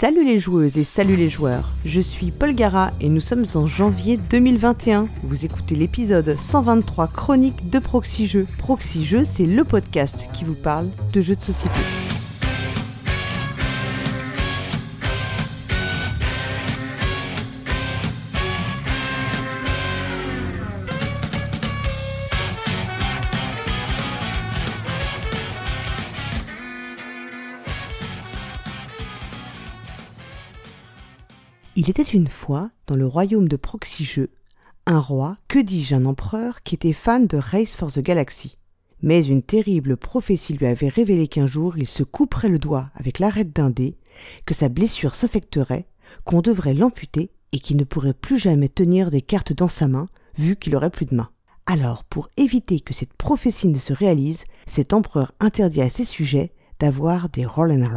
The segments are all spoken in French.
Salut les joueuses et salut les joueurs, je suis Paul Gara et nous sommes en janvier 2021. Vous écoutez l'épisode 123 chronique de Proxy Jeux. C'est le podcast qui vous parle de jeux de société. Il était une fois, dans le royaume de Proxy un roi, que dis-je, un empereur, qui était fan de Race for the Galaxy. Mais une terrible prophétie lui avait révélé qu'un jour il se couperait le doigt avec l'arête d'un dé, que sa blessure s'affecterait, qu'on devrait l'amputer et qu'il ne pourrait plus jamais tenir des cartes dans sa main, vu qu'il aurait plus de main. Alors, pour éviter que cette prophétie ne se réalise, cet empereur interdit à ses sujets d'avoir des roll and.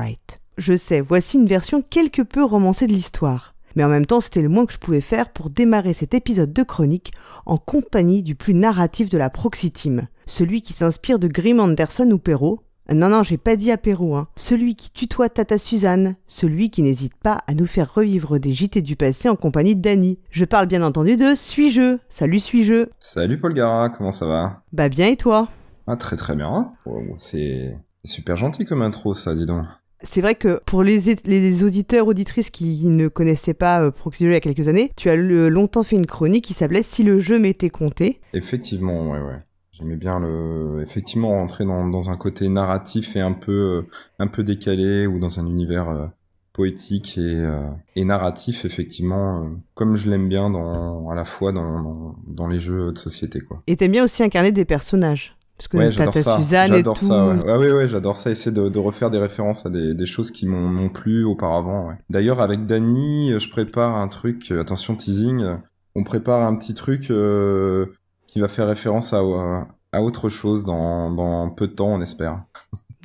Je sais, voici une version quelque peu romancée de l'histoire mais en même temps c'était le moins que je pouvais faire pour démarrer cet épisode de chronique en compagnie du plus narratif de la Proxy Team, celui qui s'inspire de Grim Anderson ou Perrault. Non, non, j'ai pas dit à Perrault, hein. Celui qui tutoie Tata Suzanne, celui qui n'hésite pas à nous faire revivre des JT du passé en compagnie de Danny. Je parle bien entendu de Suis-je? Salut Suis-je? Salut Paul Gara, comment ça va? Bah bien et toi? Ah très très bien. c'est super gentil comme intro ça, dis donc c'est vrai que pour les, les, auditeurs, auditrices qui ne connaissaient pas euh, Proxy il y a quelques années, tu as longtemps fait une chronique qui s'appelait Si le jeu m'était compté. Effectivement, ouais, ouais. J'aimais bien le, effectivement rentrer dans, dans, un côté narratif et un peu, euh, un peu décalé ou dans un univers euh, poétique et, et, narratif, effectivement, comme je l'aime bien dans, à la fois dans, dans, dans, les jeux de société, quoi. Et t'aimes bien aussi incarner des personnages parce que ouais, j'adore ça. J'adore ça. Ouais. ouais, ouais, j'adore ça. Essayer de, de, refaire des références à des, des choses qui m'ont plu auparavant. Ouais. D'ailleurs, avec Dany, je prépare un truc. Euh, attention teasing. On prépare un petit truc euh, qui va faire référence à, à autre chose dans, dans peu de temps, on espère.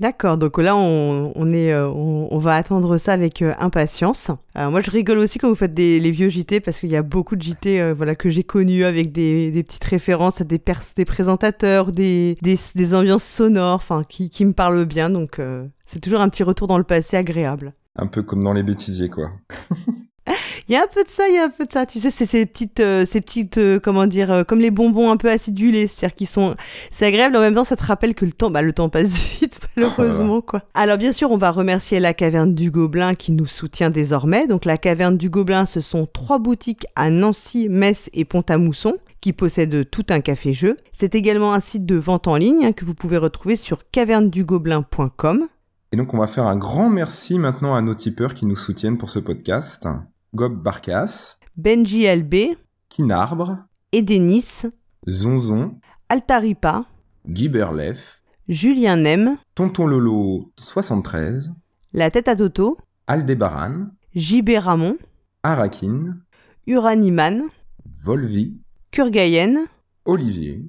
D'accord, donc là on, est, euh, on, va attendre ça avec euh, impatience. moi je rigole aussi quand vous faites des, vieux JT parce qu'il y a beaucoup de JT euh, voilà, que j'ai connus avec des, petites références à des, des présentateurs, des, des, ambiances sonores qui, qui me parlent bien, donc c'est toujours un petit retour dans le passé agréable. Un peu comme dans les bêtisiers quoi. Il y a un peu de ça, il y a un peu de ça. Tu sais, c'est ces petites, euh, ces petites, euh, comment dire, euh, comme les bonbons un peu acidulés, c'est-à-dire qu'ils sont, c'est agréable. En même temps, ça te rappelle que le temps, bah, le temps passe vite, malheureusement, quoi. Alors, bien sûr, on va remercier la Caverne du Gobelin qui nous soutient désormais. Donc, la Caverne du Gobelin, ce sont trois boutiques à Nancy, Metz et Pont-à-Mousson qui possèdent tout un café-jeu. C'est également un site de vente en ligne hein, que vous pouvez retrouver sur cavernedugobelin.com. Et donc on va faire un grand merci maintenant à nos tipeurs qui nous soutiennent pour ce podcast. Gob Barkas, Benji LB, Kinarbre, Edenis, Zonzon, Altaripa, Guy Berlef, Julien Nem, Tonton Lolo 73, La Tête à Toto, Aldébaran, JB Ramon, Arakin, Uraniman, Volvi, Kurgayen, Olivier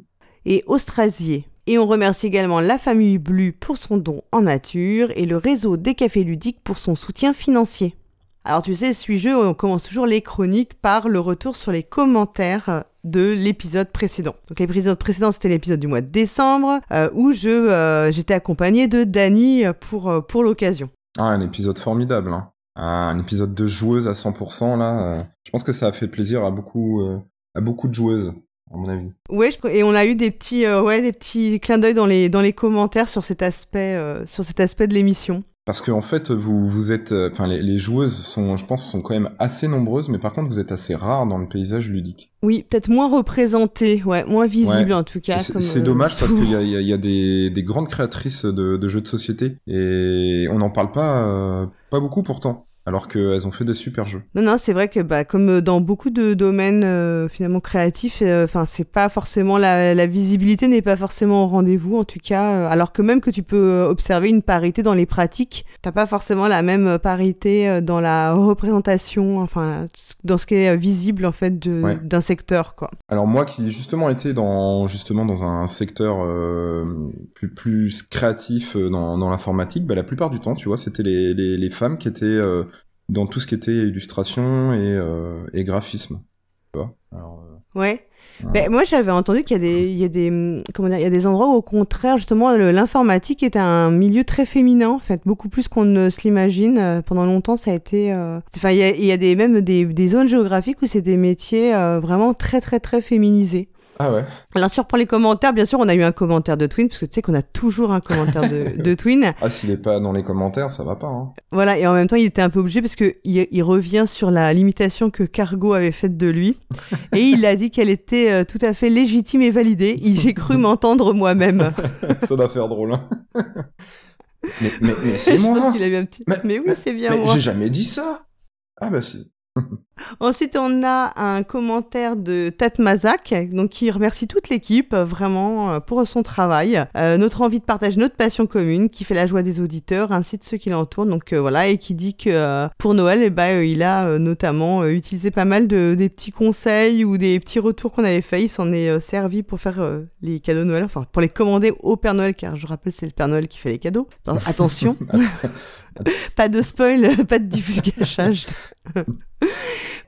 et Austrasier. Et on remercie également la famille Blu pour son don en nature et le réseau des cafés ludiques pour son soutien financier. Alors tu sais, suis-je, on commence toujours les chroniques par le retour sur les commentaires de l'épisode précédent. Donc l'épisode précédent c'était l'épisode du mois de décembre euh, où je euh, j'étais accompagné de Dany pour euh, pour l'occasion. Ah un épisode formidable hein. Un épisode de joueuse à 100% là. je pense que ça a fait plaisir à beaucoup à beaucoup de joueuses à mon avis. Ouais, et on a eu des petits ouais des petits clins d'œil dans les dans les commentaires sur cet aspect sur cet aspect de l'émission. Parce qu'en en fait, vous, vous êtes, euh, enfin, les, joueuses sont, je pense, sont quand même assez nombreuses, mais par contre, vous êtes assez rares dans le paysage ludique. Oui, peut-être moins représentées, ouais, moins visibles en tout cas. C'est euh, dommage parce qu'il y a, y a, des, des, grandes créatrices de, de, jeux de société et on n'en parle pas, euh, pas beaucoup pourtant alors qu'elles ont fait des super jeux. Non, non, c'est vrai que bah, comme dans beaucoup de domaines euh, finalement créatifs, euh, enfin c'est pas forcément la, visibilité n'est pas forcément au rendez-vous en tout cas, euh, alors que même que tu peux observer une parité dans les pratiques, t'as pas forcément la même parité dans la représentation, enfin dans ce qui est visible en fait d'un secteur quoi. Alors moi qui justement été dans justement dans un secteur plus plus créatif dans, dans l'informatique, bah, la plupart du temps, tu vois, c'était les, les, les femmes qui étaient dans tout ce qui était illustration et, euh, et graphisme. Alors, euh, Ouais. Ben, moi, j'avais entendu qu'il y a des, il y a des, comment dire, il y a des endroits où, au contraire, justement, l'informatique est un milieu très féminin, en fait, beaucoup plus qu'on ne se l'imagine. Euh, pendant longtemps, ça a été, euh, enfin, il y a, il y a des, même des, des zones géographiques où c'est des métiers euh, vraiment très, très, très féminisés. Ah ouais. Alors sur pour les commentaires, bien sûr, on a eu un commentaire de Twin parce que tu sais qu'on a toujours un commentaire de, de Twin. Ah s'il est pas dans les commentaires, ça va pas. Hein. Voilà et en même temps, il était un peu obligé parce que il, il revient sur la limitation que Cargo avait faite de lui et il a dit qu'elle était euh, tout à fait légitime et validée. J'ai cru m'entendre moi-même. ça doit faire drôle. Hein. mais, mais, mais c'est moi. Pense qu'il a eu un petit... mais, oui, c'est bien moi. J'ai jamais dit ça. Ah bah si. Ensuite, on a un commentaire de Mazak, donc qui remercie toute l'équipe euh, vraiment euh, pour son travail, euh, notre envie de partager notre passion commune, qui fait la joie des auditeurs ainsi de ceux qui l'entourent. Donc voilà, et qui dit que pour Noël, eh ben, il a notamment utilisé pas mal de des petits conseils ou des petits retours qu'on avait fait. Il s'en est servi pour faire les cadeaux de Noël, enfin pour les commander au Père Noël, car je rappelle c'est le Père Noël qui fait les cadeaux. attention. pas de spoil, pas de divulgachage.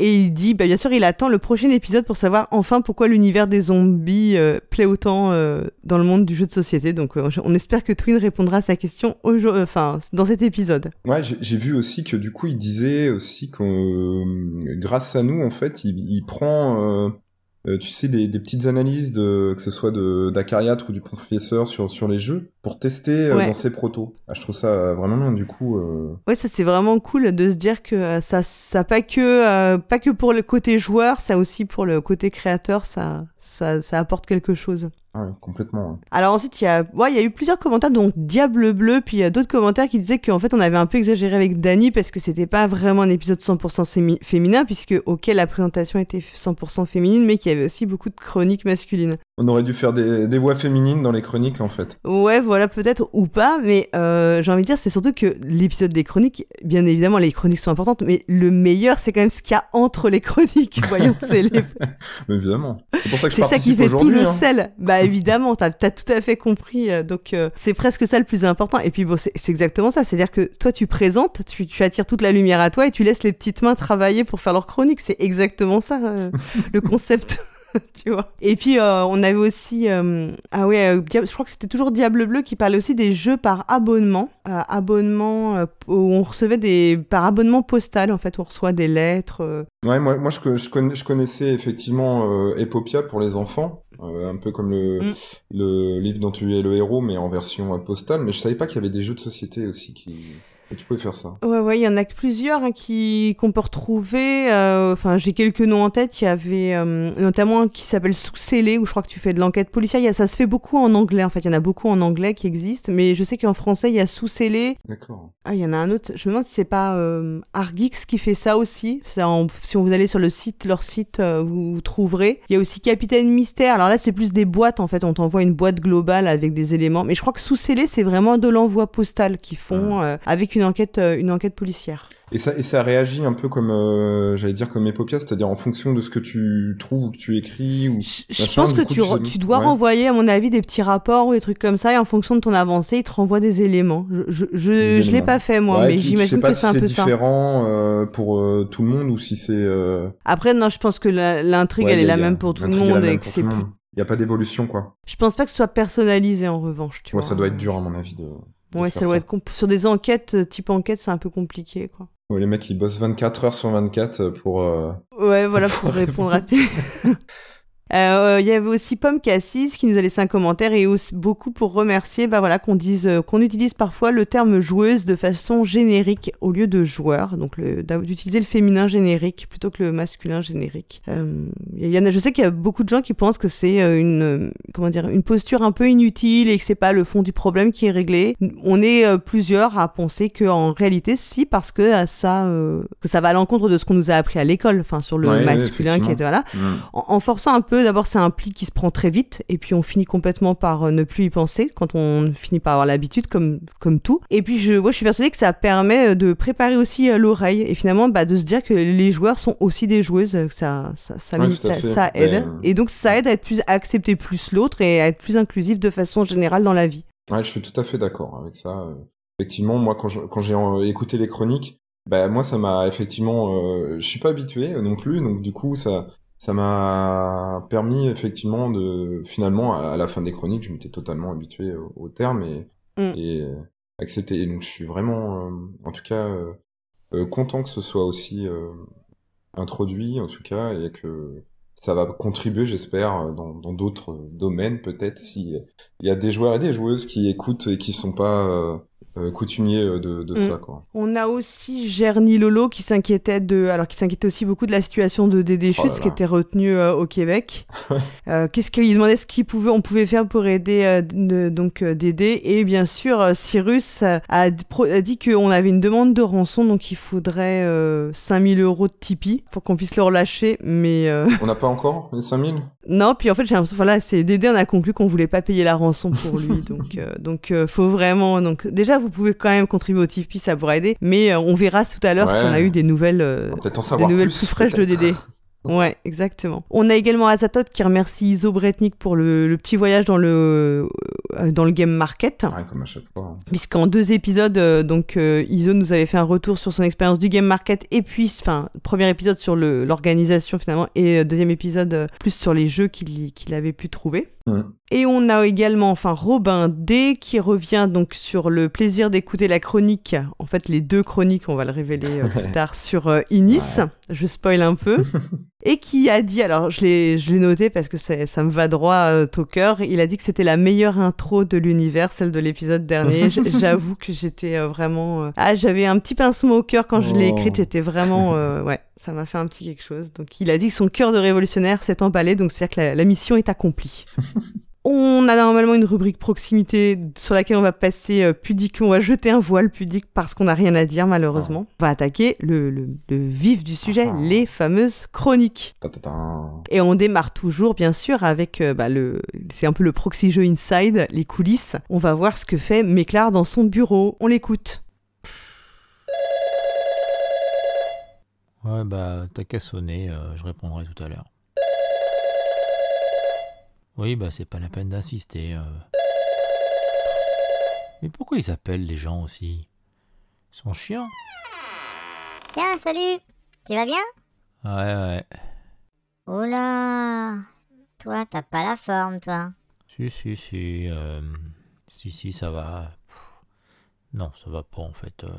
Et il dit, bah, bien sûr, il attend le prochain épisode pour savoir enfin pourquoi l'univers des zombies euh, plaît autant euh, dans le monde du jeu de société. Donc, euh, on espère que Twin répondra à sa question enfin, dans cet épisode. Ouais, j'ai vu aussi que du coup, il disait aussi que grâce à nous, en fait, il, il prend euh, tu sais, des, des, petites analyses, de, que ce soit de d'Acariat ou du professeur sur, sur les jeux, pour tester euh, dans ses protos. Ah, je trouve ça euh, vraiment bien, du coup. Euh... Ouais, ça c'est vraiment cool de se dire que ça, ça pas que, pas que pour le côté joueur, ça aussi pour le côté créateur, ça, ça, ça apporte quelque chose. Oui, complètement. Alors ensuite, il y a, ouais, il y a eu plusieurs commentaires, donc Diable Bleu, puis il y a d'autres commentaires qui disaient qu'en fait on avait un peu exagéré avec Dani parce que c'était pas vraiment un épisode 100% féminin, puisque ok la présentation était 100% féminine, mais qu'il y avait aussi beaucoup de chroniques masculines. On aurait dû faire des, des, voix féminines dans les chroniques en fait. Ouais, voilà, peut-être ou pas, mais euh, j'ai envie de dire, c'est surtout que l'épisode des chroniques, bien évidemment, les chroniques sont importantes, mais le meilleur, c'est quand même ce qu'il y a entre les chroniques. Voyons, c'est les. évidemment. C'est pour ça que C'est ça qui fait tout le hein. sel. Bah évidemment, t'as as tout à fait compris. Euh, donc euh, c'est presque ça le plus important. Et puis bon, c'est exactement ça. C'est-à-dire que toi, tu présentes, tu, tu, attires toute la lumière à toi et tu laisses les petites mains travailler pour faire leur chronique. C'est exactement ça le concept. tu vois. Et puis euh, on avait aussi euh, ah ouais, euh, je crois que c'était toujours Diable Bleu qui parlait aussi des jeux par abonnement, abonnement où on recevait des par abonnement postal en fait, on reçoit des lettres. Ouais, moi moi je, je, connaissais effectivement Epopia pour les enfants. un peu comme le, mm. le livre dont tu es le héros, mais en version postale. Mais je savais pas qu'il y avait des jeux de société aussi qui, tu peux faire ça. Ouais, ouais, il y en a plusieurs hein, qui qu'on peut retrouver. Euh, enfin, j'ai quelques noms en tête. Il y avait euh, notamment un qui s'appelle Sous-scellé, où je crois que tu fais de l'enquête policière. Y ça se fait beaucoup en anglais. En fait, il y en a beaucoup en anglais qui existent, mais je sais qu'en français, il y a Sous-scellé. D'accord. Ah, il y en a un autre. Je me demande si c'est pas euh, Argix qui fait ça aussi. Si vous allez sur le site, leur site, vous, vous, trouverez. Il y a aussi Capitaine Mystère. Alors là, c'est plus des boîtes. En fait, on t'envoie une boîte globale avec des éléments. Mais je crois que Sous-scellé, c'est vraiment de l'envoi postal qu'ils font ah. avec une une enquête, euh, une enquête policière. Et ça, et ça réagit un peu comme, euh, j'allais dire comme Epopia, c'est-à-dire en fonction de ce que tu trouves ou que tu écris ou. Je, pense que tu, tu, dois renvoyer, à mon avis, des petits rapports ou des trucs comme ça, et en fonction de ton avancée, il te renvoie des éléments. Je, je, je, l'ai pas fait moi, mais j'imagine que c'est un peu ça. différent euh, pour tout le monde ou si c'est. Après, non, je pense que l'intrigue, elle est la même pour tout le monde et que c'est Il n'y a pas d'évolution, quoi. Je pense pas que ce soit personnalisé en revanche, tu vois. Ça doit être dur, à mon avis, de. Ouais, ça doit être sur des enquêtes, euh, type enquête, c'est un peu compliqué, quoi. Ouais, les mecs, ils bossent 24 heures sur 24 pour. Euh, ouais, voilà, pour répondre à tes. Euh, il y avait aussi Pomme Cassis qui nous a laissé un commentaire et aussi beaucoup pour remercier bah voilà, qu'on dise euh, qu'on utilise parfois le terme joueuse de façon générique au lieu de joueur, donc d'utiliser le féminin générique plutôt que le masculin générique. Euh, y en a, je sais qu'il y a beaucoup de gens qui pensent que c'est euh, une comment dire une posture un peu inutile et que c'est pas le fond du problème qui est réglé. On est plusieurs à penser que en réalité si parce que ça que ça va à l'encontre de ce qu'on nous a appris à l'école, enfin sur le masculin qui est voilà, mm. en forçant un peu d'abord, c'est un pli qui se prend très vite, et puis on finit complètement par euh, ne plus y penser quand on finit par avoir l'habitude, comme, comme tout. Et puis, je, moi, je suis persuadée que ça permet euh, de préparer aussi euh, l'oreille, et finalement, bah, de se dire que les joueurs sont aussi des joueuses, ça, ça, ça, aide. Et donc, ça aide à, être plus, à accepter plus l'autre et à être plus inclusif de façon générale dans la vie. Ouais, je suis tout à fait d'accord avec ça. Effectivement, moi, quand j'ai écouté les chroniques, bah, moi, ça m'a effectivement. je suis pas habitué non plus, donc du coup, ça ça m'a permis effectivement de finalement à la fin des chroniques, je m'étais totalement habitué au, terme et, mm. et accepté. Et donc je suis vraiment, en tout cas, content que ce soit aussi introduit en tout cas et que ça va contribuer, j'espère, dans d'autres domaines peut-être s'il y a des joueurs et des joueuses qui écoutent et qui sont pas euh, coutumier euh, de, de ça. Mm. Quoi. On a aussi Gerny Lolo qui s'inquiétait de, alors qui s'inquiétait aussi beaucoup de la situation de Dédé oh Schutz qui était retenu euh, au Québec. Qu'est-ce qu'il demandait ce qu'il pouvait, on pouvait faire pour aider donc Dédé et bien sûr Cyrus a, a dit qu'on avait une demande de rançon donc il faudrait 5000 euros de Tipeee pour qu'on puisse le relâcher, mais on n'a pas encore les 5000 Non, puis en fait j'ai l'impression, voilà, c'est Dédé on a conclu qu'on voulait pas payer la rançon pour lui, donc donc faut vraiment donc déjà vous pouvez quand même contribuer au Tipeee, ça pourrait aider. Mais euh, on verra tout à l'heure si on a eu des nouvelles, euh, des nouvelles plus, fraîches de Dédé. Ouais, exactement. On a également Azatoth qui remercie Iso Bretnik pour le, petit voyage dans le euh, dans le game market. Ouais, comme à chaque fois. Hein. Puisqu'en deux épisodes, donc Iso nous avait fait un retour sur son expérience du game market et puis, enfin, premier épisode sur l'organisation finalement et deuxième épisode plus sur les jeux qu'il avait pu trouver. Et on a également enfin Robin D qui revient donc sur le plaisir d'écouter la chronique, en fait les deux chroniques, on va le révéler euh, plus tard, sur euh, Inis, je spoil un peu, et qui a dit, alors je l'ai noté parce que ça me va droit euh, au cœur, il a dit que c'était la meilleure intro de l'univers, celle de l'épisode dernier. J'avoue que j'étais vraiment... Ah j'avais un petit pincement au cœur quand je l'ai écrite, oh. j'étais vraiment... ouais, ça m'a fait un petit quelque chose. Donc il a dit que son cœur de révolutionnaire s'est emballé, donc c'est-à-dire que la mission est accomplie. On a normalement une rubrique proximité sur laquelle on va passer euh, pudique, on va jeter un voile pudique parce qu'on n'a rien à dire malheureusement. On va attaquer le, vif du sujet, ah. les fameuses chroniques. Et on démarre toujours bien sûr avec euh, bah, le, c'est un peu le proxy jeu inside, les coulisses. On va voir ce que fait Méclar dans son bureau. On l'écoute. Ouais bah t'as qu'à sonner, euh, je répondrai tout à l'heure. Oui, bah c'est pas la peine d'insister. Euh. Mais pourquoi ils appellent les gens aussi? Ils sont chiants. Tiens, salut Tu vas bien? Ouais, ouais. Oh là Toi, t'as pas la forme, toi. Si, si, si. Euh... Si, si, ça va. Non, ça va pas en fait. Euh.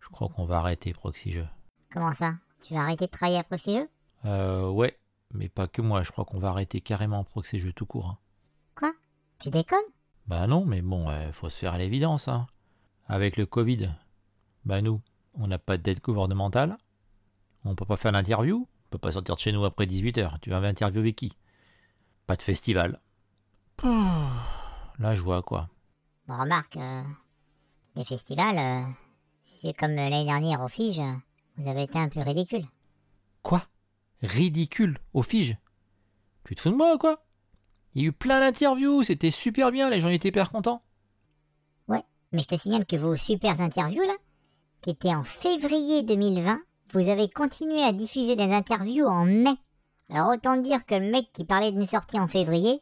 Je crois qu'on va arrêter Proxy Jeux. Comment ça? Tu vas arrêter de travailler à Proxy Jeux? Euh, ouais. Mais pas que moi, je crois qu'on va arrêter carrément Proxy Jeux tout court. Hein. Quoi? Tu déconnes? Bah non, mais bon, faut se faire à l'évidence. Hein. Avec le Covid, bah nous, on n'a pas de dette gouvernementale. On peut pas faire l'interview. On peut pas sortir de chez nous après 18h. Tu vas interviewer qui? Pas de festival. Là, je vois quoi. Bon, remarque, euh, les festivals, euh, si c'est comme l'année dernière au Fige, vous avez été un peu ridicule. Quoi? Ridicule au Fige. Tu te fous de moi, quoi? Il y a eu plein d'interviews, c'était super bien, les gens étaient hyper contents. Ouais, mais je te signale que vos super interviews, là, qui étaient en février 2020, vous avez continué à diffuser des interviews en mai. Alors autant dire que le mec qui parlait d'une sortie en février,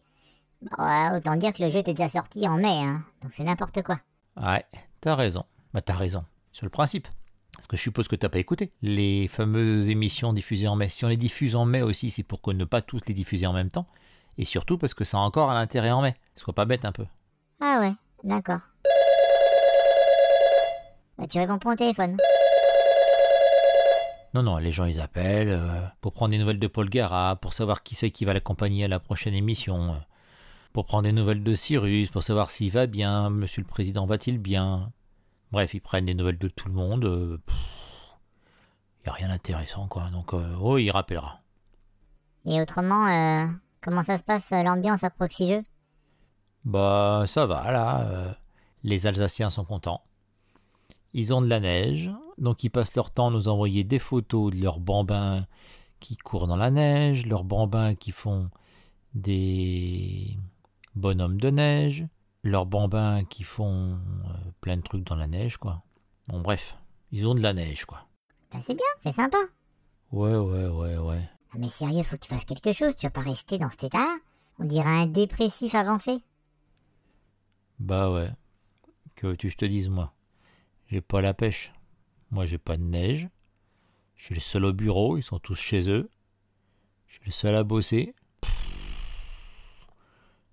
bah, autant dire que le jeu était déjà sorti en mai, hein. Donc c'est n'importe quoi. Ouais, t'as raison. Bah t'as raison. Sur le principe. Parce que je suppose que tu n'as pas écouté les fameuses émissions diffusées en mai. Si on les diffuse en mai aussi, c'est pour ne pas tous les diffuser en même temps. Et surtout parce que ça a encore un intérêt en mai. Sois pas bête un peu. Ah ouais, d'accord. Bah, tu réponds pour ton téléphone. Non, non, les gens ils appellent euh, pour prendre des nouvelles de Paul Gara, pour savoir qui c'est qui va l'accompagner à la prochaine émission, euh, pour prendre des nouvelles de Cyrus, pour savoir s'il va bien, monsieur le président va-t-il bien, Bref, ils prennent des nouvelles de tout le monde. Il euh, n'y a rien d'intéressant, quoi. Donc, euh, oh, il rappellera. Et autrement, euh, comment ça se passe l'ambiance à Proxy Jeux Bah, ça va, là. les Alsaciens sont contents. Ils ont de la neige, donc ils passent leur temps à nous envoyer des photos de leurs bambins qui courent dans la neige, leurs bambins qui font des bonhommes de neige, leurs bambins qui font euh, plein de trucs dans la neige, quoi. Bon, bref, ils ont de la neige, quoi. Bah, c'est bien, c'est sympa. Ouais, ouais, ouais, ouais. Ah, mais sérieux, faut que tu fasses quelque chose, tu vas pas rester dans cet état-là. On dirait un dépressif avancé. Bah ouais. Que tu je te dise, moi? J'ai pas la pêche. Moi, j'ai pas de neige. Je suis le seul au bureau, ils sont tous chez eux. Je suis le seul à bosser.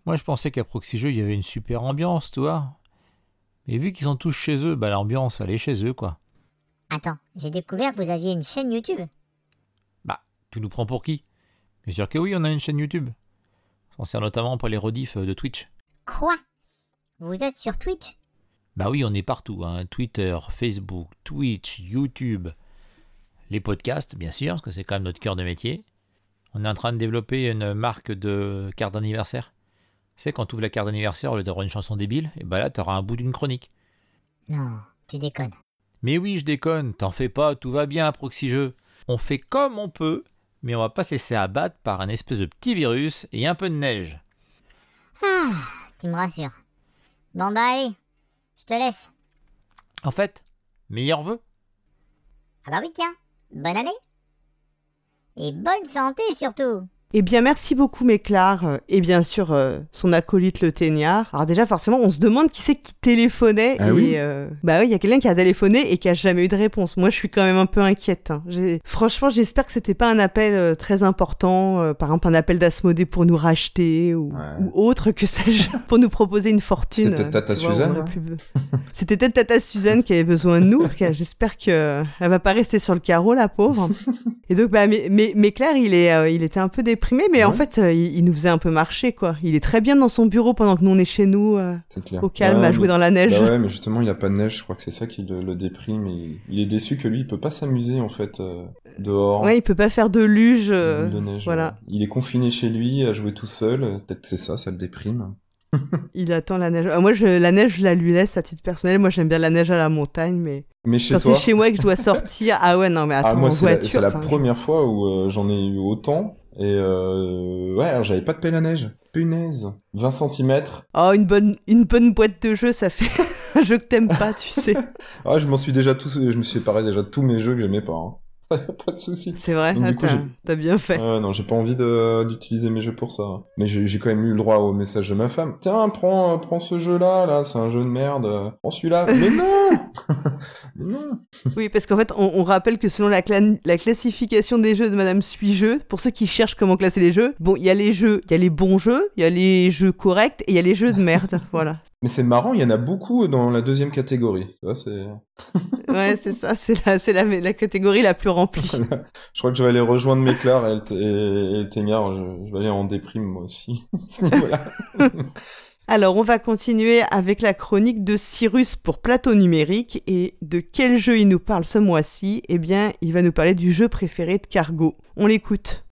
Moi, je pensais qu'à Proxy Jeux, il y avait une super ambiance, tu vois. Mais vu qu'ils sont tous chez eux, bah l'ambiance, elle est chez eux, quoi. Attends, j'ai découvert que vous aviez une chaîne YouTube. Bah, tu nous prends pour qui? Bien sûr que oui, on a une chaîne YouTube. On sert notamment pour les rediffs de Twitch. Quoi? Vous êtes sur Twitch? Bah oui, on est partout. Hein. Twitter, Facebook, Twitch, YouTube. Les podcasts, bien sûr, parce que c'est quand même notre cœur de métier. On est en train de développer une marque de carte d'anniversaire. Tu sais, quand tu ouvres la carte d'anniversaire, au lieu d'avoir une chanson débile, et bah là, t'auras un bout d'une chronique. Non, tu déconnes. Mais oui, je déconne, t'en fais pas, tout va bien, Proxy Jeux. On fait comme on peut, mais on va pas se laisser abattre par un espèce de petit virus et un peu de neige. Ah, tu me rassures. Bon bah allez, je te laisse. En fait, meilleur vœu. Ah bah oui, tiens, bonne année. Et bonne santé surtout. Eh bien, merci beaucoup, Méclar, euh, et bien sûr euh, son acolyte le Teignard. Alors déjà, forcément, on se demande qui c'est qui téléphonait. Ah et, oui euh, bah oui, il y a quelqu'un qui a téléphoné et qui a jamais eu de réponse. Moi, je suis quand même un peu inquiète. hein. Franchement, j'espère que c'était pas un appel euh, très important, par exemple un appel d'Asmodée pour nous racheter ou, Ouais. ou autre que sais-je, pour nous proposer une fortune. C'était peut-être Tata Suzanne, hein. plus C'était peut-être Tata Suzanne qui avait besoin de nous. J'espère que elle va pas rester sur le carreau, la pauvre. Et donc, bah, mais, mais, mais Claire, il, est, il était un peu déprimé, mais en fait, euh, il, il nous faisait un peu marcher, quoi. Il est très bien dans son bureau pendant que nous, on est chez nous, euh, clair. au calme, Ouais, à jouer mais- dans la neige. Bah ouais, mais justement, il a pas de neige, je crois que c'est ça qui le, le déprime. Et il est déçu que lui, il peut pas s'amuser, en fait, euh, dehors. Ouais, il peut pas faire de luge. euh, de neige. voilà. Il est confiné chez lui à jouer tout seul. Peut-être que c'est ça, ça le déprime. Il attend la neige. Ah, moi, je, la neige, je la lui laisse à titre personnel. Moi, j'aime bien la neige à la montagne, mais Mais chez quand toi. c'est chez moi et que je dois sortir, ah ouais, non, mais attends, ah, moi, en c'est la, voiture. c'est la enfin, je- première fois où euh, j'en ai eu autant. Et euh, ouais, alors j'avais pas de pelle à neige. Punaise. 20 cm. Oh, une bonne, une bonne boîte de jeu, ça fait un jeu que t'aimes pas, tu sais. Ah, je m'en suis déjà tous, je me suis séparé déjà de tous mes jeux que j'aimais pas. Hein. pas de souci. C'est vrai, ah, t'as bien fait. Ouais, non, j'ai pas envie de- d'utiliser mes jeux pour ça. Mais j'ai quand même eu le droit au message de ma femme. Tiens, prends, euh, prends ce jeu-là, là, c'est un jeu de merde. euh, Prends celui-là. Mais non Mais non Oui, parce qu'en fait, on, on rappelle que selon la classification des jeux de Madame Suis-Jeu, pour ceux qui cherchent comment classer les jeux, bon, il y a les jeux, il y a les bons jeux, il y a les jeux corrects et il y a les jeux de merde. voilà. Mais c'est marrant, il y en a beaucoup dans la deuxième catégorie. Tu vois, c'est... Ouais, c'est ça, c'est la, c'est la, la catégorie la plus remplie. Je crois que je vais aller rejoindre Méclar et, et, et le Teignard. Je, je vais aller en déprime, moi aussi, ce niveau-là. Alors, on va continuer avec la chronique de Cyrus pour Plateau Numérique. Et de quel jeu il nous parle ce mois-ci? Eh bien, il va nous parler du jeu préféré de Cargo. On l'écoute.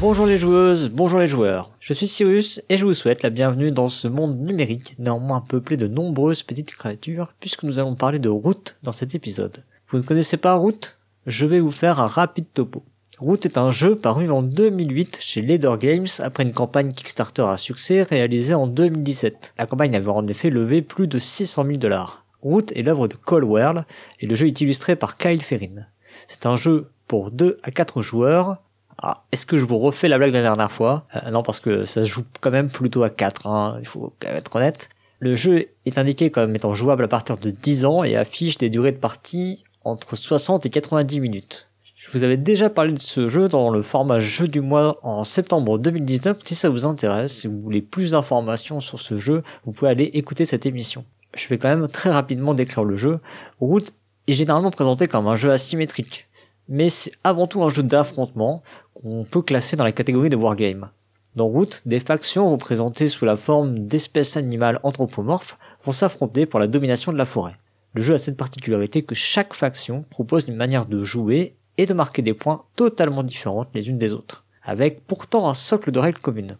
Bonjour les joueuses, bonjour les joueurs. Je suis Cyrus et je vous souhaite la bienvenue dans ce monde numérique, néanmoins peuplé de nombreuses petites créatures, puisque nous allons parler de Root dans cet épisode. Vous ne connaissez pas Root Je vais vous faire un rapide topo. Root est un jeu paru en 2008 chez Leader Games après une campagne Kickstarter à succès réalisée en 2017. La campagne avait en effet levé plus de 600 000 dollars. Root est l'œuvre de Colwell et le jeu est illustré par Kyle Ferrin. C'est un jeu pour 2 à 4 joueurs ah, est-ce que je vous refais la blague de la dernière fois? Euh, Non, parce que ça se joue quand même plutôt à 4, hein, il faut être honnête. Le jeu est indiqué comme étant jouable à partir de 10 ans et affiche des durées de partie entre 60 et 90 minutes. Je vous avais déjà parlé de ce jeu dans le format jeu du mois en septembre 2019. Si ça vous intéresse, si vous voulez plus d'informations sur ce jeu, vous pouvez aller écouter cette émission. Je vais quand même très rapidement décrire le jeu. Root est généralement présenté comme un jeu asymétrique, mais c'est avant tout un jeu d'affrontement qu'on peut classer dans la catégorie de wargame. Dans Root, des factions représentées sous la forme d'espèces animales anthropomorphes vont s'affronter pour la domination de la forêt. Le jeu a cette particularité que chaque faction propose une manière de jouer et de marquer des points totalement différentes les unes des autres, avec pourtant un socle de règles communes.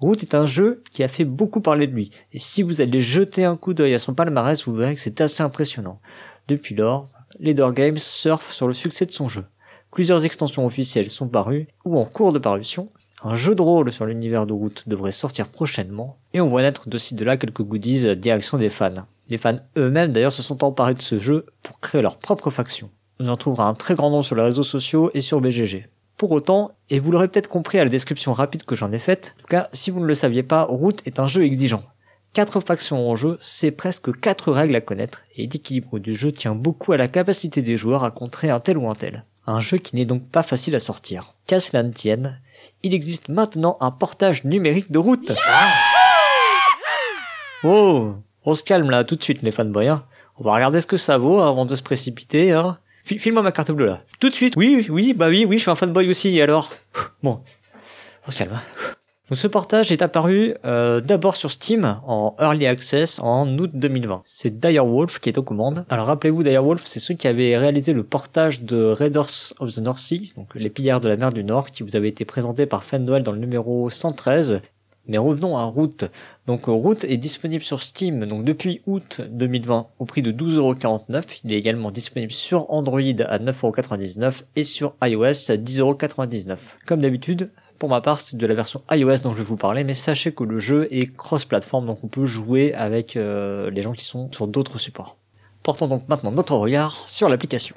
Root est un jeu qui a fait beaucoup parler de lui, et si vous allez jeter un coup d'œil à son palmarès, vous verrez que c'est assez impressionnant. Depuis lors, Leader Games surfe sur le succès de son jeu. Plusieurs extensions officielles sont parues ou en cours de parution. Un jeu de rôle sur l'univers de Root devrait sortir prochainement. Et on voit naître de ci de là quelques goodies à direction des fans. Les fans eux-mêmes d'ailleurs se sont emparés de ce jeu pour créer leur propre faction. On en trouvera un très grand nombre sur les réseaux sociaux et sur BGG. Pour autant, et vous l'aurez peut-être compris à la description rapide que j'en ai faite, en tout cas, si vous ne le saviez pas, Root est un jeu exigeant. Quatre factions en jeu, c'est presque quatre règles à connaître, et l'équilibre du jeu tient beaucoup à la capacité des joueurs à contrer un tel ou un tel. Un jeu qui n'est donc pas facile à sortir. Qu'à cela ne tienne, il existe maintenant un portage numérique de route. Oh, on se calme là tout de suite les fanboys. Hein. On va regarder ce que ça vaut avant de se précipiter. Hein. File-moi ma carte bleue là. Tout de suite. Oui, oui, bah oui, oui, je suis un fanboy aussi. Alors, bon, on se calme. Hein. Donc ce portage est apparu euh, d'abord sur Steam en Early Access en août 2020. C'est Direwolf qui est aux commandes. Alors rappelez-vous, Direwolf, c'est ceux qui avaient réalisé le portage de Raiders of the North Sea, donc les pillards de la mer du Nord, qui vous avait été présenté par Fendwell dans le numéro 113. Mais revenons à Root. Donc Root est disponible sur Steam donc depuis août 2020 au prix de 12,49€. Il est également disponible sur Android à 9,99€ et sur iOS à 10,99€. Comme d'habitude, pour ma part, c'est de la version iOS dont je vais vous parler, mais sachez que le jeu est cross-platform, donc on peut jouer avec euh, les gens qui sont sur d'autres supports. Portons donc maintenant notre regard sur l'application.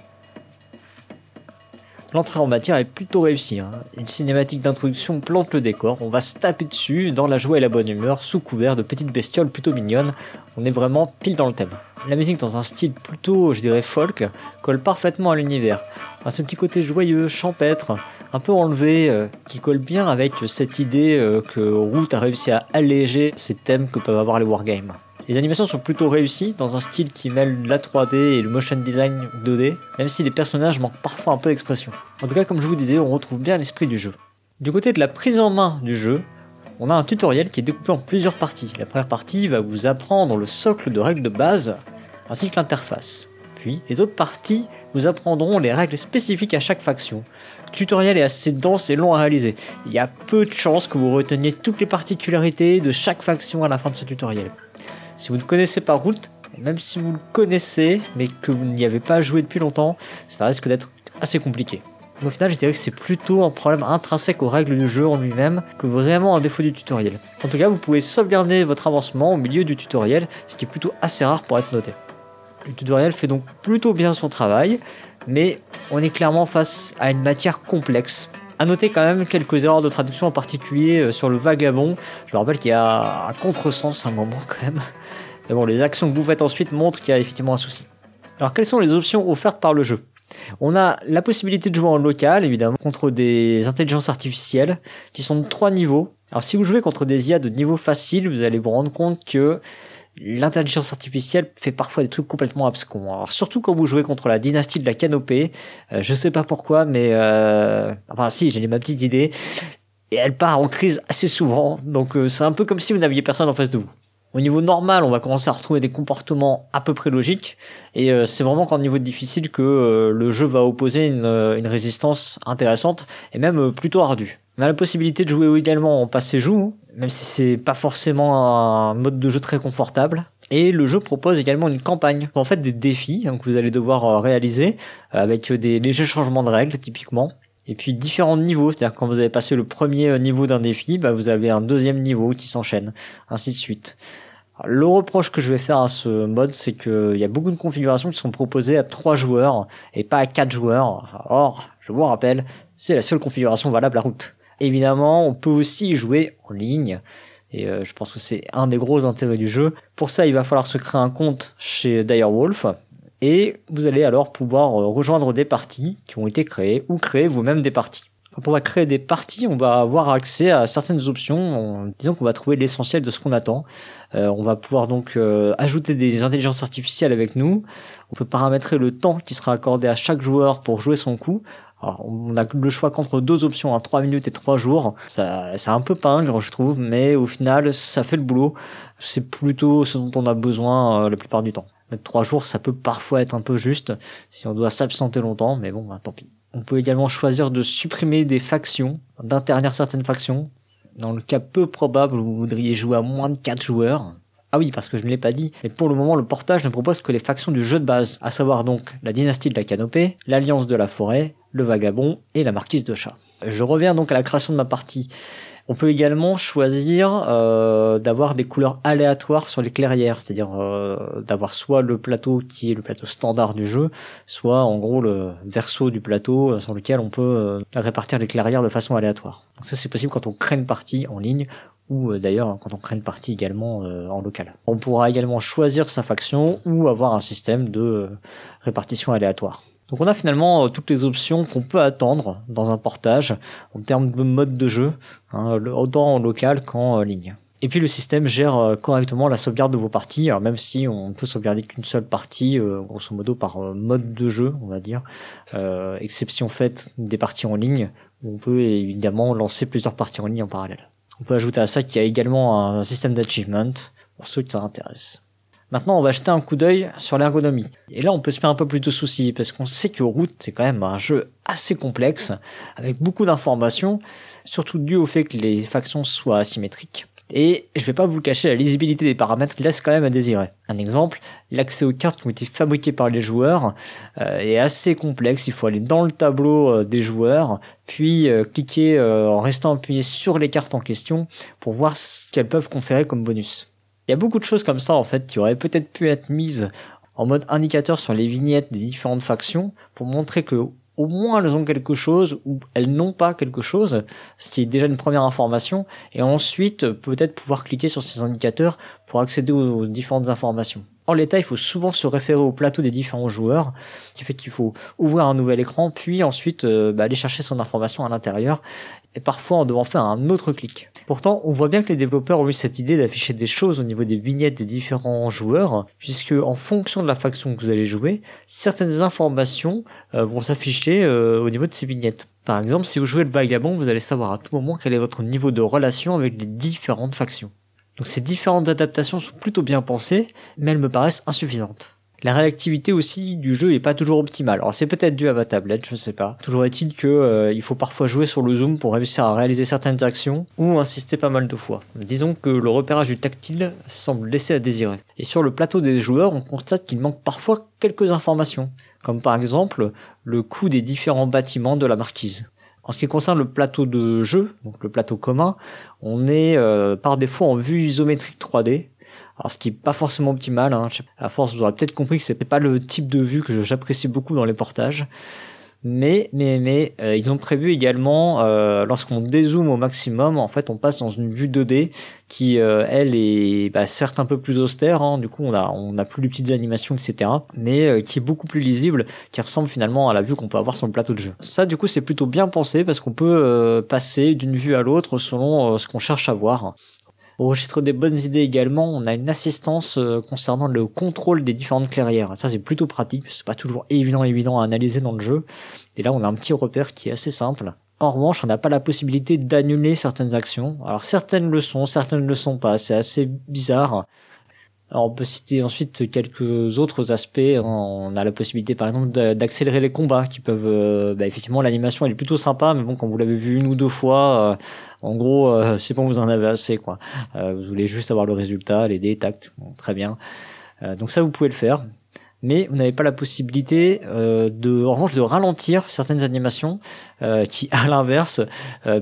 L'entrée en matière est plutôt réussie. Hein. Une cinématique d'introduction plante le décor, on va se taper dessus dans la joie et la bonne humeur, sous couvert de petites bestioles plutôt mignonnes. On est vraiment pile dans le thème. La musique dans un style plutôt, je dirais, folk, colle parfaitement à l'univers. A ce petit côté joyeux, champêtre, un peu enlevé, euh, qui colle bien avec cette idée euh, que Root a réussi à alléger ces thèmes que peuvent avoir les wargames. Les animations sont plutôt réussies, dans un style qui mêle la 3D et le motion design 2D, même si les personnages manquent parfois un peu d'expression. En tout cas, comme je vous disais, on retrouve bien l'esprit du jeu. Du côté de la prise en main du jeu, on a un tutoriel qui est découpé en plusieurs parties. La première partie va vous apprendre le socle de règles de base, ainsi que l'interface. Puis, les autres parties vous apprendront les règles spécifiques à chaque faction. Le tutoriel est assez dense et long à réaliser. Il y a peu de chances que vous reteniez toutes les particularités de chaque faction à la fin de ce tutoriel. Si vous ne connaissez pas Route, même si vous le connaissez, mais que vous n'y avez pas joué depuis longtemps, ça risque d'être assez compliqué. au final, je dirais que c'est plutôt un problème intrinsèque aux règles du jeu en lui-même que vraiment un défaut du tutoriel. En tout cas, vous pouvez sauvegarder votre avancement au milieu du tutoriel, ce qui est plutôt assez rare pour être noté. Le tutoriel fait donc plutôt bien son travail, mais on est clairement face à une matière complexe à noter quand même quelques erreurs de traduction en particulier euh, sur le vagabond. Je me rappelle qu'il y a un contresens à un moment quand même. Mais bon, les actions que vous faites ensuite montrent qu'il y a effectivement un souci. Alors quelles sont les options offertes par le jeu? On a la possibilité de jouer en local, évidemment, contre des intelligences artificielles qui sont de trois niveaux. Alors si vous jouez contre des IA de niveau facile, vous allez vous rendre compte que l'intelligence artificielle fait parfois des trucs complètement abscons. Alors surtout quand vous jouez contre la dynastie de la canopée, euh, je sais pas pourquoi, mais euh... enfin si, j'ai ma petite idée, et elle part en crise assez souvent, donc euh, c'est un peu comme si vous n'aviez personne en face de vous. Au niveau normal, on va commencer à retrouver des comportements à peu près logiques, et euh, c'est vraiment qu'en niveau difficile que le jeu va opposer une, une résistance intéressante, et même plutôt ardue. On a la possibilité de jouer également en passé joue, même si c'est pas forcément un mode de jeu très confortable. Et le jeu propose également une campagne, en fait des défis hein, que vous allez devoir euh, réaliser euh, avec des légers changements de règles typiquement. Et puis différents niveaux, c'est-à-dire quand vous avez passé le premier euh, niveau d'un défi, bah, vous avez un deuxième niveau qui s'enchaîne, ainsi de suite. Le reproche que je vais faire à ce mode, c'est qu'il y a beaucoup de configurations qui sont proposées à 3 joueurs et pas à 4 joueurs. Or, je vous rappelle, c'est la seule configuration valable à route. Évidemment, on peut aussi jouer en ligne. Et euh, je pense que c'est un des gros intérêts du jeu. Pour ça, il va falloir se créer un compte chez Direwolf. Et vous allez alors pouvoir euh, rejoindre des parties qui ont été créées ou créer vous-même des parties. Quand on va créer des parties, on va avoir accès à certaines options. disons qu'on va trouver l'essentiel de ce qu'on attend. Euh, on va pouvoir donc ajouter des intelligences artificielles avec nous. On peut paramétrer le temps qui sera accordé à chaque joueur pour jouer son coup. Alors, on a le choix qu'entre deux options, hein, 3 minutes et 3 jours. Ça, c'est un peu pingre, je trouve, mais au final, ça fait le boulot. C'est plutôt ce dont on a besoin euh, la plupart du temps. Mettre 3 jours, ça peut parfois être un peu juste, si on doit s'absenter longtemps, mais bon, bah, tant pis. On peut également choisir de supprimer des factions, d'interdire certaines factions. Dans le cas peu probable où vous voudriez jouer à moins de 4 joueurs, ah oui, parce que je ne l'ai pas dit, mais pour le moment, le portage ne propose que les factions du jeu de base, à savoir donc la dynastie de la canopée, l'alliance de la forêt, le vagabond et la marquise de chat. Je reviens donc à la création de ma partie. On peut également choisir euh, d'avoir des couleurs aléatoires sur les clairières, c'est-à-dire euh, d'avoir soit le plateau qui est le plateau standard du jeu, soit en gros le verso du plateau euh, sur lequel on peut répartir les clairières de façon aléatoire. ça c'est possible quand on crée une partie en ligne ou d'ailleurs quand on crée une partie également en local. On pourra également choisir sa faction ou avoir un système de répartition aléatoire. Donc on a finalement euh, toutes les options qu'on peut attendre dans un portage en termes de mode de jeu, hein, autant en local qu'en ligne. Et puis le système gère euh, correctement la sauvegarde de vos parties, alors même si on peut sauvegarder qu'une seule partie, euh, grosso modo par mode de jeu, on va dire, exception faite des parties en ligne, où on peut évidemment lancer plusieurs parties en ligne en parallèle. On peut ajouter à ça qu'il y a également un système d'achievement, pour ceux qui ça intéresse. Maintenant, on va jeter un coup d'œil sur l'ergonomie. Et là, on peut se faire un peu plus de soucis, parce qu'on sait que Route, c'est quand même un jeu assez complexe, avec beaucoup d'informations, surtout dû au fait que les factions soient asymétriques. Et je vais pas vous cacher, la lisibilité des paramètres laisse quand même à désirer. Un exemple, l'accès aux cartes qui ont été fabriquées par les joueurs euh, est assez complexe. Il faut aller dans le tableau euh, des joueurs, puis euh, cliquer en restant appuyé sur les cartes en question pour voir ce qu'elles peuvent conférer comme bonus. Il y a beaucoup de choses comme ça en fait qui auraient peut-être pu être mises en mode indicateur sur les vignettes des différentes factions pour montrer que au moins elles ont quelque chose ou elles n'ont pas quelque chose, ce qui est déjà une première information, et ensuite peut-être pouvoir cliquer sur ces indicateurs pour accéder aux, différentes informations. En l'état, il faut souvent se référer au plateau des différents joueurs, qui fait qu'il faut ouvrir un nouvel écran, puis ensuite euh, bah, aller chercher son information à l'intérieur, et parfois en devant faire un autre clic. Pourtant, on voit bien que les développeurs ont eu cette idée d'afficher des choses au niveau des vignettes des différents joueurs, puisque en fonction de la faction que vous allez jouer, certaines informations euh, vont s'afficher euh, au niveau de ces vignettes. Par exemple, si vous jouez le vagabond, vous allez savoir à tout moment quel est votre niveau de relation avec les différentes factions. Donc ces différentes adaptations sont plutôt bien pensées, mais elles me paraissent insuffisantes. La réactivité aussi du jeu est pas toujours optimale. Alors c'est peut-être dû à ma tablette, je sais pas. Toujours est-il que euh, il faut parfois jouer sur le zoom pour réussir à réaliser certaines actions ou insister pas mal de fois. Disons que le repérage du tactile semble laisser à désirer. Et sur le plateau des joueurs, on constate qu'il manque parfois quelques informations, comme par exemple le coût des différents bâtiments de la marquise. En ce qui concerne le plateau de jeu, donc le plateau commun, on est euh, par défaut en vue isométrique 3D, alors ce qui est pas forcément optimal. Hein. À force, vous aurez peut-être compris que c'était pas le type de vue que j'apprécie beaucoup dans les portages. Mais mais mais euh, ils ont prévu également euh, lorsqu'on dézoome au maximum, en fait, on passe dans une vue 2D qui euh, elle est bah, certes un peu plus austère. Hein, du coup, on a on a plus les petites animations, etc. Mais qui est beaucoup plus lisible, qui ressemble finalement à la vue qu'on peut avoir sur le plateau de jeu. Ça, du coup, c'est plutôt bien pensé parce qu'on peut passer d'une vue à l'autre selon ce qu'on cherche à voir. Au registre des bonnes idées également, on a une assistance euh, concernant le contrôle des différentes clairières. Ça c'est plutôt pratique, c'est pas toujours évident évident à analyser dans le jeu. Et là on a un petit repère qui est assez simple. En revanche, on n'a pas la possibilité d'annuler certaines actions. Alors certaines le sont, certaines ne le sont pas. C'est assez bizarre. Alors on peut citer ensuite quelques autres aspects. On a la possibilité par exemple d'accélérer les combats qui peuvent... Euh, bah, effectivement l'animation elle est plutôt sympa mais bon quand vous l'avez vu une ou deux fois, euh, en gros euh, c'est bon vous en avez assez quoi. vous voulez juste avoir le résultat, les dés, tact, très bien. donc ça vous pouvez le faire. Mais vous n'avez pas la possibilité de, en revanche, de ralentir certaines animations qui, à l'inverse,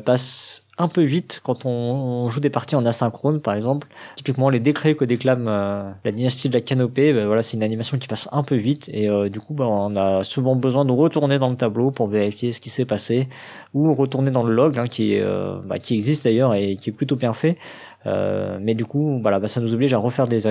passent un peu vite quand on, joue des parties en asynchrone par exemple. Typiquement les décrets que déclame euh, la dynastie de la canopée, ben voilà c'est une animation qui passe un peu vite et euh, du coup ben, on a souvent besoin de retourner dans le tableau pour vérifier ce qui s'est passé ou retourner dans le log hein, euh, bah, qui existe d'ailleurs et qui est plutôt bien fait. Mais du coup, voilà, bah, ça nous oblige à refaire des,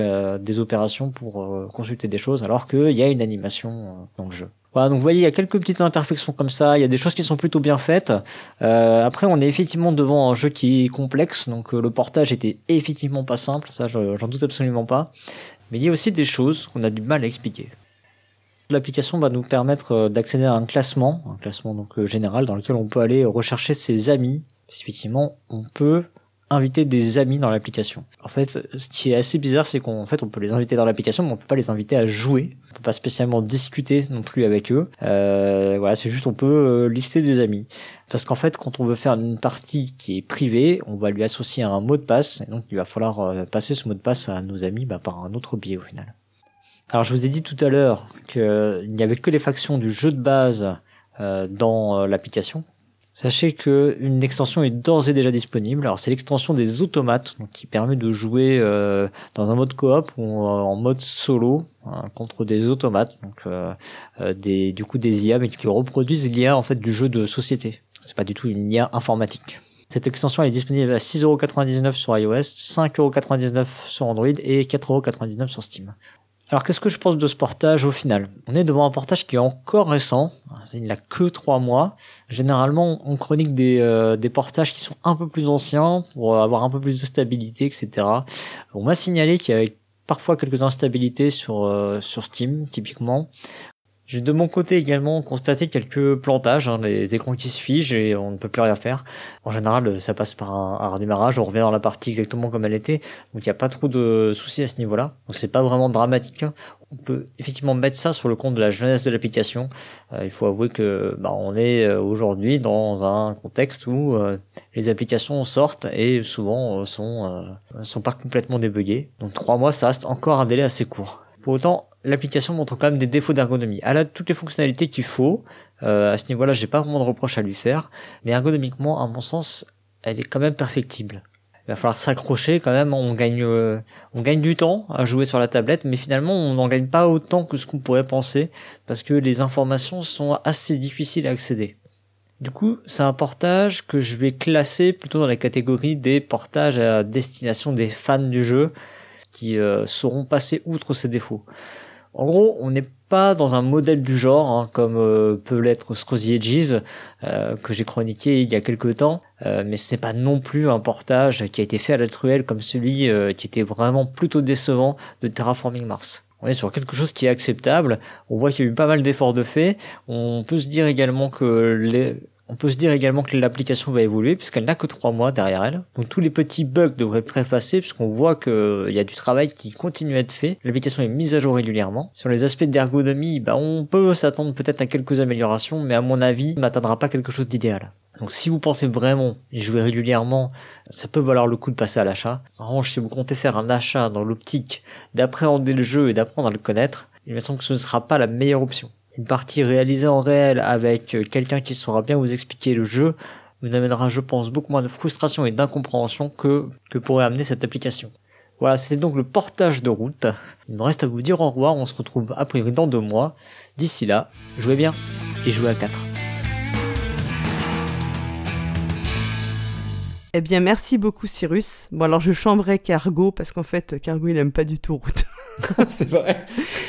des opérations pour consulter des choses, alors qu'il y a une animation dans le jeu. Voilà, donc vous voyez, il y a quelques petites imperfections comme ça, il y a des choses qui sont plutôt bien faites. Euh, après, on est effectivement devant un jeu qui est complexe, donc euh, le portage était effectivement pas simple, ça j'en doute absolument pas. Mais il y a aussi des choses qu'on a du mal à expliquer. L'application va nous permettre euh, d'accéder à un classement, un classement donc général dans lequel on peut aller rechercher ses amis. Effectivement, on peut inviter des amis dans l'application. En fait, ce qui est assez bizarre, c'est qu'en fait, on peut les inviter dans l'application, mais on peut pas les inviter à jouer. On peut pas spécialement discuter non plus avec eux. Euh, voilà, c'est juste on peut euh, lister des amis. Parce qu'en fait, quand on veut faire une partie qui est privée, on va lui associer un mot de passe, et donc il va falloir euh, passer ce mot de passe à nos amis bah, par un autre biais au final. Alors je vous ai dit tout à l'heure qu'il n'y avait que les factions du jeu de base dans l'application. Sachez que une extension est d'ores et déjà disponible. Alors c'est l'extension des automates qui permet de jouer euh, dans un mode coop ou en mode solo hein, contre des automates, donc euh, euh, des du coup des IA mais qui reproduisent l'IA en fait du jeu de société. C'est pas du tout une IA informatique. Cette extension est disponible à 6,99€ sur iOS, 5,99€ sur Android et 4,99€ sur Steam. Alors qu'est-ce que je pense de ce portage au final? On est devant un portage qui est encore récent, il n'a que trois mois. Généralement on chronique des, euh, des portages qui sont un peu plus anciens pour avoir un peu plus de stabilité, etc. On m'a signalé qu'il y avait parfois quelques instabilités sur, euh, sur Steam typiquement. J'ai de mon côté également constaté quelques plantages, hein, les écrans qui se figent et on ne peut plus rien faire. En général, ça passe par un, redémarrage, on revient dans la partie exactement comme elle était, donc il n'y a pas trop de soucis à ce niveau-là. Donc c'est pas vraiment dramatique. Hein. On peut effectivement mettre ça sur le compte de la jeunesse de l'application. Euh, il faut avouer que bah, on est euh, aujourd'hui dans un contexte où euh, les applications sortent et souvent sont sont pas complètement débuguées. Donc trois mois, ça reste encore un délai assez court. Pour autant, l'application montre quand même des défauts d'ergonomie. Elle a toutes les fonctionnalités qu'il faut. Euh, à ce niveau-là, j'ai pas vraiment de reproche à lui faire. Mais ergonomiquement, à mon sens, elle est quand même perfectible. Il va falloir s'accrocher quand même. Euh, on gagne du temps à jouer sur la tablette, mais finalement, on n'en gagne pas autant que ce qu'on pourrait penser parce que les informations sont assez difficiles à accéder. Du coup, c'est un portage que je vais classer plutôt dans la catégorie des portages à destination des fans du jeu qui euh, sauront passer outre ces défauts. En gros, on n'est pas dans un modèle du genre, hein, comme euh, peut l'être Scrozzy Edges, euh, que j'ai chroniqué il y a quelques temps, mais ce n'est pas non plus un portage qui a été fait à la truelle comme celui qui était vraiment plutôt décevant de Terraforming Mars. On est sur quelque chose qui est acceptable, on voit qu'il y a eu pas mal d'efforts de fait, on peut se dire également que les, on peut se dire également que l'application va évoluer puisqu'elle n'a que trois mois derrière elle. Donc tous les petits bugs devraient être effacés puisqu'on voit qu'il y a du travail qui continue à être fait. L'application est mise à jour régulièrement. Sur les aspects d'ergonomie, bah, on peut s'attendre peut-être à quelques améliorations, mais à mon avis, on n'atteindra pas quelque chose d'idéal. Donc si vous pensez vraiment y jouer régulièrement, ça peut valoir le coup de passer à l'achat. En revanche, si vous comptez faire un achat dans l'optique d'appréhender le jeu et d'apprendre à le connaître, il me semble que ce ne sera pas la meilleure option une partie réalisée en réel avec euh, quelqu'un qui saura bien vous expliquer le jeu vous amènera, je pense, beaucoup moins de frustration et d'incompréhension que, que pourrait amener cette application. Voilà, c'est donc le portage de route. Il me reste à vous dire au revoir, on se retrouve a priori dans deux mois. D'ici là, jouez bien et jouez à 4. Eh bien, merci beaucoup Cyrus. Bon alors je chambrerai Cargo parce qu'en fait Cargo il aime pas du tout route. c'est vrai.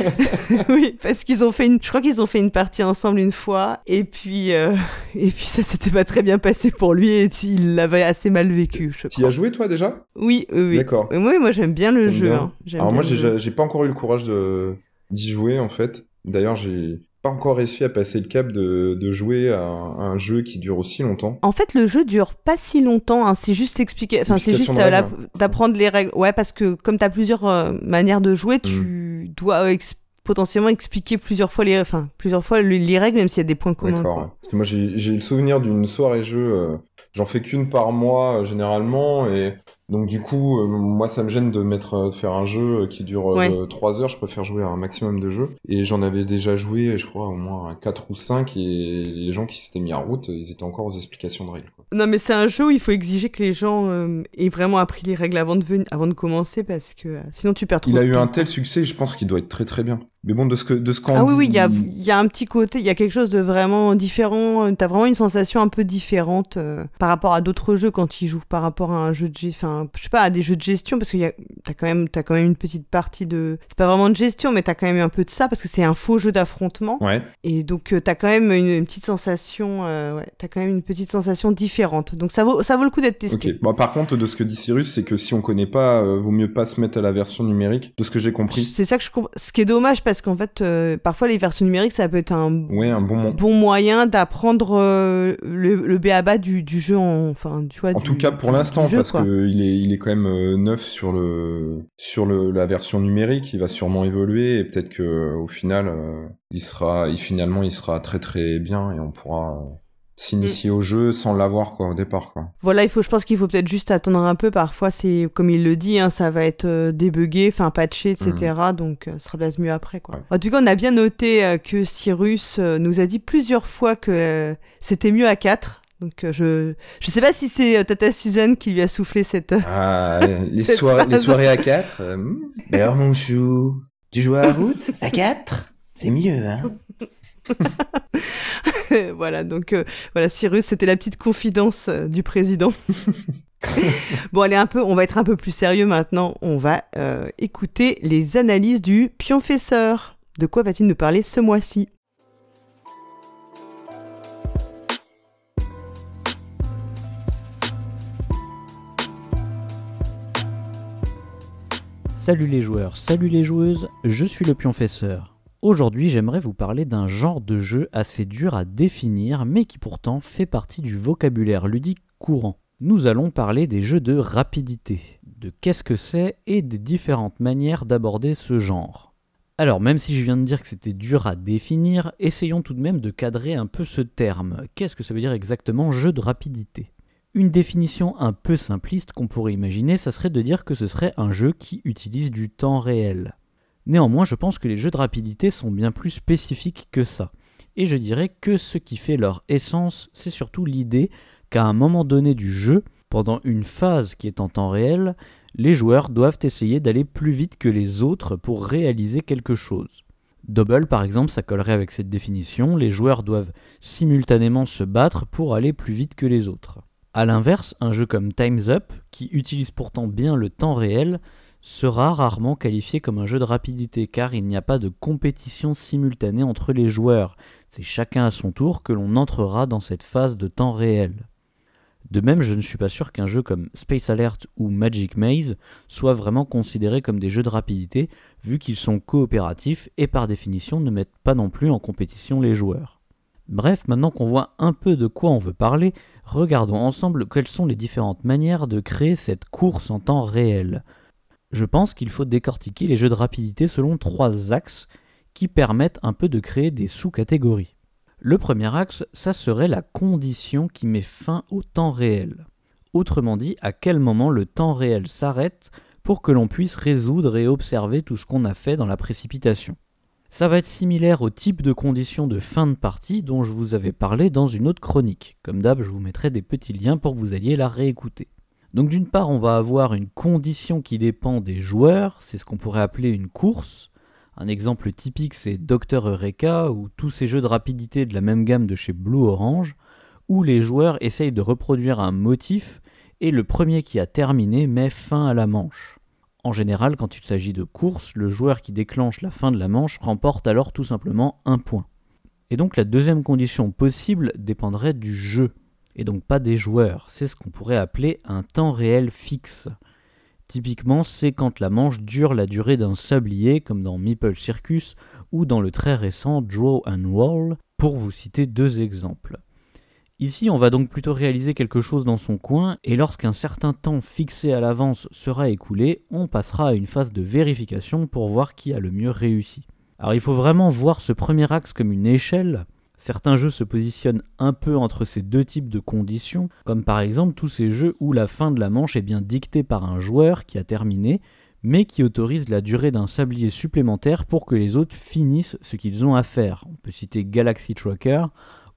oui, parce qu'ils ont fait une, je crois qu'ils ont fait une partie ensemble une fois, et puis euh, et puis ça s'était pas très bien passé pour lui et il l'avait assez mal vécu. Tu y as joué toi déjà? Oui, oui. D'accord. Oui, moi j'aime bien le jeu. Hein. Alors moi j'ai pas encore eu le courage de d'y jouer en fait. D'ailleurs j'ai pas encore réussi à passer le cap de, jouer à un, jeu qui dure aussi longtemps. En fait, le jeu dure pas si longtemps. Hein. C'est juste expliquer. Enfin, c'est juste euh, d'apprendre les règles. Ouais, parce que comme tu as plusieurs euh, manières de jouer, tu mm. dois euh, potentiellement expliquer plusieurs fois les, enfin, plusieurs fois les, règles, même s'il y a des points communs. D'accord. Parce que moi, j'ai le souvenir d'une soirée jeu. J'en fais qu'une par mois généralement et donc du coup, euh, moi ça me gêne de mettre euh, de faire un jeu qui dure 3 euh, heures, je préfère jouer à un maximum de jeux. Et j'en avais déjà joué, je crois, au moins 4 ou 5, et les gens qui s'étaient mis en route, ils étaient encore aux explications de règles. Non mais c'est un jeu où il faut exiger que les gens aient vraiment appris les règles avant de, avant de commencer, parce que sinon tu perds trop Il a eu un tel succès, je pense qu'il doit être très très bien. Mais bon, de ce que de ce qu'on Ah oui, oui, il y a, y a un petit côté, il y a quelque chose de vraiment différent. T'as vraiment une sensation un peu différente par rapport à d'autres jeux quand ils jouent, par rapport à un jeu de... Enfin, je sais pas, à des jeux de gestion, parce que t'as quand, même, as quand même une petite partie de. C'est pas vraiment de gestion, mais t'as quand même un peu de ça, parce que c'est un faux jeu d'affrontement. Ouais. Et donc, euh, t'as quand même une, petite sensation. Euh, ouais, t'as quand même une petite sensation différente. Donc, ça vaut, ça vaut le coup d'être testé. Ok. Bon, par contre, de ce que dit Cyrus, c'est que si on connaît pas, euh, vaut mieux pas se mettre à la version numérique, de ce que j'ai compris. C'est ça que je comprends. Ce qui est dommage, parce qu'en fait, parfois, les versions numériques, ça peut être un, bon, bon moyen d'apprendre le, le BABA du, du jeu en. Enfin, tu vois. En tout cas, pour l'instant, parce qu'il est, il est quand même euh, neuf sur le sur le, la version numérique. Il va sûrement évoluer et peut-être que au final, euh, il sera, il, finalement, il sera très très bien et on pourra s'initier au jeu sans l'avoir quoi au départ quoi. Voilà, il faut, je pense qu'il faut peut-être juste attendre un peu. Parfois, c'est comme il le dit, hein, ça va être euh, débugué, enfin patché, etc. Mm. Donc, euh, ce sera peut-être mieux après quoi. En tout cas, on a bien noté euh, que Cyrus nous a dit plusieurs fois que c'était mieux à 4 donc je je sais pas si c'est Tata Suzanne qui lui a soufflé cette ah, les soirées les soirées à 4 alors mon chou tu joues à route à 4 c'est mieux hein voilà, donc euh, voilà, Cyrus, c'était la petite confidence euh, du président. bon, allez, un peu, on va être un peu plus sérieux maintenant. On va euh, écouter les analyses du pionfesseur. De quoi va-t-il nous parler ce mois-ci? Salut les joueurs, salut les joueuses, je suis le pionfesseur. Aujourd'hui, j'aimerais vous parler d'un genre de jeu assez dur à définir, mais qui pourtant fait partie du vocabulaire ludique courant. Nous allons parler des jeux de rapidité, de qu'est-ce que c'est et des différentes manières d'aborder ce genre. Alors, même si je viens de dire que c'était dur à définir, essayons tout de même de cadrer un peu ce terme. Qu'est-ce que ça veut dire exactement jeu de rapidité? Une définition un peu simpliste qu'on pourrait imaginer, ça serait de dire que ce serait un jeu qui utilise du temps réel. Néanmoins, je pense que les jeux de rapidité sont bien plus spécifiques que ça. Et je dirais que ce qui fait leur essence, c'est surtout l'idée qu'à un moment donné du jeu, pendant une phase qui est en temps réel, les joueurs doivent essayer d'aller plus vite que les autres pour réaliser quelque chose. Double, par exemple, ça collerait avec cette définition, les joueurs doivent simultanément se battre pour aller plus vite que les autres. A l'inverse, un jeu comme Time's Up, qui utilise pourtant bien le temps réel, sera rarement qualifié comme un jeu de rapidité car il n'y a pas de compétition simultanée entre les joueurs. C'est chacun à son tour que l'on entrera dans cette phase de temps réel. De même, je ne suis pas sûr qu'un jeu comme Space Alert ou Magic Maze soit vraiment considéré comme des jeux de rapidité, vu qu'ils sont coopératifs et par définition ne mettent pas non plus en compétition les joueurs. Bref, maintenant qu'on voit un peu de quoi on veut parler, regardons ensemble quelles sont les différentes manières de créer cette course en temps réel je pense qu'il faut décortiquer les jeux de rapidité selon trois axes qui permettent un peu de créer des sous-catégories. Le premier axe, ça serait la condition qui met fin au temps réel. Autrement dit, à quel moment le temps réel s'arrête pour que l'on puisse résoudre et observer tout ce qu'on a fait dans la précipitation. Ça va être similaire au type de condition de fin de partie dont je vous avais parlé dans une autre chronique. Comme d'hab, je vous mettrai des petits liens pour que vous alliez la réécouter. Donc d'une part, on va avoir une condition qui dépend des joueurs, c'est ce qu'on pourrait appeler une course. Un exemple typique, c'est Dr Eureka ou tous ces jeux de rapidité de la même gamme de chez Blue Orange, où les joueurs essayent de reproduire un motif et le premier qui a terminé met fin à la manche. En général, quand il s'agit de course, le joueur qui déclenche la fin de la manche remporte alors tout simplement un point. Et donc la deuxième condition possible dépendrait du jeu et donc pas des joueurs. C'est ce qu'on pourrait appeler un temps réel fixe. Typiquement, c'est quand la manche dure la durée d'un sablier, comme dans Meeple Circus ou dans le très récent Draw and Wall, pour vous citer deux exemples. Ici, on va donc plutôt réaliser quelque chose dans son coin, et lorsqu'un certain temps fixé à l'avance sera écoulé, on passera à une phase de vérification pour voir qui a le mieux réussi. Alors il faut vraiment voir ce premier axe comme une échelle, Certains jeux se positionnent un peu entre ces deux types de conditions, comme par exemple tous ces jeux où la fin de la manche est bien dictée par un joueur qui a terminé, mais qui autorise la durée d'un sablier supplémentaire pour que les autres finissent ce qu'ils ont à faire. On peut citer Galaxy Trucker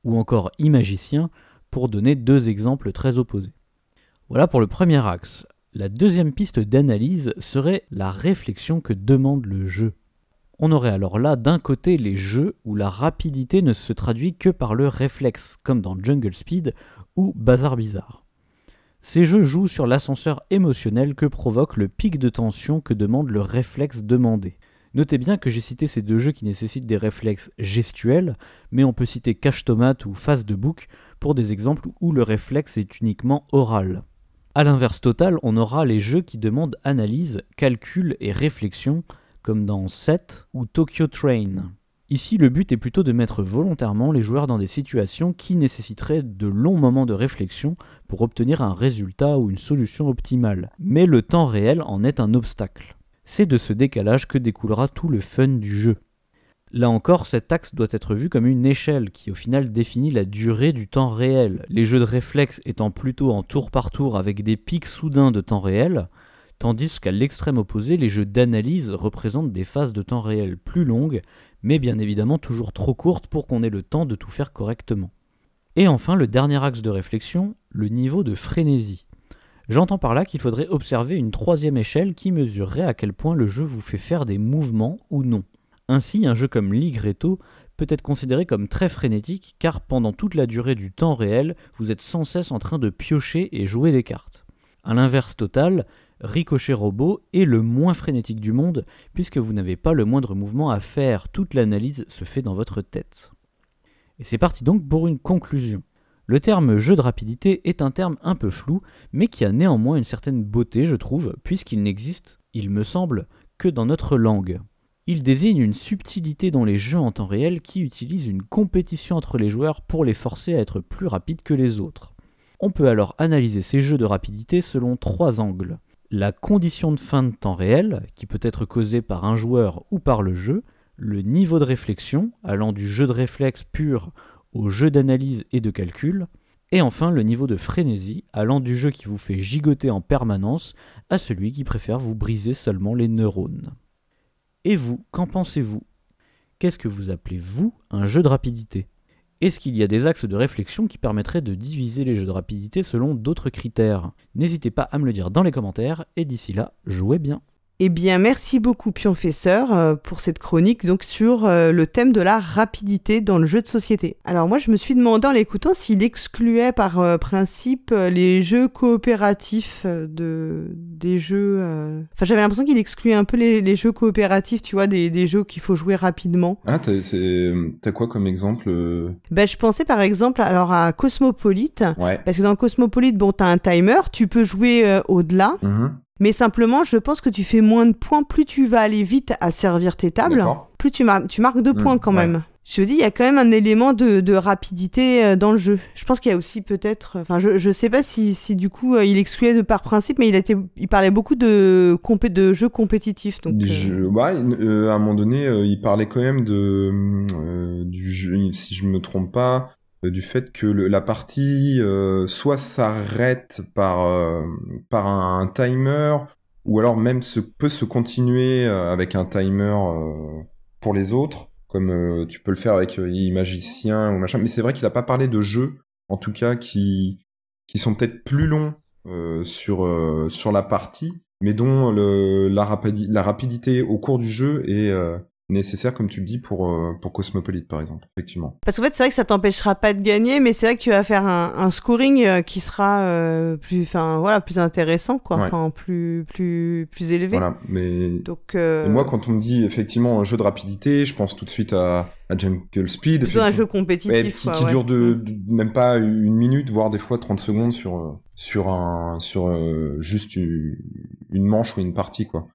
ou encore Imagicien pour donner deux exemples très opposés. Voilà pour le premier axe. La deuxième piste d'analyse serait la réflexion que demande le jeu. On aurait alors là d'un côté les jeux où la rapidité ne se traduit que par le réflexe, comme dans Jungle Speed ou Bazar Bizarre. Ces jeux jouent sur l'ascenseur émotionnel que provoque le pic de tension que demande le réflexe demandé. Notez bien que j'ai cité ces deux jeux qui nécessitent des réflexes gestuels, mais on peut citer Cache Tomate ou Face de Bouc pour des exemples où le réflexe est uniquement oral. A l'inverse total, on aura les jeux qui demandent analyse, calcul et réflexion, comme dans Set ou Tokyo Train. Ici, le but est plutôt de mettre volontairement les joueurs dans des situations qui nécessiteraient de longs moments de réflexion pour obtenir un résultat ou une solution optimale. Mais le temps réel en est un obstacle. C'est de ce décalage que découlera tout le fun du jeu. Là encore, cet axe doit être vu comme une échelle qui au final définit la durée du temps réel, les jeux de réflexe étant plutôt en tour par tour avec des pics soudains de temps réel, tandis qu'à l'extrême opposé, les jeux d'analyse représentent des phases de temps réel plus longues, mais bien évidemment toujours trop courtes pour qu'on ait le temps de tout faire correctement. Et enfin, le dernier axe de réflexion, le niveau de frénésie. J'entends par là qu'il faudrait observer une troisième échelle qui mesurerait à quel point le jeu vous fait faire des mouvements ou non. Ainsi, un jeu comme Ligretto peut être considéré comme très frénétique car pendant toute la durée du temps réel, vous êtes sans cesse en train de piocher et jouer des cartes. A l'inverse total, Ricochet Robot est le moins frénétique du monde puisque vous n'avez pas le moindre mouvement à faire, toute l'analyse se fait dans votre tête. Et c'est parti donc pour une conclusion. Le terme jeu de rapidité est un terme un peu flou, mais qui a néanmoins une certaine beauté, je trouve, puisqu'il n'existe, il me semble, que dans notre langue. Il désigne une subtilité dans les jeux en temps réel qui utilise une compétition entre les joueurs pour les forcer à être plus rapides que les autres. On peut alors analyser ces jeux de rapidité selon trois angles. La condition de fin de temps réel, qui peut être causée par un joueur ou par le jeu, le niveau de réflexion, allant du jeu de réflexe pur au jeu d'analyse et de calcul, et enfin le niveau de frénésie, allant du jeu qui vous fait gigoter en permanence à celui qui préfère vous briser seulement les neurones. Et vous, qu'en pensez-vous? Qu'est-ce que vous appelez, vous, un jeu de rapidité? Est-ce qu'il y a des axes de réflexion qui permettraient de diviser les jeux de rapidité selon d'autres critères? N'hésitez pas à me le dire dans les commentaires, et d'ici là, jouez bien eh bien, merci beaucoup Pionfesseur euh, pour cette chronique donc sur euh, le thème de la rapidité dans le jeu de société. Alors moi, je me suis demandé en l'écoutant s'il excluait par euh, principe les jeux coopératifs de des jeux. Enfin, j'avais l'impression qu'il excluait un peu les, jeux coopératifs, tu vois, des, des jeux qu'il faut jouer rapidement. Ah, t'as quoi comme exemple Ben, je pensais par exemple alors à Cosmopolite, ouais. parce que dans Cosmopolite, bon, t'as un timer, tu peux jouer au-delà. Mm-hmm. Mais simplement, je pense que tu fais moins de points, plus tu vas aller vite à servir tes tables, plus tu, tu marques de mmh, points quand même. Je dis, il y a quand même un élément de, rapidité euh, dans le jeu. Je pense qu'il y a aussi peut-être, enfin, je, je sais pas si, si du coup euh, il excluait de par principe, mais il était, il parlait beaucoup de compé de jeux compétitifs. Donc, euh... à un moment donné, euh, il parlait quand même de du jeu, si je me trompe pas, euh, du fait que la partie euh, soit s'arrête par, euh, par un, timer, ou alors même se, peut se continuer avec un timer pour les autres, comme tu peux le faire avec Magicien ou machin. Mais c'est vrai qu'il n'a pas parlé de jeux, en tout cas, qui, qui sont peut-être plus longs sur, sur la partie, mais dont la rapidité au cours du jeu est, nécessaire, comme tu le dis, pour, euh, pour Cosmopolite, par exemple, effectivement. Parce qu'en fait, c'est vrai que ça t'empêchera pas de gagner, mais c'est vrai que tu vas faire un, un scoring euh, qui sera euh, plus, enfin, voilà, plus intéressant, quoi, enfin, plus, plus, plus élevé. Voilà, mais. Donc. Et moi, quand on me dit effectivement un jeu de rapidité, je pense tout de suite à, à Jungle Speed. C'est un jeu compétitif. qui, qui dure de, même pas une minute, voire des fois 30 secondes sur, sur un, sur juste une, une manche ou une partie, quoi.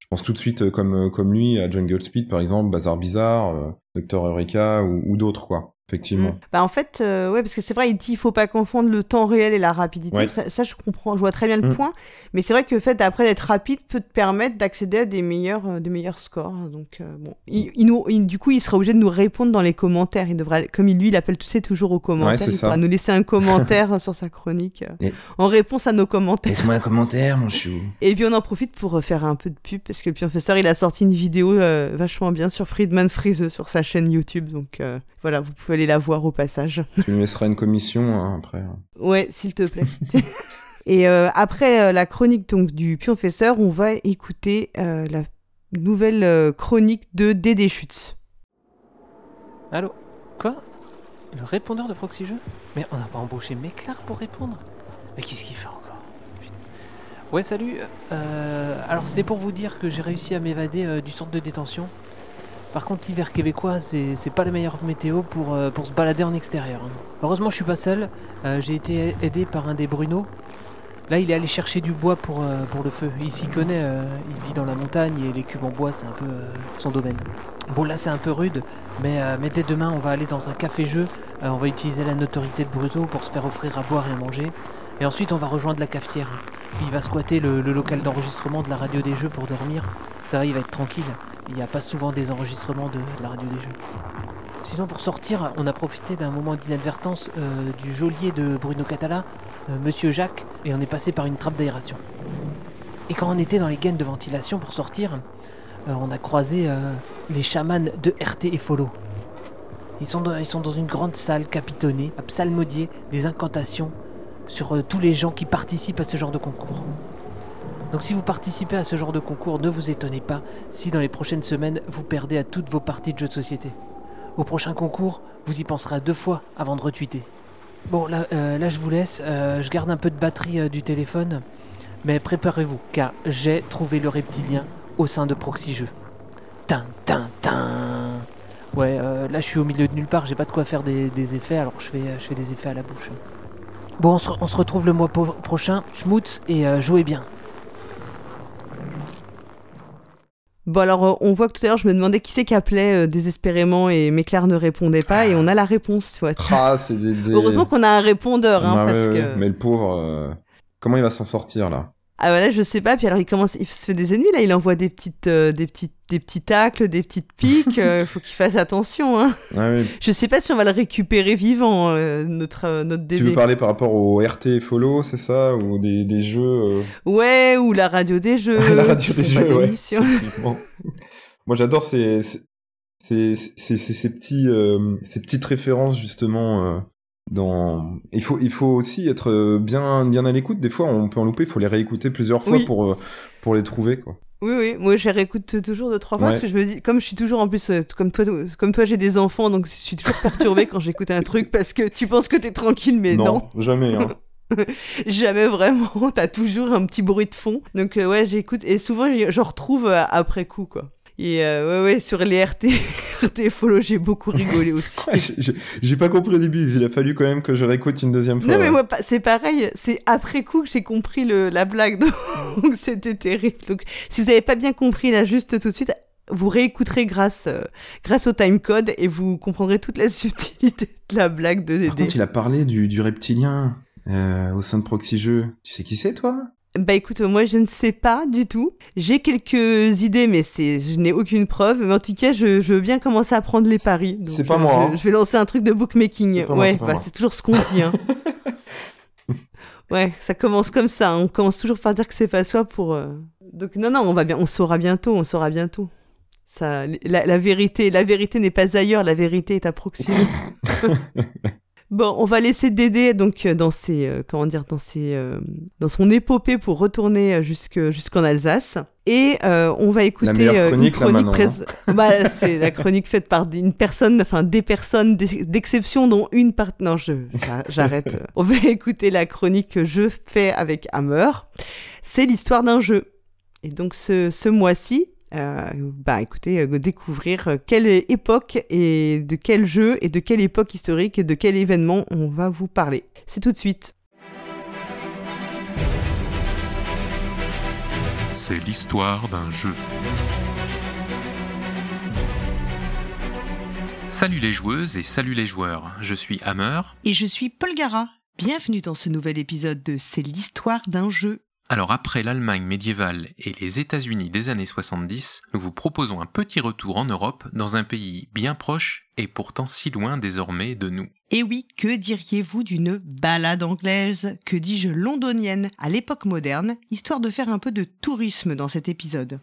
Je pense tout de suite, euh, comme, euh, comme lui, à Jungle Speed, par exemple, Bazar Bizarre, euh, Docteur Eureka ou, ou d'autres, quoi effectivement. Mm. Bah en fait, euh, ouais, parce que c'est vrai, il dit faut pas confondre le temps réel et la rapidité. Ça, je comprends, je vois très bien le mm. point. Mais c'est vrai que le fait après d'être rapide peut te permettre d'accéder à des meilleurs, euh, des meilleurs scores. Donc euh, bon, il, nous, du coup, il sera obligé de nous répondre dans les commentaires. Il devrait, comme lui, il appelle tous toujours aux commentaires. il pourra nous laisser un commentaire sur sa chronique en réponse à nos commentaires. Laisse-moi un commentaire, mon chou. Et puis on en profite pour faire un peu de pub parce que le professeur, il a sorti une vidéo vachement bien sur Friedman Freeze sur sa chaîne YouTube. Donc voilà, vous pouvez aller la voir au passage. Tu me laisseras une commission hein, après. Ouais, s'il te plaît. Et euh, après euh, la chronique donc, du Pionfesseur, on va écouter euh, la nouvelle chronique de Dédé Schutz. Allô? Quoi? Le répondeur de Proxy Jeux Mais on n'a pas embauché Méclar pour répondre? Mais qu'est-ce qu'il fait encore? Ouais, salut. alors c'est pour vous dire que j'ai réussi à m'évader du centre de détention par contre, l'hiver québécois, c'est pas la meilleure météo pour, euh, pour se balader en extérieur. Hein. Heureusement, je suis pas seul. Euh, j'ai été aidé par un des Bruno. Là, il est allé chercher du bois pour, euh, le feu. Il s'y connaît, il vit dans la montagne et les cubes en bois, c'est un peu son domaine. Bon, là, c'est un peu rude, mais, mais, dès demain, on va aller dans un café-jeu. on va utiliser la notoriété de Bruno pour se faire offrir à boire et à manger. Et ensuite, on va rejoindre la cafetière. Il va squatter le, le local d'enregistrement de la radio des jeux pour dormir. Ça va, il va être tranquille. Il n'y a pas souvent des enregistrements de, la radio des jeux. Sinon, pour sortir, on a profité d'un moment d'inadvertance euh, du geôlier de Bruno Catala, euh, Monsieur Jacques, et on est passé par une trappe d'aération. Et quand on était dans les gaines de ventilation pour sortir, euh, on a croisé les chamans de RT et Follow. Ils sont, dans, ils sont dans une grande salle capitonnée, à psalmodier des incantations sur tous les gens qui participent à ce genre de concours. Donc si vous participez à ce genre de concours, ne vous étonnez pas si dans les prochaines semaines vous perdez à toutes vos parties de jeux de société. Au prochain concours, vous y penserez deux fois avant de retweeter. Bon, là, euh, là je vous laisse. Euh, je garde un peu de batterie euh, du téléphone. Mais préparez-vous, car j'ai trouvé le reptilien au sein de Proxy Jeux. Tin, tin, tin. Ouais, là je suis au milieu de nulle part, j'ai pas de quoi faire des, effets, alors je fais, je fais des effets à la bouche. Bon, on se, on se retrouve le mois prochain. Schmutz et jouez bien. Bon alors euh, on voit que tout à l'heure je me demandais qui c'est qui appelait euh, désespérément et Méclair ne répondait pas et on a la réponse. Tu vois. Ah, c'est des, Heureusement qu'on a un répondeur hein, bah parce que... Mais le pauvre, euh, comment il va s'en sortir là? Ah voilà, je sais pas. Puis alors il commence, il se fait des ennemis là. Il envoie des petites, euh, des petites, des petits tacles, des petites piques. Il euh, faut qu'il fasse attention. Hein. Ah oui. Je sais pas si on va le récupérer vivant euh, notre notre Tu veux parler par rapport au RT Follow, c'est ça, ou des, des jeux Ouais, ou la radio des jeux. la radio des jeux, ouais. Moi j'adore ces ces, ces, ces, ces petits ces petites références justement dans il faut il faut aussi être euh, bien bien à l'écoute des fois on peut en louper il faut les réécouter plusieurs fois pour euh, pour les trouver quoi oui oui moi je réécoute toujours deux trois fois parce que je me dis comme je suis toujours en plus euh, comme toi comme toi j'ai des enfants donc je suis toujours perturbée quand j'écoute un truc parce que tu penses que t'es tranquille mais non, non. jamais hein. Jamais vraiment, t'as toujours un petit bruit de fond. Donc ouais, j'écoute et souvent je retrouve après coup quoi. Et euh, ouais, ouais, sur les RT, RT follow, j'ai beaucoup rigolé aussi. j'ai pas compris au début, il a fallu quand même que je réécoute une deuxième fois. Non, mais moi, c'est pareil, c'est après coup que j'ai compris le, la blague, donc c'était terrible. Donc, si vous avez pas bien compris là, juste tout de suite, vous réécouterez grâce, euh, grâce au timecode et vous comprendrez toute la subtilité de la blague de Dédé. Par contre, il a parlé du, du reptilien euh, au sein de Proxy Jeux. Tu sais qui c'est, toi? Bah écoute, moi je ne sais pas du tout. J'ai quelques idées, mais c'est, je n'ai aucune preuve. Mais en tout cas, je, veux bien commencer à prendre les paris. C'est pas moi. Hein. Je, vais lancer un truc de bookmaking. ouais, bah, c'est toujours ce qu'on dit. Hein. ouais, ça commence comme ça. On commence toujours par dire que c'est pas soi pour. Euh, donc non, non, on va bien, on saura bientôt, on saura bientôt. Ça, la, la vérité, la vérité n'est pas ailleurs, la vérité est à proximité. Bon, on va laisser Dédé donc euh, dans ses euh, comment dire dans ses euh, dans son épopée pour retourner jusque jusqu'en Alsace. Et on va écouter la chronique, une chronique hein. bah, c'est la chronique faite par une personne enfin des personnes d'exception dont une part non je j'arrête. On va écouter la chronique que je fais avec Hammer. C'est l'histoire d'un jeu. Et donc ce ce mois-ci euh, bah écoutez, euh, découvrir euh, quelle époque et de quel jeu et de quelle époque historique et de quel événement on va vous parler. C'est tout de suite. C'est l'histoire d'un jeu. Salut les joueuses et salut les joueurs, je suis Hammer. Et je suis Paul Gara. Bienvenue dans ce nouvel épisode de C'est l'histoire d'un jeu. Alors après l'Allemagne médiévale et les États-Unis des années 70, nous vous proposons un petit retour en Europe dans un pays bien proche et pourtant si loin désormais de nous. Et oui, que diriez-vous d'une balade anglaise, que dis-je londonienne, à l'époque moderne, histoire de faire un peu de tourisme dans cet épisode.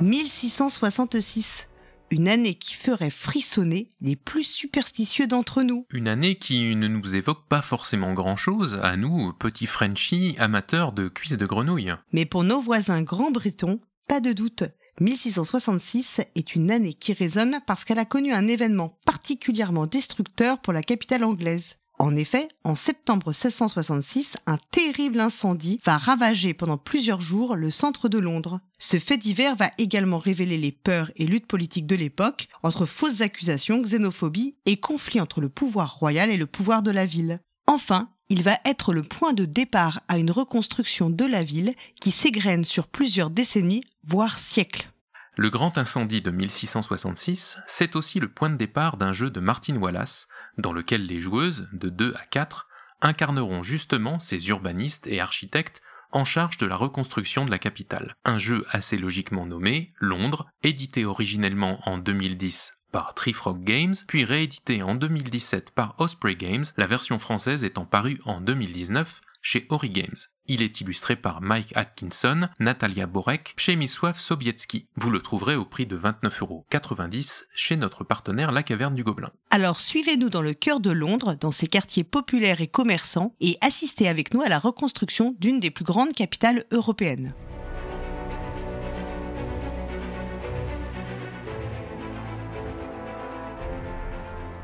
1666 une année qui ferait frissonner les plus superstitieux d'entre nous. Une année qui ne nous évoque pas forcément grand-chose à nous, petits Frenchies amateurs de cuisses de grenouille. Mais pour nos voisins grands-bretons, pas de doute, 1666 est une année qui résonne parce qu'elle a connu un événement particulièrement destructeur pour la capitale anglaise. En effet, en septembre 1666, un terrible incendie va ravager pendant plusieurs jours le centre de Londres. Ce fait divers va également révéler les peurs et luttes politiques de l'époque entre fausses accusations, xénophobie et conflits entre le pouvoir royal et le pouvoir de la ville. Enfin, il va être le point de départ à une reconstruction de la ville qui s'égrène sur plusieurs décennies, voire siècles. Le grand incendie de 1666, c'est aussi le point de départ d'un jeu de Martin Wallace, dans lequel les joueuses, de 2 à 4, incarneront justement ces urbanistes et architectes en charge de la reconstruction de la capitale. Un jeu assez logiquement nommé Londres, édité originellement en 2010 par Trifrog Games, puis réédité en 2017 par Osprey Games, la version française étant parue en 2019 chez Ori Games. Il est illustré par Mike Atkinson, Natalia Borek, Przemysław Sobiecki. Vous le trouverez au prix de 29,90€ chez notre partenaire La Caverne du Gobelin. Alors suivez-nous dans le cœur de Londres, dans ces quartiers populaires et commerçants, et assistez avec nous à la reconstruction d'une des plus grandes capitales européennes.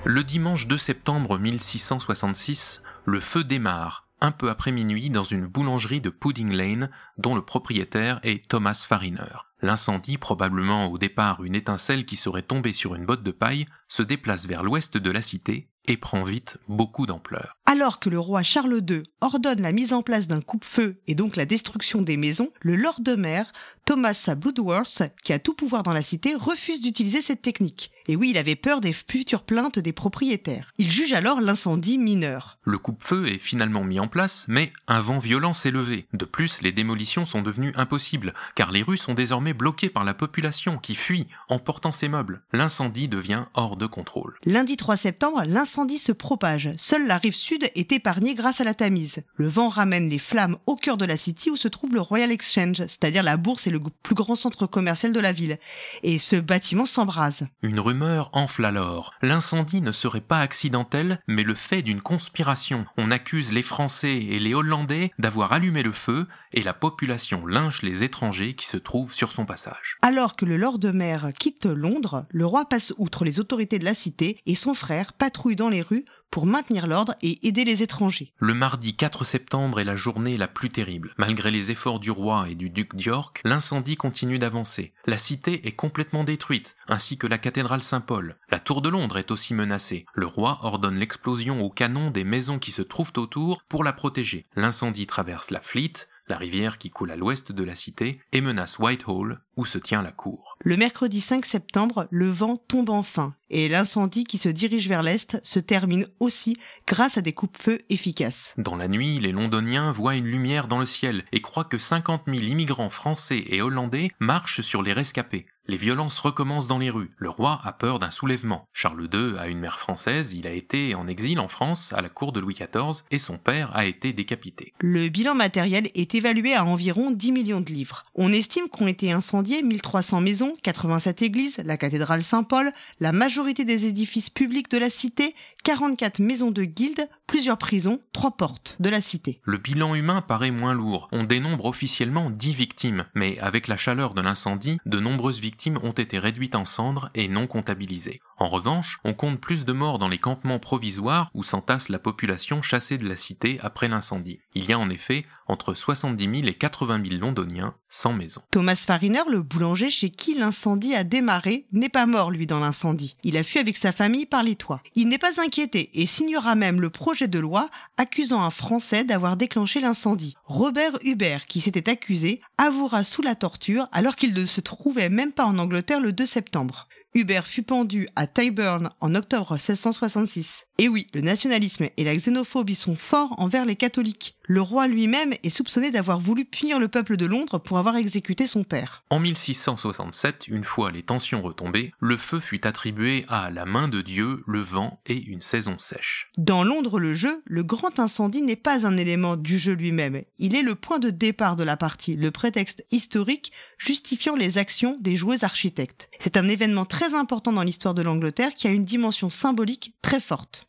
Le dimanche 2 septembre 1666, le feu démarre, un peu après minuit, dans une boulangerie de Pudding Lane, dont le propriétaire est Thomas Fariner. L'incendie, probablement au départ une étincelle qui serait tombée sur une botte de paille, se déplace vers l'ouest de la cité et prend vite beaucoup d'ampleur. Alors que le roi Charles II ordonne la mise en place d'un coupe-feu et donc la destruction des maisons, le lord de mer, Thomas Bloodworth, qui a tout pouvoir dans la cité, refuse d'utiliser cette technique. Et oui, il avait peur des futures plaintes des propriétaires. Il juge alors l'incendie mineur. Le coupe-feu est finalement mis en place, mais un vent violent s'est levé. De plus, les démolitions sont devenues impossibles, car les rues sont désormais bloquées par la population qui fuit, emportant ses meubles. L'incendie devient hors de contrôle. Lundi 3 septembre, l'incendie se propage. Seule la rive sud est épargnée grâce à la Tamise. Le vent ramène les flammes au cœur de la city où se trouve le Royal Exchange, c'est-à-dire la bourse et le plus grand centre commercial de la ville. Et ce bâtiment s'embrase. Une rumeur enfle alors. L'incendie ne serait pas accidentel, mais le fait d'une conspiration. On accuse les Français et les Hollandais d'avoir allumé le feu et la population lynche les étrangers qui se trouvent sur son passage. Alors que le lord de quitte Londres, le roi passe outre les autorités de la cité et son frère patrouille dans les rues pour maintenir l'ordre et aider les étrangers. Le mardi 4 septembre est la journée la plus terrible. Malgré les efforts du roi et du duc d'York, l'incendie continue d'avancer. La cité est complètement détruite, ainsi que la cathédrale Saint-Paul. La tour de Londres est aussi menacée. Le roi ordonne l'explosion au canon des maisons qui se trouvent autour pour la protéger. L'incendie traverse la Fleet, la rivière qui coule à l'ouest de la cité, et menace Whitehall, où se tient la cour. Le mercredi 5 septembre, le vent tombe enfin, et l'incendie qui se dirige vers l'est se termine aussi grâce à des coupes-feu efficaces. Dans la nuit, les Londoniens voient une lumière dans le ciel et croient que 50 000 immigrants français et hollandais marchent sur les rescapés. Les violences recommencent dans les rues. Le roi a peur d'un soulèvement. Charles II a une mère française, il a été en exil en France à la cour de Louis XIV et son père a été décapité. Le bilan matériel est évalué à environ 10 millions de livres. On estime qu'ont été incendiées 1300 maisons, 87 églises, la cathédrale Saint-Paul, la majorité des édifices publics de la cité, 44 maisons de guildes, plusieurs prisons, trois portes de la cité. Le bilan humain paraît moins lourd. On dénombre officiellement 10 victimes, mais avec la chaleur de l'incendie, de nombreuses victimes ont été réduites en cendres et non comptabilisées. En revanche, on compte plus de morts dans les campements provisoires où s'entasse la population chassée de la cité après l'incendie. Il y a en effet entre 70 000 et 80 000 londoniens sans maison. Thomas Fariner, le boulanger chez qui l'incendie a démarré, n'est pas mort lui dans l'incendie. Il a fui avec sa famille par les toits. Il n'est pas inquiété et signera même le projet de loi accusant un Français d'avoir déclenché l'incendie. Robert Hubert, qui s'était accusé, avouera sous la torture alors qu'il ne se trouvait même pas en Angleterre le 2 septembre. Hubert fut pendu à Tyburn en octobre 1666. Et oui, le nationalisme et la xénophobie sont forts envers les catholiques. Le roi lui-même est soupçonné d'avoir voulu punir le peuple de Londres pour avoir exécuté son père. En 1667, une fois les tensions retombées, le feu fut attribué à la main de Dieu, le vent et une saison sèche. Dans Londres le jeu, le grand incendie n'est pas un élément du jeu lui-même, il est le point de départ de la partie, le prétexte historique justifiant les actions des joueurs architectes. C'est un événement très important dans l'histoire de l'Angleterre qui a une dimension symbolique très forte.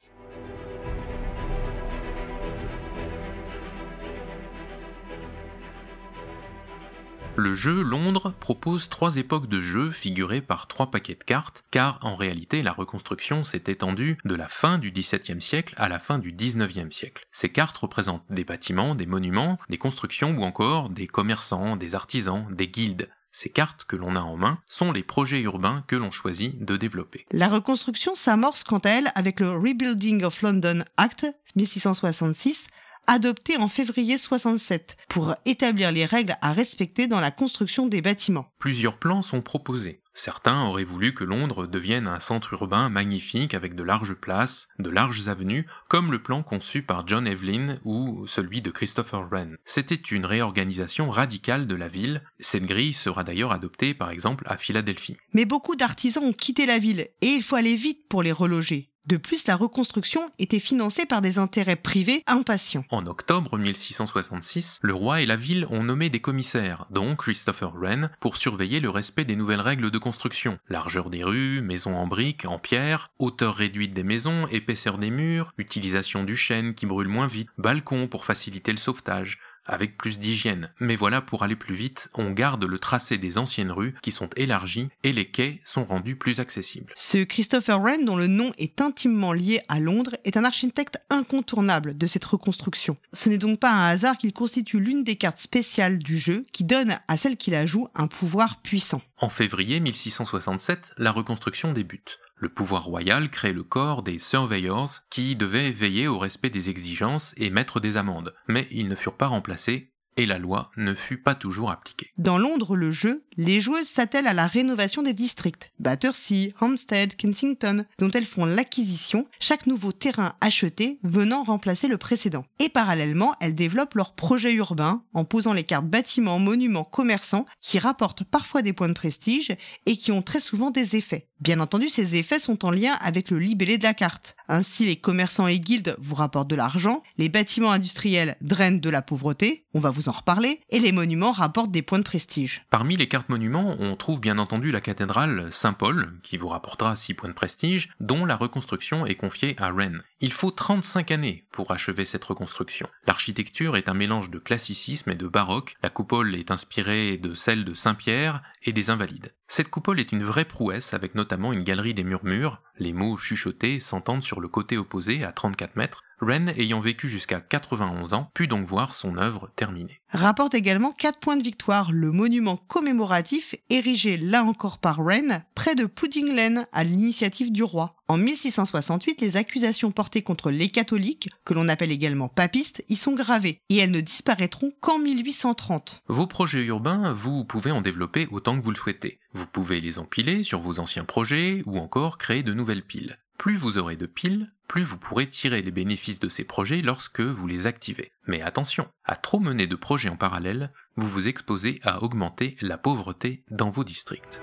Le jeu Londres propose trois époques de jeu figurées par trois paquets de cartes, car en réalité la reconstruction s'est étendue de la fin du XVIIe siècle à la fin du XIXe siècle. Ces cartes représentent des bâtiments, des monuments, des constructions ou encore des commerçants, des artisans, des guildes. Ces cartes que l'on a en main sont les projets urbains que l'on choisit de développer. La reconstruction s'amorce quant à elle avec le Rebuilding of London Act 1666 adopté en février 67 pour établir les règles à respecter dans la construction des bâtiments. Plusieurs plans sont proposés. Certains auraient voulu que Londres devienne un centre urbain magnifique avec de larges places, de larges avenues, comme le plan conçu par John Evelyn ou celui de Christopher Wren. C'était une réorganisation radicale de la ville. Cette grille sera d'ailleurs adoptée par exemple à Philadelphie. Mais beaucoup d'artisans ont quitté la ville et il faut aller vite pour les reloger. De plus, la reconstruction était financée par des intérêts privés impatients. En octobre 1666, le roi et la ville ont nommé des commissaires, dont Christopher Wren, pour surveiller le respect des nouvelles règles de construction. Largeur des rues, maisons en briques, en pierre, hauteur réduite des maisons, épaisseur des murs, utilisation du chêne qui brûle moins vite, balcons pour faciliter le sauvetage, avec plus d'hygiène. Mais voilà, pour aller plus vite, on garde le tracé des anciennes rues qui sont élargies et les quais sont rendus plus accessibles. Ce Christopher Wren, dont le nom est intimement lié à Londres, est un architecte incontournable de cette reconstruction. Ce n'est donc pas un hasard qu'il constitue l'une des cartes spéciales du jeu qui donne à celle qui la joue un pouvoir puissant. En février 1667, la reconstruction débute. Le pouvoir royal crée le corps des surveyors qui devaient veiller au respect des exigences et mettre des amendes, mais ils ne furent pas remplacés et la loi ne fut pas toujours appliquée. Dans Londres, le jeu, les joueuses s'attellent à la rénovation des districts, Battersea, Hampstead, Kensington, dont elles font l'acquisition, chaque nouveau terrain acheté venant remplacer le précédent. Et parallèlement, elles développent leurs projets urbains en posant les cartes bâtiments, monuments, commerçants qui rapportent parfois des points de prestige et qui ont très souvent des effets. Bien entendu, ces effets sont en lien avec le libellé de la carte. Ainsi, les commerçants et guildes vous rapportent de l'argent, les bâtiments industriels drainent de la pauvreté, on va vous en reparler, et les monuments rapportent des points de prestige. Parmi les cartes monuments, on trouve bien entendu la cathédrale Saint-Paul, qui vous rapportera 6 points de prestige, dont la reconstruction est confiée à Rennes. Il faut 35 années pour achever cette reconstruction. L'architecture est un mélange de classicisme et de baroque, la coupole est inspirée de celle de Saint-Pierre et des Invalides. Cette coupole est une vraie prouesse avec notamment une galerie des murmures, les mots chuchotés s'entendent sur le côté opposé à 34 mètres, Wren, ayant vécu jusqu'à 91 ans, put donc voir son œuvre terminée. Rapporte également 4 points de victoire le monument commémoratif érigé là encore par Wren près de Pudding Lane à l'initiative du roi. En 1668, les accusations portées contre les catholiques, que l'on appelle également papistes, y sont gravées et elles ne disparaîtront qu'en 1830. Vos projets urbains, vous pouvez en développer autant que vous le souhaitez. Vous pouvez les empiler sur vos anciens projets ou encore créer de nouvelles piles. Plus vous aurez de piles, plus vous pourrez tirer les bénéfices de ces projets lorsque vous les activez. Mais attention, à trop mener de projets en parallèle, vous vous exposez à augmenter la pauvreté dans vos districts.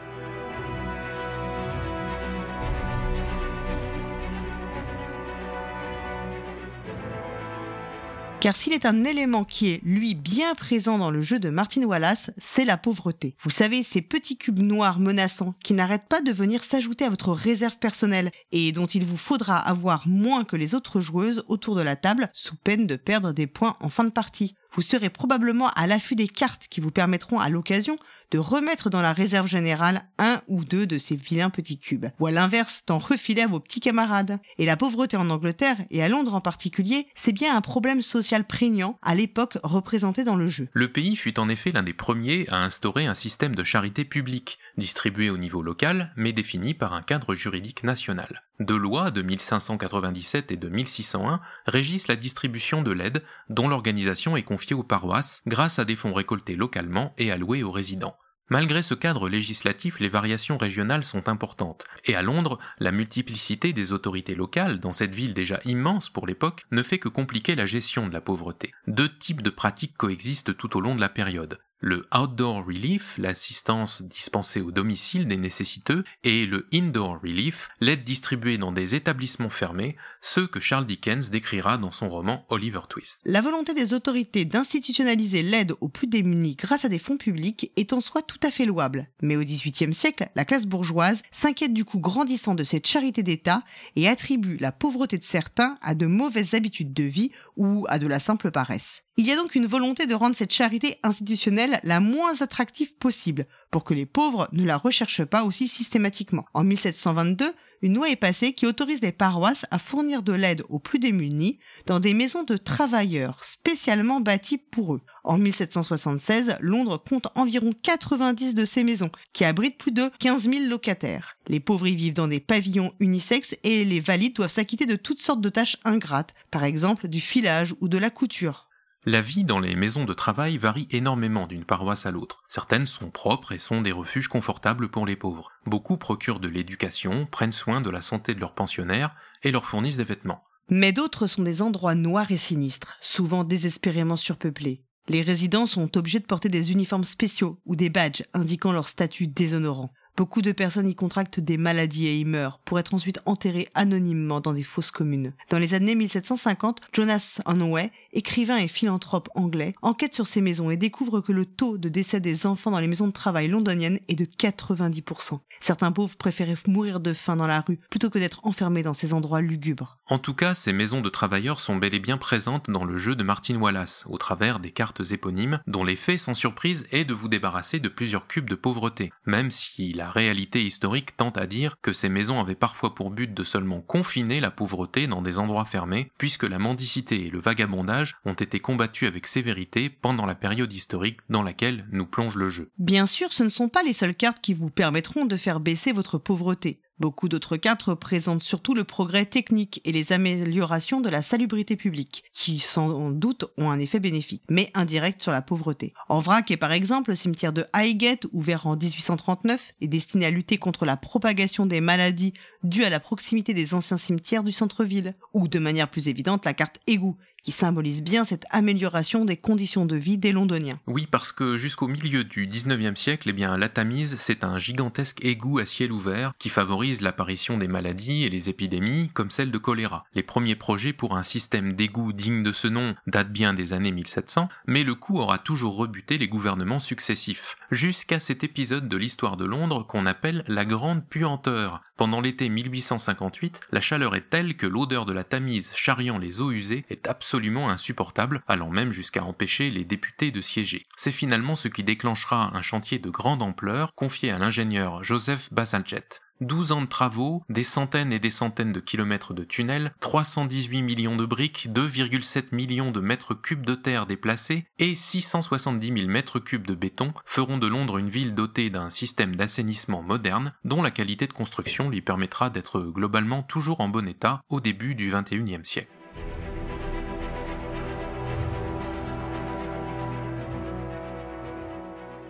Car s'il est un élément qui est, lui, bien présent dans le jeu de Martin Wallace, c'est la pauvreté. Vous savez, ces petits cubes noirs menaçants qui n'arrêtent pas de venir s'ajouter à votre réserve personnelle et dont il vous faudra avoir moins que les autres joueuses autour de la table sous peine de perdre des points en fin de partie vous serez probablement à l'affût des cartes qui vous permettront à l'occasion de remettre dans la réserve générale un ou deux de ces vilains petits cubes, ou à l'inverse d'en refiler à vos petits camarades. Et la pauvreté en Angleterre, et à Londres en particulier, c'est bien un problème social prégnant à l'époque représenté dans le jeu. Le pays fut en effet l'un des premiers à instaurer un système de charité publique, distribué au niveau local, mais défini par un cadre juridique national. Deux lois de 1597 et de 1601 régissent la distribution de l'aide dont l'organisation est confiée aux paroisses grâce à des fonds récoltés localement et alloués aux résidents. Malgré ce cadre législatif, les variations régionales sont importantes, et à Londres, la multiplicité des autorités locales, dans cette ville déjà immense pour l'époque, ne fait que compliquer la gestion de la pauvreté. Deux types de pratiques coexistent tout au long de la période le Outdoor Relief, l'assistance dispensée au domicile des nécessiteux, et le Indoor Relief, l'aide distribuée dans des établissements fermés, ceux que Charles Dickens décrira dans son roman Oliver Twist. La volonté des autorités d'institutionnaliser l'aide aux plus démunis grâce à des fonds publics est en soi tout à fait louable. Mais au XVIIIe siècle, la classe bourgeoise s'inquiète du coût grandissant de cette charité d'État et attribue la pauvreté de certains à de mauvaises habitudes de vie ou à de la simple paresse. Il y a donc une volonté de rendre cette charité institutionnelle la moins attractive possible, pour que les pauvres ne la recherchent pas aussi systématiquement. En 1722, une loi est passée qui autorise les paroisses à fournir de l'aide aux plus démunis dans des maisons de travailleurs spécialement bâties pour eux. En 1776, Londres compte environ 90 de ces maisons, qui abritent plus de 15 000 locataires. Les pauvres y vivent dans des pavillons unisexes et les valides doivent s'acquitter de toutes sortes de tâches ingrates, par exemple du filage ou de la couture. La vie dans les maisons de travail varie énormément d'une paroisse à l'autre. Certaines sont propres et sont des refuges confortables pour les pauvres. Beaucoup procurent de l'éducation, prennent soin de la santé de leurs pensionnaires et leur fournissent des vêtements. Mais d'autres sont des endroits noirs et sinistres, souvent désespérément surpeuplés. Les résidents sont obligés de porter des uniformes spéciaux ou des badges indiquant leur statut déshonorant. Beaucoup de personnes y contractent des maladies et y meurent pour être ensuite enterrées anonymement dans des fosses communes. Dans les années 1750, Jonas Hanway, écrivain et philanthrope anglais, enquête sur ces maisons et découvre que le taux de décès des enfants dans les maisons de travail londoniennes est de 90%. Certains pauvres préféraient mourir de faim dans la rue plutôt que d'être enfermés dans ces endroits lugubres. En tout cas, ces maisons de travailleurs sont bel et bien présentes dans le jeu de Martin Wallace, au travers des cartes éponymes, dont l'effet sans surprise est de vous débarrasser de plusieurs cubes de pauvreté, même si la réalité historique tente à dire que ces maisons avaient parfois pour but de seulement confiner la pauvreté dans des endroits fermés, puisque la mendicité et le vagabondage ont été combattus avec sévérité pendant la période historique dans laquelle nous plonge le jeu. Bien sûr, ce ne sont pas les seules cartes qui vous permettront de faire baisser votre pauvreté. Beaucoup d'autres cartes représentent surtout le progrès technique et les améliorations de la salubrité publique, qui sans doute ont un effet bénéfique, mais indirect sur la pauvreté. En vrac est par exemple le cimetière de Highgate, ouvert en 1839 et destiné à lutter contre la propagation des maladies dues à la proximité des anciens cimetières du centre-ville, ou de manière plus évidente la carte égout, qui symbolise bien cette amélioration des conditions de vie des Londoniens. Oui, parce que jusqu'au milieu du 19e siècle, eh bien, la Tamise, c'est un gigantesque égout à ciel ouvert qui favorise l'apparition des maladies et les épidémies comme celle de choléra. Les premiers projets pour un système d'égout digne de ce nom datent bien des années 1700, mais le coup aura toujours rebuté les gouvernements successifs, jusqu'à cet épisode de l'histoire de Londres qu'on appelle la Grande Puanteur. Pendant l'été 1858, la chaleur est telle que l'odeur de la Tamise charriant les eaux usées est absolument insupportable, allant même jusqu'à empêcher les députés de siéger. C'est finalement ce qui déclenchera un chantier de grande ampleur confié à l'ingénieur Joseph Basaljet. 12 ans de travaux, des centaines et des centaines de kilomètres de tunnels, 318 millions de briques, 2,7 millions de mètres cubes de terre déplacés et 670 000 mètres cubes de béton feront de Londres une ville dotée d'un système d'assainissement moderne dont la qualité de construction lui permettra d'être globalement toujours en bon état au début du 21e siècle.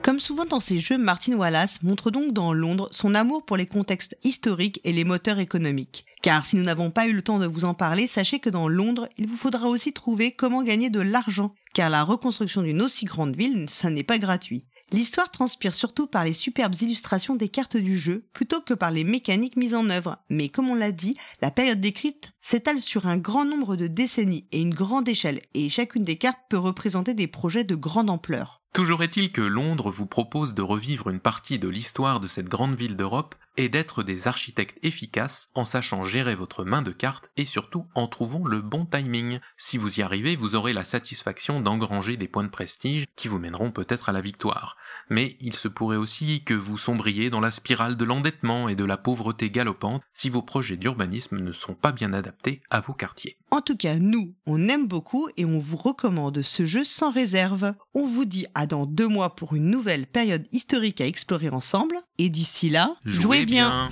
Comme souvent dans ses jeux, Martin Wallace montre donc dans Londres son amour pour les contextes historiques et les moteurs économiques. Car si nous n'avons pas eu le temps de vous en parler, sachez que dans Londres, il vous faudra aussi trouver comment gagner de l'argent, car la reconstruction d'une aussi grande ville, ça n'est pas gratuit. L'histoire transpire surtout par les superbes illustrations des cartes du jeu plutôt que par les mécaniques mises en œuvre. Mais comme on l'a dit, la période décrite s'étale sur un grand nombre de décennies et une grande échelle, et chacune des cartes peut représenter des projets de grande ampleur. Toujours est-il que Londres vous propose de revivre une partie de l'histoire de cette grande ville d'Europe et d'être des architectes efficaces en sachant gérer votre main de cartes et surtout en trouvant le bon timing. Si vous y arrivez, vous aurez la satisfaction d'engranger des points de prestige qui vous mèneront peut-être à la victoire. Mais il se pourrait aussi que vous sombriez dans la spirale de l'endettement et de la pauvreté galopante si vos projets d'urbanisme ne sont pas bien adaptés à vos quartiers. En tout cas, nous, on aime beaucoup et on vous recommande ce jeu sans réserve. On vous dit à dans deux mois pour une nouvelle période historique à explorer ensemble. Et d'ici là, jouez, bien.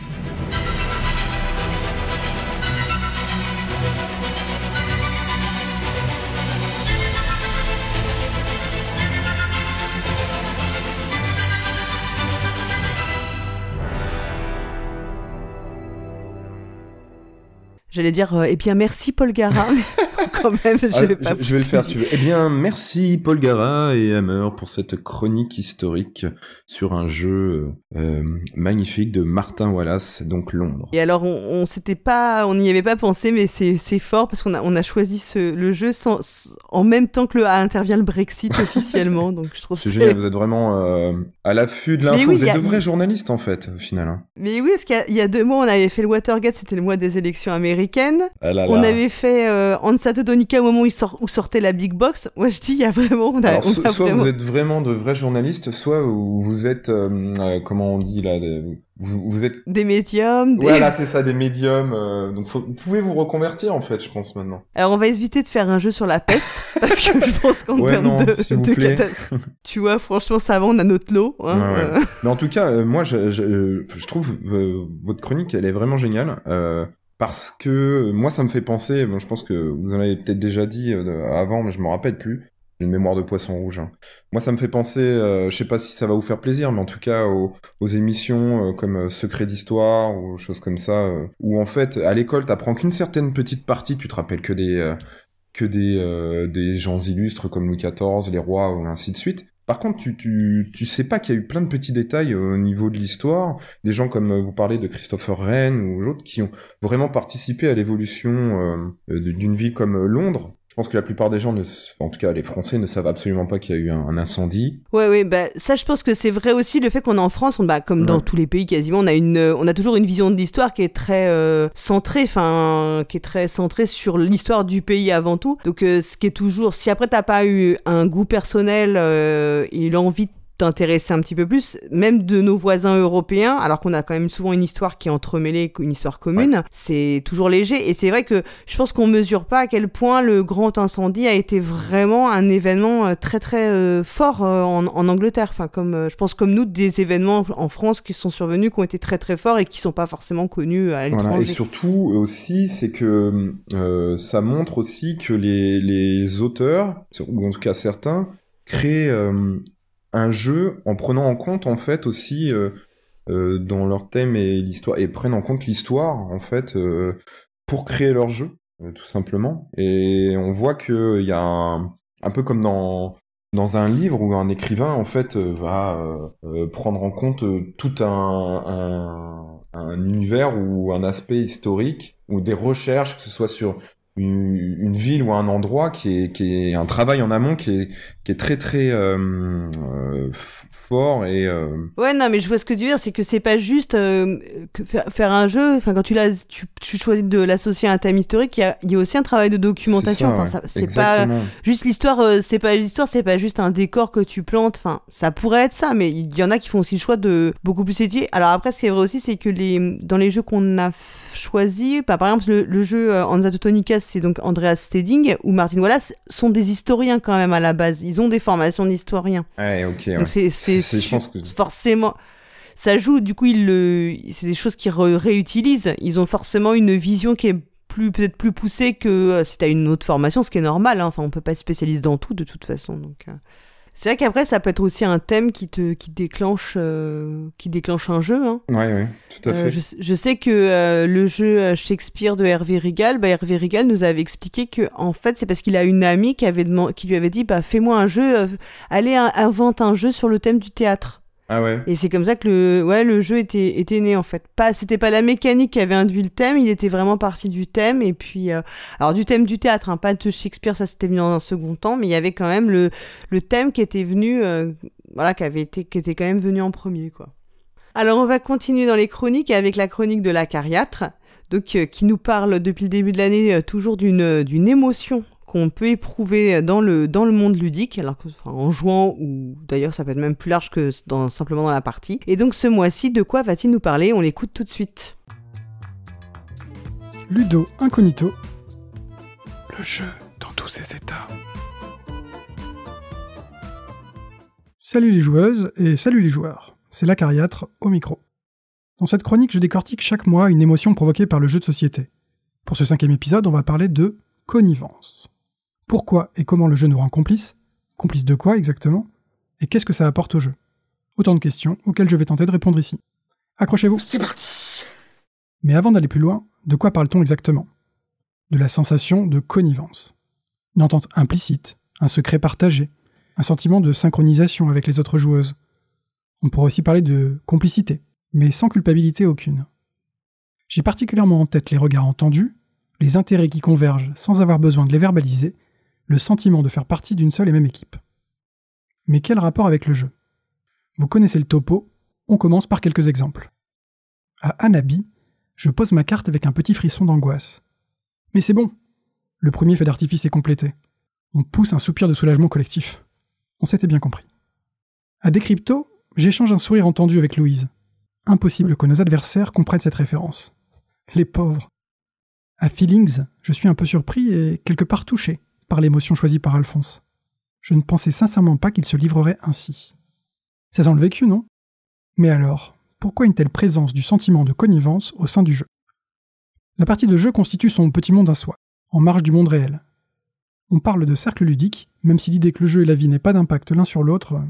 J'allais dire, eh bien merci Paul Gara, quand même, je ah, vais pas je, vais le faire si tu veux. Eh bien merci Paul Gara et Hammer pour cette chronique historique sur un jeu euh, magnifique de Martin Wallace, donc Londres. Et alors on, on s'était pas, on n'y avait pas pensé, mais c'est fort parce qu'on a, on a choisi ce, le jeu sans, en même temps que le intervient le Brexit officiellement, donc je trouve c'est génial. Vous êtes vraiment euh, à l'affût de l'info. vous êtes de vrais journalistes en fait, au final. Hein. Mais oui, parce qu'il y, y, a deux mois, on avait fait le Watergate, c'était le mois des élections américaines ah on avait fait euh, Ansato Donica au moment où, il sort, où sortait la Big Box. Moi, je dis, il y a vraiment. On a, soit vous êtes vraiment de vrais journalistes, soit vous êtes, euh, euh, comment on dit là, vous, êtes des médiums. Des... Voilà, c'est ça, des médiums. Euh, donc, vous pouvez vous reconvertir en fait, je pense maintenant. Alors, on va éviter de faire un jeu sur la peste parce que je pense qu'en termes de, de tu vois, franchement, ça va, on a notre lot. Hein, ouais, Mais en tout cas, moi, je, je, je trouve votre chronique, elle est vraiment géniale parce que moi ça me fait penser, bon, je pense que vous en avez peut-être déjà dit euh, avant, mais je me rappelle plus. une mémoire de poisson rouge. Hein. Moi, ça me fait penser, euh, je sais pas si ça va vous faire plaisir, mais en tout cas aux, émissions euh, comme euh, Secret d'histoire ou choses comme ça, où en fait, à l'école, t'apprends qu'une certaine petite partie, tu te rappelles que des que des des gens illustres comme Louis XIV, les rois ainsi de suite. Par contre, tu, tu, tu sais pas qu'il y a eu plein de petits détails au niveau de l'histoire, des gens comme vous parlez de Christopher Wren ou d'autres qui ont vraiment participé à l'évolution d'une ville comme Londres, je pense que la plupart des gens, ne, en tout cas les Français, ne savent absolument pas qu'il y a eu un, incendie. Ouais, ouais, bah ça, je pense que c'est vrai aussi le fait qu'on est en France, on, bah, comme dans tous les pays quasiment, on a une, on a toujours une vision de l'histoire qui est très euh, centrée, enfin, qui est très centrée sur l'histoire du pays avant tout. Donc, euh, ce qui est toujours, si après t'as pas eu un goût personnel euh, et l'envie de t'intéresser un petit peu plus, même de nos voisins européens, alors qu'on a quand même souvent une histoire qui est entremêlée, une histoire commune, c'est toujours léger. Et c'est vrai que je pense qu'on mesure pas à quel point le grand incendie a été vraiment un événement euh, très très euh, fort euh, en, Angleterre. Enfin, comme je pense comme nous, des événements en France qui sont survenus, qui ont été très très forts et qui sont pas forcément connus à l'étranger. Et surtout aussi, c'est que ça montre aussi que les, les auteurs, ou en tout cas certains, créent un jeu en prenant en compte en fait aussi euh, euh, dans leur thème et l'histoire et prennent en compte l'histoire en fait euh, pour créer leur jeu tout simplement. Et on voit que il y a un, peu comme dans dans un livre où un écrivain en fait va prendre en compte tout un, un, un, univers ou un aspect historique ou des recherches que ce soit sur une, ville ou un endroit qui est, qui est un travail en amont qui est, qui est très très euh, euh, fort et euh, ouais non mais je vois ce que tu veux dire c'est que c'est pas juste que faire, faire, un jeu enfin quand tu l'as tu, tu, choisis de l'associer à un thème historique il y a, y a, aussi un travail de documentation enfin c'est pas juste l'histoire c'est pas l'histoire c'est pas juste un décor que tu plantes enfin ça pourrait être ça mais il y en a qui font aussi le choix de beaucoup plus étudier. Alors après ce qui est vrai aussi c'est que les dans les jeux qu'on a choisi bah, par exemple le, le jeu Anza Teutonicas c'est donc Andreas Steding ou Martin Wallace sont des historiens quand même à la base. Ils ont des formations d'historiens. Ouais, ok. Donc c'est, que... forcément, ça joue. Du coup, ils le, c'est des choses qu'ils réutilisent. Ils ont forcément une vision qui est plus peut-être plus poussée que euh, si t'as une autre formation, ce qui est normal. Hein. Enfin, on peut pas être spécialiste dans tout de toute façon. Donc. Euh. C'est vrai qu'après, ça peut être aussi un thème qui te qui déclenche euh, qui déclenche un jeu. Hein. Ouais, ouais, tout à euh, fait. je, sais que euh, le jeu Shakespeare de Hervé Rigal, bah, Hervé Rigal nous avait expliqué que en fait, c'est parce qu'il a une amie qui avait qui lui avait dit bah fais-moi un jeu, allez invente un jeu sur le thème du théâtre. Ah. Et c'est comme ça que le, ouais, le jeu était, était né en fait. Pas, c'était pas la mécanique qui avait induit le thème, il était vraiment parti du thème et puis, euh, alors du thème du théâtre, hein, pas de Shakespeare, ça c'était venu dans un second temps, mais il y avait quand même le, le thème qui était venu, euh, voilà, qui avait été, qui était quand même venu en premier quoi. Alors on va continuer dans les chroniques avec la chronique de la cariatre, donc euh, qui nous parle depuis le début de l'année toujours d'une d'une émotion qu'on peut éprouver dans le, dans le monde ludique, en jouant, ou d'ailleurs ça peut être même plus large que simplement dans la partie. Et donc ce mois-ci, de quoi va-t-il nous parler? On l'écoute tout de suite. Ludo Incognito. Le jeu dans tous ses états. Salut les joueuses et salut les joueurs. C'est l'Acariâtre au micro. Dans cette chronique, je décortique chaque mois une émotion provoquée par le jeu de société. Pour ce cinquième épisode, on va parler de connivence. Pourquoi et comment le jeu nous rend complices? Complices de quoi exactement? Et qu'est-ce que ça apporte au jeu? Autant de questions auxquelles je vais tenter de répondre ici. Accrochez-vous. C'est parti Mais avant d'aller plus loin, de quoi parle-t-on exactement? De la sensation de connivence. Une entente implicite, un secret partagé, un sentiment de synchronisation avec les autres joueuses. On pourrait aussi parler de complicité, mais sans culpabilité aucune. J'ai particulièrement en tête les regards entendus, les intérêts qui convergent sans avoir besoin de les verbaliser, le sentiment de faire partie d'une seule et même équipe. Mais quel rapport avec le jeu? Vous connaissez le topo, on commence par quelques exemples. À Anabi, je pose ma carte avec un petit frisson d'angoisse. Mais c'est bon Le premier fait d'artifice est complété. On pousse un soupir de soulagement collectif. On s'était bien compris. À Decrypto, j'échange un sourire entendu avec Louise. Impossible que nos adversaires comprennent cette référence. Les pauvres. À Feelings, je suis un peu surpris et quelque part touché par l'émotion choisie par Alphonse. Je ne pensais sincèrement pas qu'il se livrerait ainsi. Ça sent le vécu, non? Mais alors, pourquoi une telle présence du sentiment de connivence au sein du jeu? La partie de jeu constitue son petit monde à soi, en marge du monde réel. On parle de cercle ludique, même si l'idée que le jeu et la vie n'aient pas d'impact l'un sur l'autre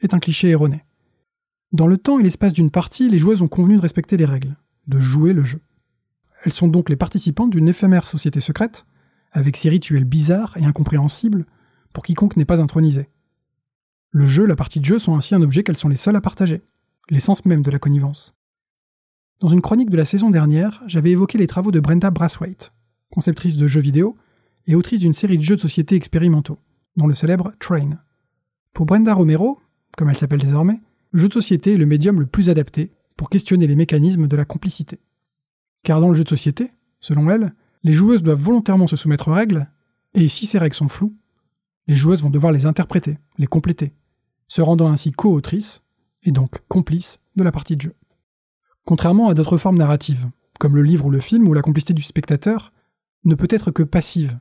est un cliché erroné. Dans le temps et l'espace d'une partie, les joueuses ont convenu de respecter les règles, de jouer le jeu. Elles sont donc les participantes d'une éphémère société secrète, avec ses rituels bizarres et incompréhensibles pour quiconque n'est pas intronisé. Le jeu, la partie de jeu sont ainsi un objet qu'elles sont les seules à partager, l'essence même de la connivence. Dans une chronique de la saison dernière, j'avais évoqué les travaux de Brenda Brathwaite, conceptrice de jeux vidéo et autrice d'une série de jeux de société expérimentaux, dont le célèbre Train. Pour Brenda Romero, comme elle s'appelle désormais, le jeu de société est le médium le plus adapté pour questionner les mécanismes de la complicité. Car dans le jeu de société, selon elle, les joueuses doivent volontairement se soumettre aux règles, et si ces règles sont floues, les joueuses vont devoir les interpréter, les compléter, se rendant ainsi co-autrices, et donc complices, de la partie de jeu. Contrairement à d'autres formes narratives, comme le livre ou le film où la complicité du spectateur ne peut être que passive,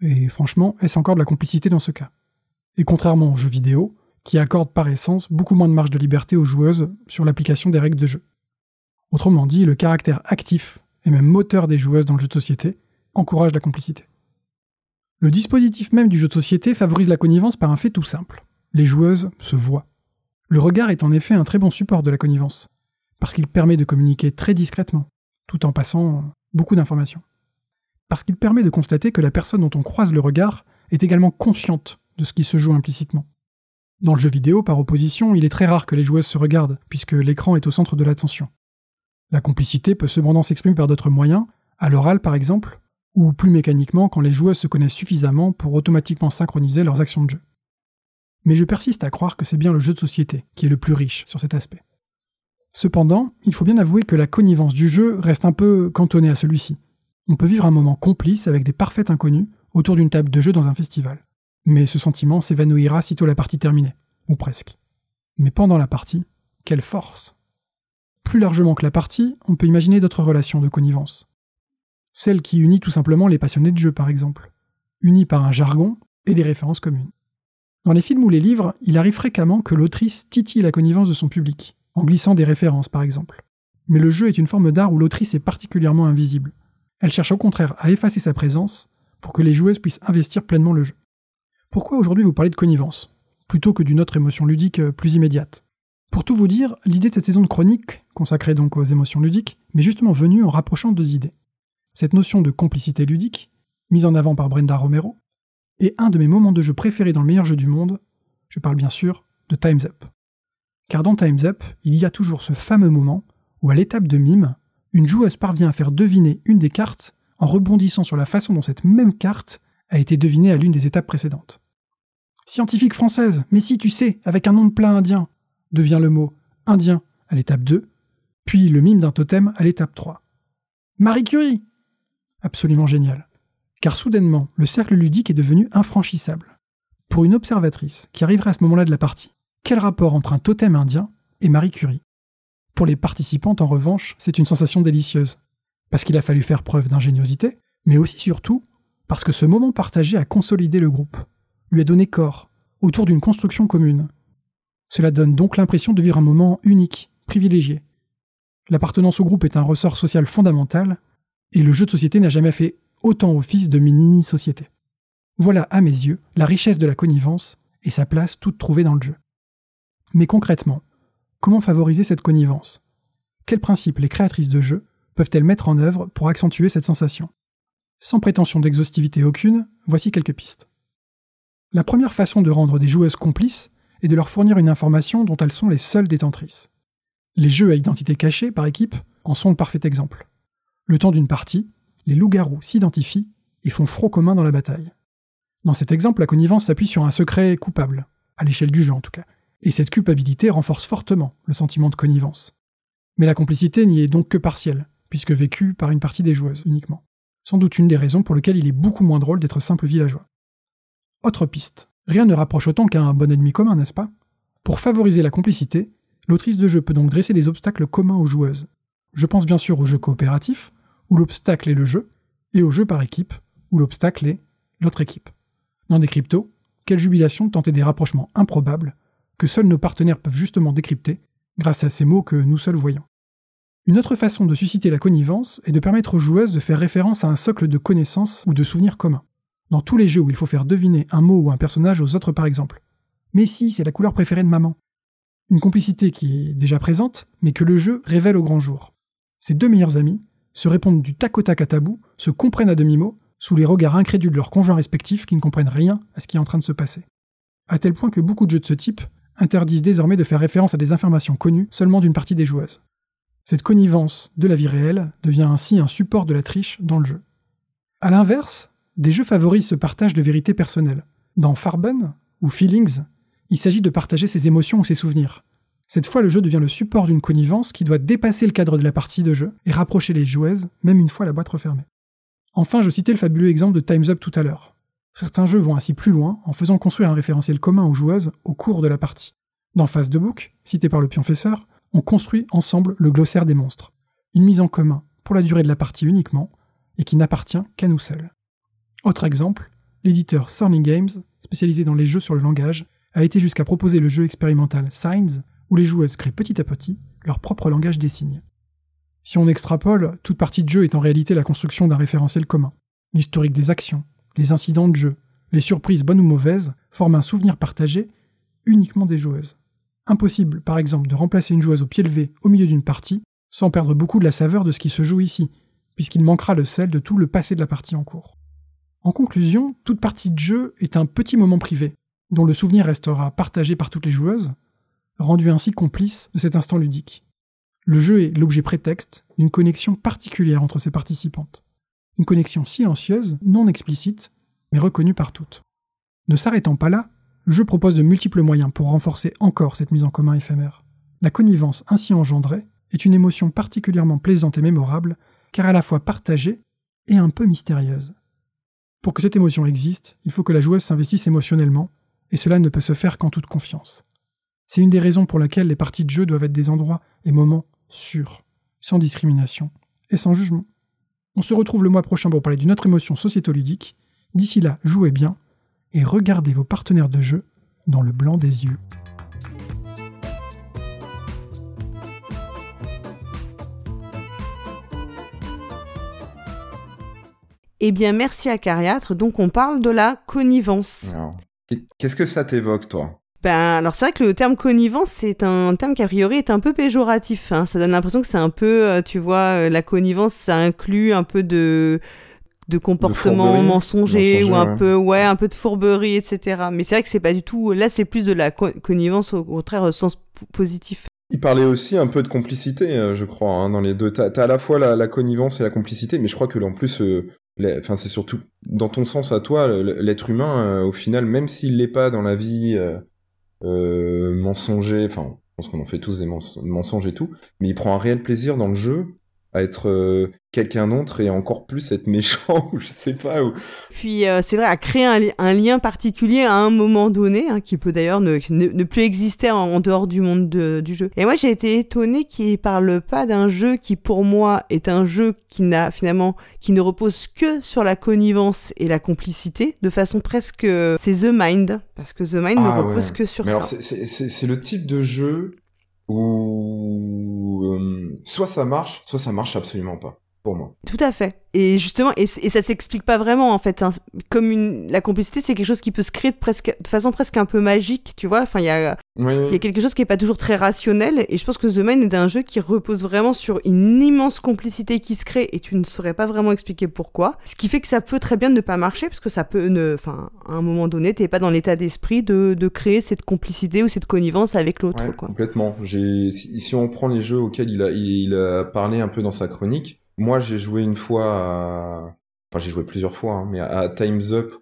et franchement, est-ce encore de la complicité dans ce cas? Et contrairement aux jeux vidéo, qui accordent par essence beaucoup moins de marge de liberté aux joueuses sur l'application des règles de jeu. Autrement dit, le caractère actif et même moteur des joueuses dans le jeu de société encourage la complicité. Le dispositif même du jeu de société favorise la connivence par un fait tout simple. Les joueuses se voient. Le regard est en effet un très bon support de la connivence, parce qu'il permet de communiquer très discrètement, tout en passant beaucoup d'informations. Parce qu'il permet de constater que la personne dont on croise le regard est également consciente de ce qui se joue implicitement. Dans le jeu vidéo, par opposition, il est très rare que les joueuses se regardent, puisque l'écran est au centre de l'attention. La complicité peut cependant s'exprimer par d'autres moyens, à l'oral par exemple, ou plus mécaniquement quand les joueuses se connaissent suffisamment pour automatiquement synchroniser leurs actions de jeu. Mais je persiste à croire que c'est bien le jeu de société qui est le plus riche sur cet aspect. Cependant, il faut bien avouer que la connivence du jeu reste un peu cantonnée à celui-ci. On peut vivre un moment complice avec des parfaits inconnus autour d'une table de jeu dans un festival. Mais ce sentiment s'évanouira sitôt la partie terminée, ou presque. Mais pendant la partie, quelle force plus largement que la partie, on peut imaginer d'autres relations de connivence. Celle qui unit tout simplement les passionnés de jeu, par exemple, unis par un jargon et des références communes. Dans les films ou les livres, il arrive fréquemment que l'autrice titille la connivence de son public, en glissant des références par exemple. Mais le jeu est une forme d'art où l'autrice est particulièrement invisible. Elle cherche au contraire à effacer sa présence pour que les joueuses puissent investir pleinement le jeu. Pourquoi aujourd'hui vous parlez de connivence, plutôt que d'une autre émotion ludique euh, plus immédiate pour tout vous dire, l'idée de cette saison de chronique, consacrée donc aux émotions ludiques, m'est justement venue en rapprochant deux idées. Cette notion de complicité ludique, mise en avant par Brenda Romero, et un de mes moments de jeu préférés dans le meilleur jeu du monde, je parle bien sûr de Time's Up. Car dans Time's Up, il y a toujours ce fameux moment où à l'étape de mime, une joueuse parvient à faire deviner une des cartes en rebondissant sur la façon dont cette même carte a été devinée à l'une des étapes précédentes. Scientifique française, mais si tu sais, avec un nom de plat indien, devient le mot indien à l'étape 2, puis le mime d'un totem à l'étape 3. Marie Curie Absolument génial. Car soudainement, le cercle ludique est devenu infranchissable. Pour une observatrice qui arriverait à ce moment-là de la partie, quel rapport entre un totem indien et Marie Curie? Pour les participantes, en revanche, c'est une sensation délicieuse. Parce qu'il a fallu faire preuve d'ingéniosité, mais aussi surtout parce que ce moment partagé a consolidé le groupe, lui a donné corps, autour d'une construction commune, cela donne donc l'impression de vivre un moment unique, privilégié. L'appartenance au groupe est un ressort social fondamental, et le jeu de société n'a jamais fait autant office de mini-société. Voilà, à mes yeux, la richesse de la connivence et sa place toute trouvée dans le jeu. Mais concrètement, comment favoriser cette connivence? Quels principes les créatrices de jeux peuvent-elles mettre en œuvre pour accentuer cette sensation? Sans prétention d'exhaustivité aucune, voici quelques pistes. La première façon de rendre des joueuses complices et de leur fournir une information dont elles sont les seules détentrices. Les jeux à identité cachée, par équipe, en sont le parfait exemple. Le temps d'une partie, les loups-garous s'identifient et font front commun dans la bataille. Dans cet exemple, la connivence s'appuie sur un secret coupable, à l'échelle du jeu en tout cas, et cette culpabilité renforce fortement le sentiment de connivence. Mais la complicité n'y est donc que partielle, puisque vécue par une partie des joueuses uniquement. Sans doute une des raisons pour lesquelles il est beaucoup moins drôle d'être simple villageois. Autre piste. Rien ne rapproche autant qu'un bon ennemi commun, n'est-ce pas? Pour favoriser la complicité, l'autrice de jeu peut donc dresser des obstacles communs aux joueuses. Je pense bien sûr au jeu coopératif, où l'obstacle est le jeu, et au jeu par équipe, où l'obstacle est l'autre équipe. Dans des cryptos, quelle jubilation tenter des rapprochements improbables que seuls nos partenaires peuvent justement décrypter grâce à ces mots que nous seuls voyons. Une autre façon de susciter la connivence est de permettre aux joueuses de faire référence à un socle de connaissances ou de souvenirs communs. Dans tous les jeux où il faut faire deviner un mot ou un personnage aux autres par exemple. Mais si, c'est la couleur préférée de maman. Une complicité qui est déjà présente, mais que le jeu révèle au grand jour. Ces deux meilleurs amis se répondent du tac au tac à tabou, se comprennent à demi-mot, sous les regards incrédules de leurs conjoints respectifs qui ne comprennent rien à ce qui est en train de se passer. À tel point que beaucoup de jeux de ce type interdisent désormais de faire référence à des informations connues seulement d'une partie des joueuses. Cette connivence de la vie réelle devient ainsi un support de la triche dans le jeu. A l'inverse, des jeux favorisent ce partage de vérités personnelles. Dans Farben ou Feelings, il s'agit de partager ses émotions ou ses souvenirs. Cette fois, le jeu devient le support d'une connivence qui doit dépasser le cadre de la partie de jeu et rapprocher les joueuses, même une fois la boîte refermée. Enfin, je citais le fabuleux exemple de Time's Up tout à l'heure. Certains jeux vont ainsi plus loin en faisant construire un référentiel commun aux joueuses au cours de la partie. Dans Phase de Book, cité par le pionfesseur, on construit ensemble le glossaire des monstres, une mise en commun pour la durée de la partie uniquement et qui n'appartient qu'à nous seuls. Autre exemple, l'éditeur Thorny Games, spécialisé dans les jeux sur le langage, a été jusqu'à proposer le jeu expérimental Signs, où les joueuses créent petit à petit leur propre langage des signes. Si on extrapole, toute partie de jeu est en réalité la construction d'un référentiel commun. L'historique des actions, les incidents de jeu, les surprises bonnes ou mauvaises forment un souvenir partagé uniquement des joueuses. Impossible, par exemple, de remplacer une joueuse au pied levé au milieu d'une partie sans perdre beaucoup de la saveur de ce qui se joue ici, puisqu'il manquera le sel de tout le passé de la partie en cours. En conclusion, toute partie de jeu est un petit moment privé, dont le souvenir restera partagé par toutes les joueuses, rendu ainsi complice de cet instant ludique. Le jeu est l'objet prétexte d'une connexion particulière entre ses participantes. Une connexion silencieuse, non explicite, mais reconnue par toutes. Ne s'arrêtant pas là, le jeu propose de multiples moyens pour renforcer encore cette mise en commun éphémère. La connivence ainsi engendrée est une émotion particulièrement plaisante et mémorable, car à la fois partagée et un peu mystérieuse. Pour que cette émotion existe, il faut que la joueuse s'investisse émotionnellement, et cela ne peut se faire qu'en toute confiance. C'est une des raisons pour laquelle les parties de jeu doivent être des endroits et moments sûrs, sans discrimination et sans jugement. On se retrouve le mois prochain pour parler d'une autre émotion sociétoludique. D'ici là, jouez bien et regardez vos partenaires de jeu dans le blanc des yeux. Eh bien, merci à Cariatre. Donc, on parle de la connivence. Qu'est-ce que ça t'évoque, toi? Ben, alors c'est vrai que le terme connivence, c'est un terme qui a priori est un peu péjoratif. Hein. Ça donne l'impression que c'est un peu, euh, tu vois, euh, la connivence, ça inclut un peu de de comportement mensonger ou un peu ouais un peu de fourberie etc mais c'est vrai que c'est pas du tout là c'est plus de la connivence au contraire au sens positif il parlait aussi un peu de complicité euh, je crois hein, dans les deux t'as as à la fois la, connivence et la complicité mais je crois que en plus c'est surtout dans ton sens à toi l'être humain au final même s'il l'est pas dans la vie euh, mensonger, enfin, je pense qu'on en fait tous des mensonges et tout, mais il prend un réel plaisir dans le jeu à être euh, quelqu'un d'autre et encore plus être méchant ou je sais pas. Ou... Puis euh, c'est vrai à créer un, lien particulier à un moment donné hein, qui peut d'ailleurs ne, ne, plus exister en, dehors du monde du jeu. Et moi j'ai été étonné qu'il parle pas d'un jeu qui pour moi est un jeu qui n'a finalement qui ne repose que sur la connivence et la complicité de façon presque c'est The Mind parce que The Mind ne ah repose que sur ça. C'est le type de jeu où euh, soit ça marche, soit ça marche absolument pas pour moi. Tout à fait. Et justement, et, et ça s'explique pas vraiment en fait. Hein. Comme une, la complicité, c'est quelque chose qui peut se créer de, presque, de façon presque un peu magique, tu vois. Enfin, il y a, y a quelque chose qui est pas toujours très rationnel. Et je pense que The Man est un jeu qui repose vraiment sur une immense complicité qui se crée et tu ne saurais pas vraiment expliquer pourquoi. Ce qui fait que ça peut très bien ne pas marcher parce que ça peut ne, enfin, à un moment donné, t'es pas dans l'état d'esprit de, de, créer cette complicité ou cette connivence avec l'autre. Ouais, complètement. J'ai, si, on prend les jeux auxquels il a, il a parlé un peu dans sa chronique, moi, j'ai joué une fois à... Enfin, j'ai joué plusieurs fois, hein, mais à Time's Up,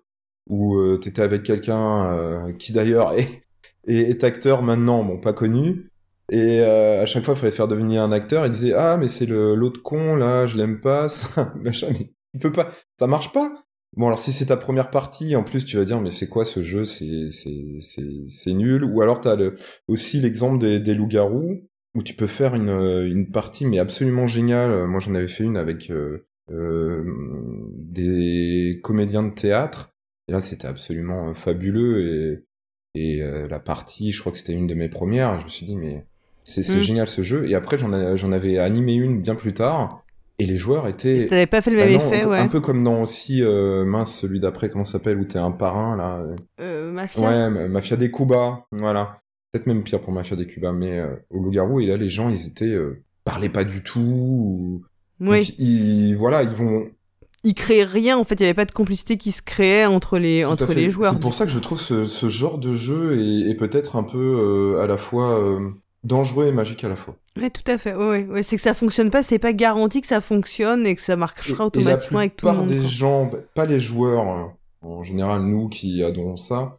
où euh, t'étais avec quelqu'un euh, qui d'ailleurs est, est, acteur maintenant, bon, pas connu. Et euh, à chaque fois, il fallait faire devenir un acteur. Il disait Ah, mais c'est l'autre con, là, je l'aime pas. Ça, machin, mais il peut pas. Ça marche pas. Bon, alors si c'est ta première partie, en plus, tu vas dire Mais c'est quoi ce jeu? C'est nul. Ou alors, t'as le, aussi l'exemple des, des loups-garous où tu peux faire une, euh, une partie mais absolument géniale. Moi j'en avais fait une avec euh, euh, des comédiens de théâtre. Et là c'était absolument fabuleux et, et la partie, je crois que c'était une de mes premières. Je me suis dit mais c'est mmh. génial ce jeu. Et après j'en avais animé une bien plus tard. Et les joueurs étaient. T'avais pas fait le même Bah non, effet, ouais. un peu comme dans aussi euh, mince celui d'après comment ça s'appelle où t'es un parrain là. Euh, Mafia. Ouais, Mafia des Cuba, voilà. Peut-être même pire pour Mafia des Cuba, mais euh, au loup-garou et là les gens ils étaient euh, parlaient pas du tout. Ou... Oui. Donc, ils voilà ils vont. Ils créaient rien, en fait, il y avait pas de complicité qui se créait entre les, Tout entre les joueurs. C'est pour ça que je trouve ce, ce genre de jeu est, est peut-être un peu euh, à la fois euh, dangereux et magique à la fois. Ouais, tout à fait. Ouais. C'est que ça fonctionne pas, c'est pas garanti que ça fonctionne et que ça marchera automatiquement et la avec tout le monde. des quoi. gens, pas les joueurs, en général nous qui adorons ça,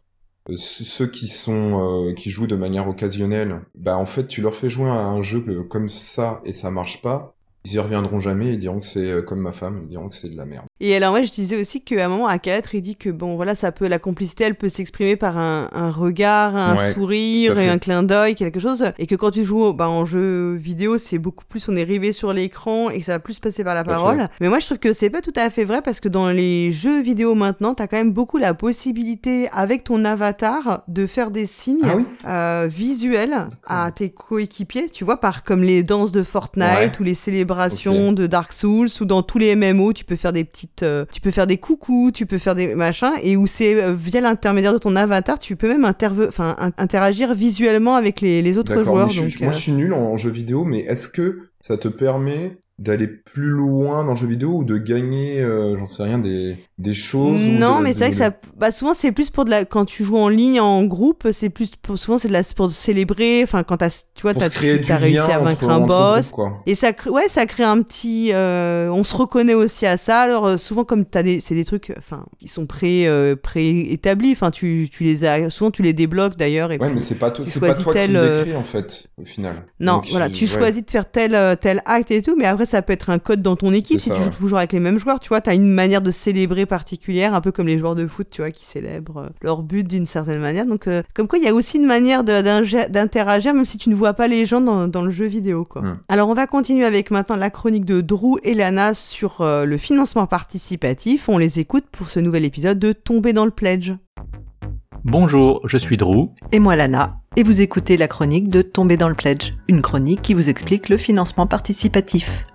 ceux qui sont euh, qui jouent de manière occasionnelle, bah en fait tu leur fais jouer à un jeu comme ça et ça marche pas, ils y reviendront jamais, ils diront que c'est euh, comme ma femme, ils diront que c'est de la merde. Et alors, moi, je disais aussi qu'à un moment, à 4, il dit que bon, voilà, ça peut, la complicité, elle peut s'exprimer par un, un regard, un Ouais, sourire un clin d'œil, quelque chose. Et que quand tu joues bah, en jeu vidéo, c'est beaucoup plus, on est rivé sur l'écran et que ça va plus passer par la Tout parole. Mais moi, je trouve que c'est pas tout à fait vrai parce que dans les jeux vidéo maintenant, t'as quand même beaucoup la possibilité, avec ton avatar, de faire des signes Ah oui euh, visuels à tes coéquipiers, tu vois, par comme les danses de Fortnite Ouais. ou les célébrations de Dark Souls ou dans tous les MMO, tu peux faire des petites, euh, tu peux faire des coucous, tu peux faire des machins et où c'est euh, via l'intermédiaire de ton avatar, tu peux même interve- enfin in- interagir visuellement avec les, les autres joueurs. donc, je- moi euh, je suis nul en, en jeu vidéo, mais est-ce que ça te permet d'aller plus loin dans le jeu vidéo ou de gagner, euh, j'en sais rien, des, des choses Non, de- mais c'est vrai que ça, bah souvent c'est plus pour de la, quand tu joues en ligne en groupe, c'est plus pour, souvent c'est de la, pour célébrer, enfin quand t'as, tu vois, t'as, du réussi à vaincre entre- un boss. groupes. Et ça, crée- ouais, ça crée un petit, euh, on se reconnaît aussi à ça. Alors euh, souvent comme t'as des, c'est des trucs, enfin, qui sont pré, euh, préétablis. Enfin, tu, tu les as, souvent tu les débloques d'ailleurs. Et Ouais, puis, mais c'est pas, tu c'est pas toi qui tel, le euh, décris en fait, au final. Non, Donc, voilà, il- tu ouais. choisis de faire tel, tel acte et tout, mais après ça peut être un code dans ton équipe si ça, tu joues toujours avec les mêmes joueurs, tu vois, t'as une manière de célébrer particulière, un peu comme les joueurs de foot, tu vois, qui célèbrent euh, leur but d'une certaine manière. Donc, euh, comme quoi, il y a aussi une manière d'interagir, même si tu ne vois pas les gens dans, dans le jeu vidéo, quoi. Alors, on va continuer avec maintenant la chronique de Drew et Lana sur euh, le financement participatif. On les écoute pour ce nouvel épisode de Tomber dans le pledge. Bonjour, je suis Drew. Et moi Lana, et vous écoutez la chronique de Tomber dans le Pledge, une chronique qui vous explique le financement participatif.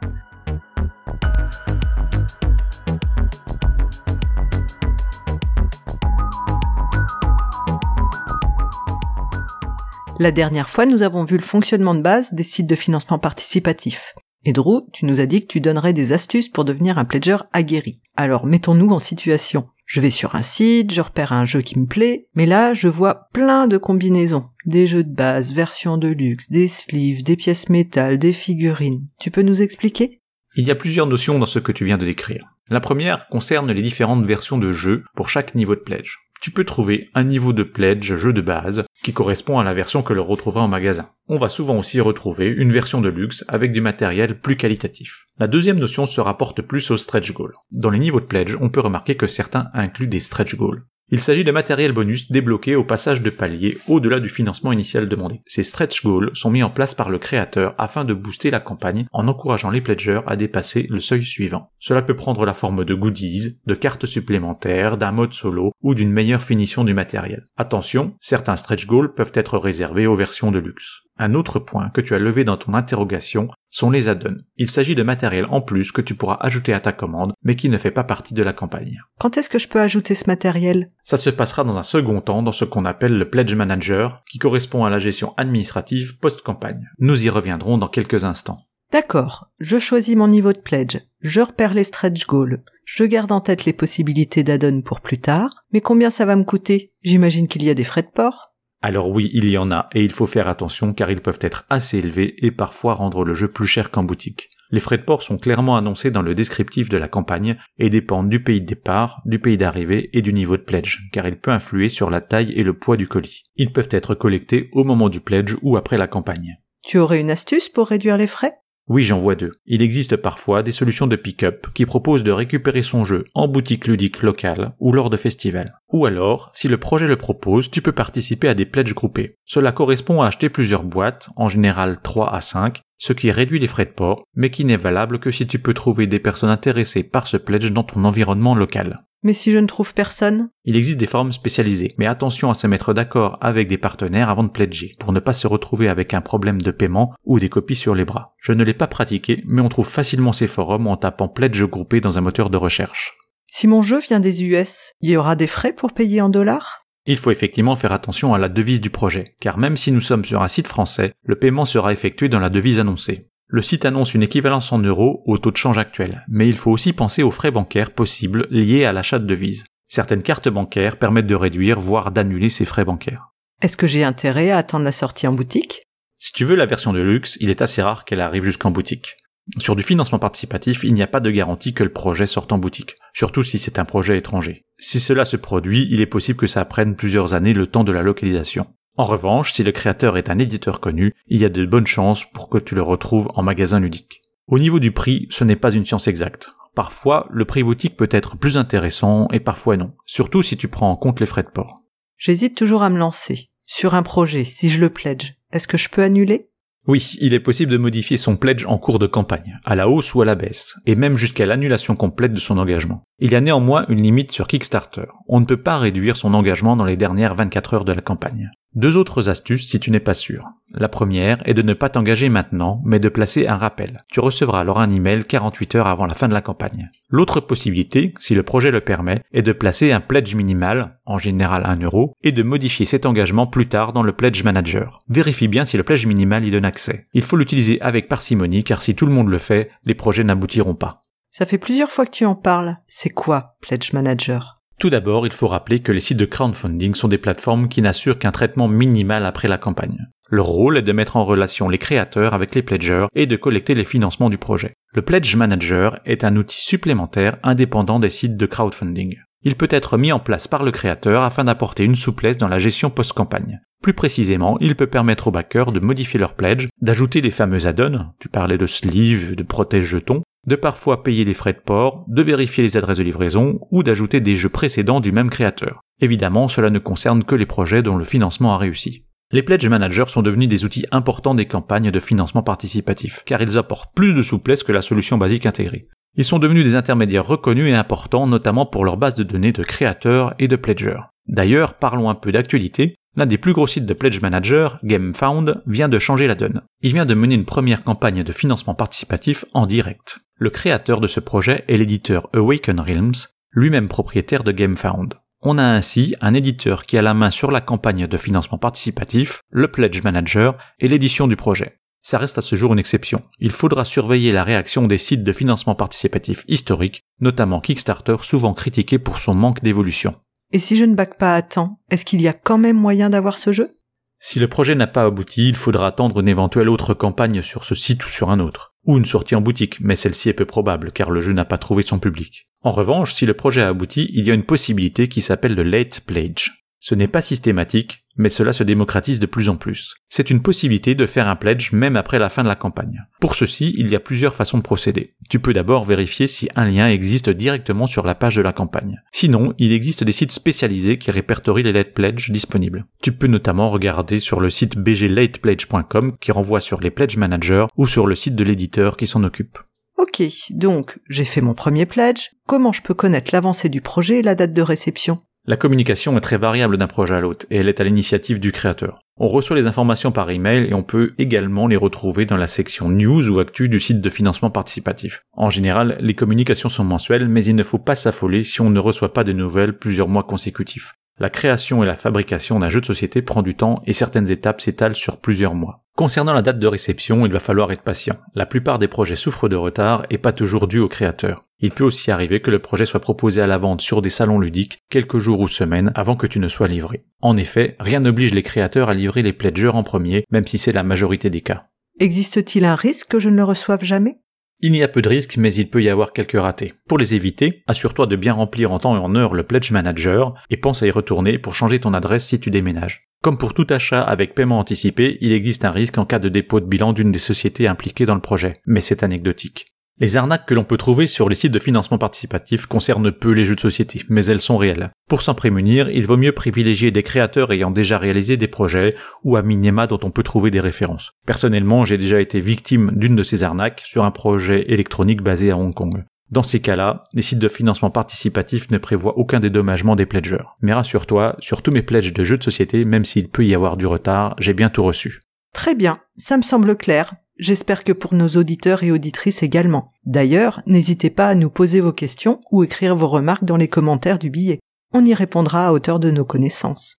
La dernière fois, nous avons vu le fonctionnement de base des sites de financement participatif. Et Drew, tu nous as dit que tu donnerais des astuces pour devenir un pledger aguerri. Alors mettons-nous en situation. Je vais sur un site, je repère un jeu qui me plaît, mais là je vois plein de combinaisons. Des jeux de base, versions de luxe, des sleeves, des pièces métal, des figurines. Tu peux nous expliquer? Il y a plusieurs notions dans ce que tu viens de décrire. La première concerne les différentes versions de jeu pour chaque niveau de pledge. Tu peux trouver un niveau de pledge jeu de base qui correspond à la version que l'on retrouvera en magasin. On va souvent aussi retrouver une version de luxe avec du matériel plus qualitatif. La deuxième notion se rapporte plus au stretch goal. Dans les niveaux de pledge, on peut remarquer que certains incluent des stretch goals. Il s'agit de matériel bonus débloqué au passage de palier au-delà du financement initial demandé. Ces stretch goals sont mis en place par le créateur afin de booster la campagne en encourageant les pledgers à dépasser le seuil suivant. Cela peut prendre la forme de goodies, de cartes supplémentaires, d'un mode solo ou d'une meilleure finition du matériel. Attention, certains stretch goals peuvent être réservés aux versions de luxe. Un autre point que tu as levé dans ton interrogation sont les add-ons. Il s'agit de matériel en plus que tu pourras ajouter à ta commande, mais qui ne fait pas partie de la campagne. Quand est-ce que je peux ajouter ce matériel? Ça se passera dans un second temps dans ce qu'on appelle le Pledge Manager, qui correspond à la gestion administrative post-campagne. Nous y reviendrons dans quelques instants. D'accord, je choisis mon niveau de pledge, je repère les stretch goals, je garde en tête les possibilités d'add-on pour plus tard, mais combien ça va me coûter? J'imagine qu'il y a des frais de port Alors oui, il y en a, et il faut faire attention car ils peuvent être assez élevés et parfois rendre le jeu plus cher qu'en boutique. Les frais de port sont clairement annoncés dans le descriptif de la campagne et dépendent du pays de départ, du pays d'arrivée et du niveau de pledge, car il peut influer sur la taille et le poids du colis. Ils peuvent être collectés au moment du pledge ou après la campagne. Tu aurais une astuce pour réduire les frais? Oui, j'en vois deux. Il existe parfois des solutions de pick-up qui proposent de récupérer son jeu en boutique ludique locale ou lors de festivals. Ou alors, si le projet le propose, tu peux participer à des pledges groupés. Cela correspond à acheter plusieurs boîtes, en général 3 à 5, ce qui réduit les frais de port, mais qui n'est valable que si tu peux trouver des personnes intéressées par ce pledge dans ton environnement local. Mais si je ne trouve personne? Il existe des forums spécialisés, mais attention à se mettre d'accord avec des partenaires avant de pledger, pour ne pas se retrouver avec un problème de paiement ou des copies sur les bras. Je ne l'ai pas pratiqué, mais on trouve facilement ces forums en tapant pledge groupé dans un moteur de recherche. Si mon jeu vient des US, il y aura des frais pour payer en dollars? Il faut effectivement faire attention à la devise du projet, car même si nous sommes sur un site français, le paiement sera effectué dans la devise annoncée. Le site annonce une équivalence en euros au taux de change actuel, mais il faut aussi penser aux frais bancaires possibles liés à l'achat de devises. Certaines cartes bancaires permettent de réduire, voire d'annuler ces frais bancaires. Est-ce que j'ai intérêt à attendre la sortie en boutique? Si tu veux la version de luxe, il est assez rare qu'elle arrive jusqu'en boutique. Sur du financement participatif, il n'y a pas de garantie que le projet sorte en boutique, surtout si c'est un projet étranger. Si cela se produit, il est possible que ça prenne plusieurs années le temps de la localisation. En revanche, si le créateur est un éditeur connu, il y a de bonnes chances pour que tu le retrouves en magasin ludique. Au niveau du prix, ce n'est pas une science exacte. Parfois, le prix boutique peut être plus intéressant et parfois non, surtout si tu prends en compte les frais de port. J'hésite toujours à me lancer. Sur un projet, si je le pledge, est-ce que je peux annuler? Oui, il est possible de modifier son pledge en cours de campagne, à la hausse ou à la baisse, et même jusqu'à l'annulation complète de son engagement. Il y a néanmoins une limite sur Kickstarter. On ne peut pas réduire son engagement dans les dernières 24 heures de la campagne. Deux autres astuces si tu n'es pas sûr. La première est de ne pas t'engager maintenant, mais de placer un rappel. Tu recevras alors un email 48 heures avant la fin de la campagne. L'autre possibilité, si le projet le permet, est de placer un pledge minimal, en général 1 euro, et de modifier cet engagement plus tard dans le pledge manager. Vérifie bien si le pledge minimal y donne accès. Il faut l'utiliser avec parcimonie car si tout le monde le fait, les projets n'aboutiront pas. Ça fait plusieurs fois que tu en parles. C'est quoi Pledge Manager? Tout d'abord, il faut rappeler que les sites de crowdfunding sont des plateformes qui n'assurent qu'un traitement minimal après la campagne. Leur rôle est de mettre en relation les créateurs avec les pledgers et de collecter les financements du projet. Le Pledge Manager est un outil supplémentaire indépendant des sites de crowdfunding. Il peut être mis en place par le créateur afin d'apporter une souplesse dans la gestion post-campagne. Plus précisément, il peut permettre aux backers de modifier leur pledge, d'ajouter les fameux add-ons, tu parlais de sleeve, de protège jetons, de parfois payer des frais de port, de vérifier les adresses de livraison ou d'ajouter des jeux précédents du même créateur. Évidemment, cela ne concerne que les projets dont le financement a réussi. Les pledge managers sont devenus des outils importants des campagnes de financement participatif, car ils apportent plus de souplesse que la solution basique intégrée. Ils sont devenus des intermédiaires reconnus et importants, notamment pour leur base de données de créateurs et de pledgers. D'ailleurs, parlons un peu d'actualité. L'un des plus gros sites de Pledge Manager, GameFound, vient de changer la donne. Il vient de mener une première campagne de financement participatif en direct. Le créateur de ce projet est l'éditeur Awaken Realms, lui-même propriétaire de GameFound. On a ainsi un éditeur qui a la main sur la campagne de financement participatif, le Pledge Manager et l'édition du projet. Ça reste à ce jour une exception. Il faudra surveiller la réaction des sites de financement participatif historiques, notamment Kickstarter souvent critiqué pour son manque d'évolution. Et si je ne back pas à temps, est-ce qu'il y a quand même moyen d'avoir ce jeu? Si le projet n'a pas abouti, il faudra attendre une éventuelle autre campagne sur ce site ou sur un autre ou une sortie en boutique, mais celle-ci est peu probable car le jeu n'a pas trouvé son public. En revanche, si le projet a abouti, il y a une possibilité qui s'appelle le late pledge. Ce n'est pas systématique, mais cela se démocratise de plus en plus. C'est une possibilité de faire un pledge même après la fin de la campagne. Pour ceci, il y a plusieurs façons de procéder. Tu peux d'abord vérifier si un lien existe directement sur la page de la campagne. Sinon, il existe des sites spécialisés qui répertorient les late pledges disponibles. Tu peux notamment regarder sur le site bglatepledge.com qui renvoie sur les pledge managers ou sur le site de l'éditeur qui s'en occupe. Ok, donc j'ai fait mon premier pledge. Comment je peux connaître l'avancée du projet et la date de réception? La communication est très variable d'un projet à l'autre et elle est à l'initiative du créateur. On reçoit les informations par email et on peut également les retrouver dans la section news ou actu du site de financement participatif. En général, les communications sont mensuelles, mais il ne faut pas s'affoler si on ne reçoit pas de nouvelles plusieurs mois consécutifs. La création et la fabrication d'un jeu de société prend du temps et certaines étapes s'étalent sur plusieurs mois. Concernant la date de réception, il va falloir être patient. La plupart des projets souffrent de retard et pas toujours dû au créateur. Il peut aussi arriver que le projet soit proposé à la vente sur des salons ludiques quelques jours ou semaines avant que tu ne sois livré. En effet, rien n'oblige les créateurs à livrer les pledgers en premier, même si c'est la majorité des cas. Existe-t-il un risque que je ne le reçoive jamais? Il y a peu de risques, mais il peut y avoir quelques ratés. Pour les éviter, assure-toi de bien remplir en temps et en heure le Pledge Manager et pense à y retourner pour changer ton adresse si tu déménages. Comme pour tout achat avec paiement anticipé, il existe un risque en cas de dépôt de bilan d'une des sociétés impliquées dans le projet, mais c'est anecdotique. Les arnaques que l'on peut trouver sur les sites de financement participatif concernent peu les jeux de société, mais elles sont réelles. Pour s'en prémunir, il vaut mieux privilégier des créateurs ayant déjà réalisé des projets ou à minima dont on peut trouver des références. Personnellement, j'ai déjà été victime d'une de ces arnaques sur un projet électronique basé à Hong Kong. Dans ces cas-là, les sites de financement participatif ne prévoient aucun dédommagement des pledgers. Mais rassure-toi, sur tous mes pledges de jeux de société, même s'il peut y avoir du retard, j'ai bien tout reçu. Très bien, ça me semble clair. J'espère que pour nos auditeurs et auditrices également. D'ailleurs, n'hésitez pas à nous poser vos questions ou écrire vos remarques dans les commentaires du billet. On y répondra à hauteur de nos connaissances.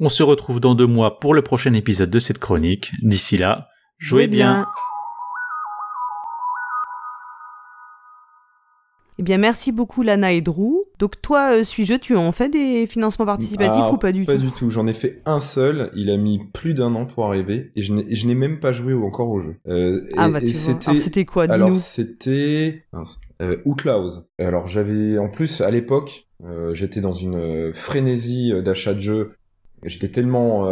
On se retrouve dans deux mois pour le prochain épisode de cette chronique. D'ici là, jouez bien. Eh bien, merci beaucoup Lana et Drew. Donc toi, euh, suis-je, tu en fais des financements participatifs Ah, ou pas du Pas tout du tout. J'en ai fait un seul. Il a mis plus d'un an pour arriver et je n'ai même pas joué encore au jeu. Euh, Ah et- bah tu c'était quoi Alors c'était euh, Outlaws. Alors j'avais en plus à l'époque, j'étais dans une frénésie d'achat de jeux. J'étais tellement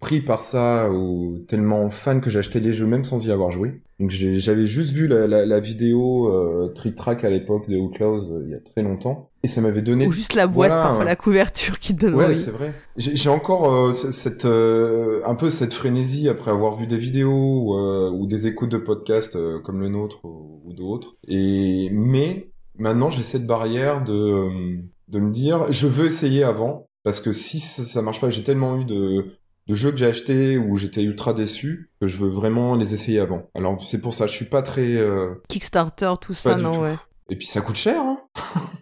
pris par ça ou tellement fan que j'achetais les jeux même sans y avoir joué. Donc j'ai- j'avais juste vu la, la, la vidéo euh, Trick Track à l'époque de Outlaws euh, il y a très longtemps et ça m'avait donné Ou juste la boîte, Voilà, parfois la couverture qui te donne Ouais, envie. c'est vrai. J'ai j'ai encore euh, cette euh, un peu cette frénésie après avoir vu des vidéos ou, euh, ou des écoutes de podcasts euh, comme le nôtre ou, ou d'autres. Et mais maintenant j'ai cette barrière de de me dire je veux essayer avant parce que si ça, ça marche pas, j'ai tellement eu de de jeux que j'ai achetés où j'étais ultra déçu que je veux vraiment les essayer avant. Alors c'est pour ça, je suis pas très euh, Kickstarter, tout ça, non, ouais. Et puis ça coûte cher. Hein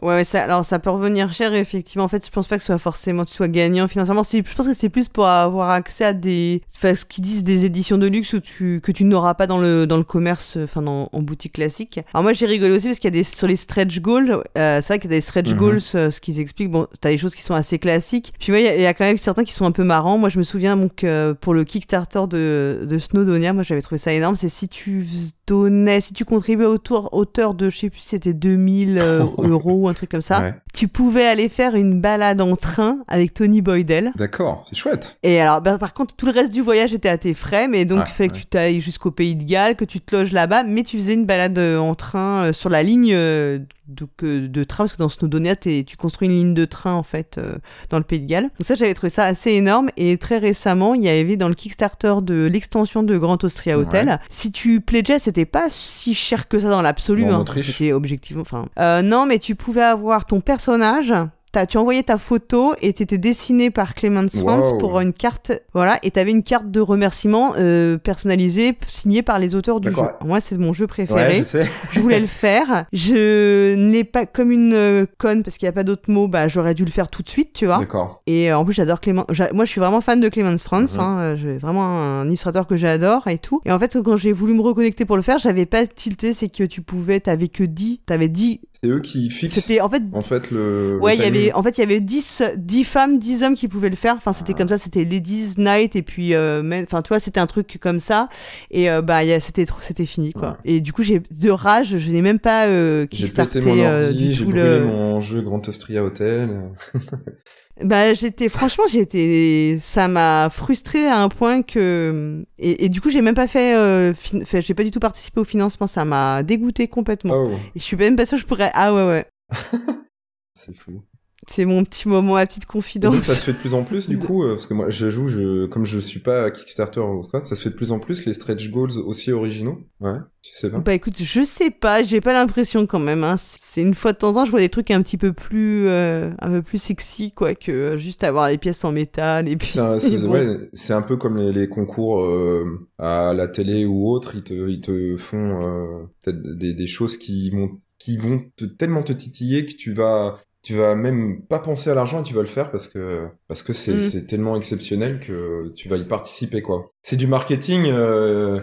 Ouais, ouais, ça, alors ça peut revenir cher, effectivement. En fait, je pense pas que ce soit forcément tu sois gagnant financièrement. Je pense que c'est plus pour avoir accès à des. Enfin, ce qu'ils disent des éditions de luxe où tu, que tu n'auras pas dans le, dans le commerce, enfin, dans, en boutique classique. Alors, moi, j'ai rigolé aussi parce qu'il y a des. Sur les stretch goals, euh, c'est vrai qu'il y a des stretch Mhm. goals, euh, ce qu'ils expliquent. Bon, t'as des choses qui sont assez classiques. Puis, moi, il y, a- il y a quand même certains qui sont un peu marrants. Moi, je me souviens, donc, euh, pour le Kickstarter de, de Snowdonia, moi, j'avais trouvé ça énorme. C'est si tu donnais, si tu contribuais autour, hauteur de, je sais plus, c'était 2000 euh, euros ou un truc comme ça Ouais. tu pouvais aller faire une balade en train avec Tony Boydell. D'accord, c'est chouette. Et alors, bah, par contre, tout le reste du voyage était à tes frais, mais donc Ouais, il fallait ouais. que tu t'ailles jusqu'au pays de Galles, que tu te loges là-bas, mais tu faisais une balade euh, en train euh, sur la ligne euh, de, train, parce que dans Snowdonia, tu construis une ligne de train en fait dans le pays de Galles. Donc ça, j'avais trouvé ça assez énorme. Et très récemment, il y avait dans le Kickstarter de l'extension de Grand Austria Hotel, si tu pledgeais, c'était pas si cher que ça dans l'absolu. En hein. C'était objectivement. Enfin, non, mais tu pouvais avoir ton personnage. t'as- tu envoyais ta photo et t'étais dessiné par Clemens Franz Wow. pour une carte. Voilà, et t'avais une carte de remerciement euh, personnalisée, signée par les auteurs du jeu. Moi, c'est mon jeu Ouais, préféré. je voulais le faire. Je n'ai pas comme une euh, conne parce qu'il n'y a pas d'autre mot. Bah, j'aurais dû le faire tout de suite, tu vois. D'accord. Et euh, en plus, j'adore Clément. Moi, je suis vraiment fan de Clemens Franz. Mhm. hein, euh, j'ai vraiment un illustrateur que j'adore et tout. Et en fait, quand j'ai voulu me reconnecter pour le faire, j'avais pas tilté. C'est que tu pouvais, t'avais que 10. T'avais 10. C'est eux qui fixent C'était en fait. en fait le. Ouais, il y avait, en fait, il y avait 10, 10 femmes, 10 hommes qui pouvaient le faire. Enfin, c'était Ah. comme ça, c'était Ladies Night et puis, euh, men- enfin, tu vois, c'était un truc comme ça. Et euh, bah, c'était, trop- c'était fini, quoi. Ouais. Et du coup, j'ai de rage, je n'ai même pas euh, J'ai kickstarté pété mon euh, ordi, du j'ai tout brûlé le. mon jeu Grand Austria Hotel. Bah, j'étais, franchement, j'étais, ça m'a frustré à un point que, et, et du coup, j'ai même pas fait, euh, fin- j'ai pas du tout participé au financement, ça m'a dégoûté complètement. Oh, Et je suis même pas sûre que je pourrais, ah ouais, ouais. c'est fou. C'est mon petit moment, ma petite Et confidence. donc ça se fait de plus en plus du coup, euh, parce que moi je joue, je, comme je suis pas à Kickstarter ou quoi, ça se fait de plus en plus les stretch goals aussi originaux. Ouais, tu sais pas. Bah écoute, je sais pas, j'ai pas l'impression quand même. Hein. C'est une fois de temps en temps, je vois des trucs un petit peu plus, euh, un peu plus sexy, quoi, que euh, juste avoir les pièces en métal et puis. C'est un, bon. ouais, peu comme les, les concours euh, à la télé ou autre, ils te, ils te font euh, peut-être des, des choses qui vont, qui vont te, tellement te titiller que tu vas, tu vas même pas penser à l'argent et tu vas le faire parce que, parce que c'est, Mm. tellement exceptionnel que tu vas y participer quoi. C'est du marketing euh,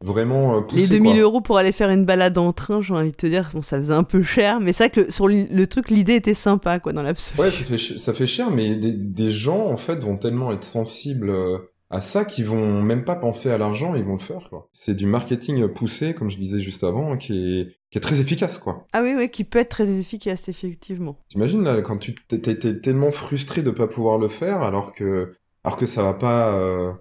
vraiment euh, poussé. Les 2000 quoi. euros pour aller faire une balade en train, j'ai envie de te dire, bon, ça faisait un peu cher, mais c'est vrai que sur le, le truc, l'idée était sympa, quoi, dans l'absolu. Ouais, ça fait, ça fait cher, mais des, des gens, en fait, vont tellement être sensibles euh, à ça qu'ils vont même pas penser à l'argent, ils vont le faire, quoi. C'est du marketing poussé, comme je disais juste avant, qui est, qui est très efficace, quoi. Ah oui, oui, qui peut être très efficace, effectivement. T'imagines, là, quand tu t'es t'es- t'es tellement frustré de pas pouvoir le faire, alors que, alors que ça va pas euh,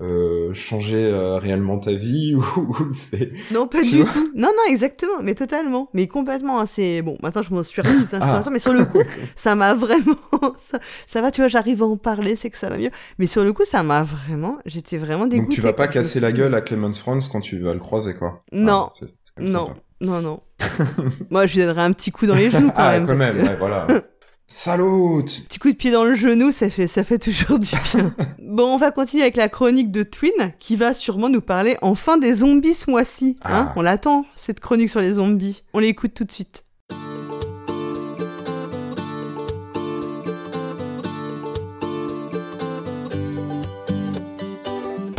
euh, changer euh, réellement ta vie, ou, ou c'est... Non, pas du tout. Non, non, exactement, mais totalement. Mais complètement, hein, c'est... Bon, maintenant, je m'en suis remise, hein, Ah. mais sur le coup, ça m'a vraiment... Ça, ça va, tu vois, j'arrive à en parler, c'est que ça va mieux. Mais sur le coup, ça m'a vraiment... J'étais vraiment dégoûtée. Donc tu vas pas casser la gueule à Clemens Franz quand tu vas le croiser, quoi. Non. Ah, c'est- c'est Non. Non, non. Moi, je lui donnerais un petit coup dans les genoux quand ah, même. quand même, ouais, voilà. Salut Petit coup de pied dans le genou, ça fait, ça fait toujours du bien. bon, on va continuer avec la chronique de Twin, qui va sûrement nous parler enfin des zombies ce mois-ci. Hein Ah. on l'attend, cette chronique sur les zombies. On l'écoute tout de suite.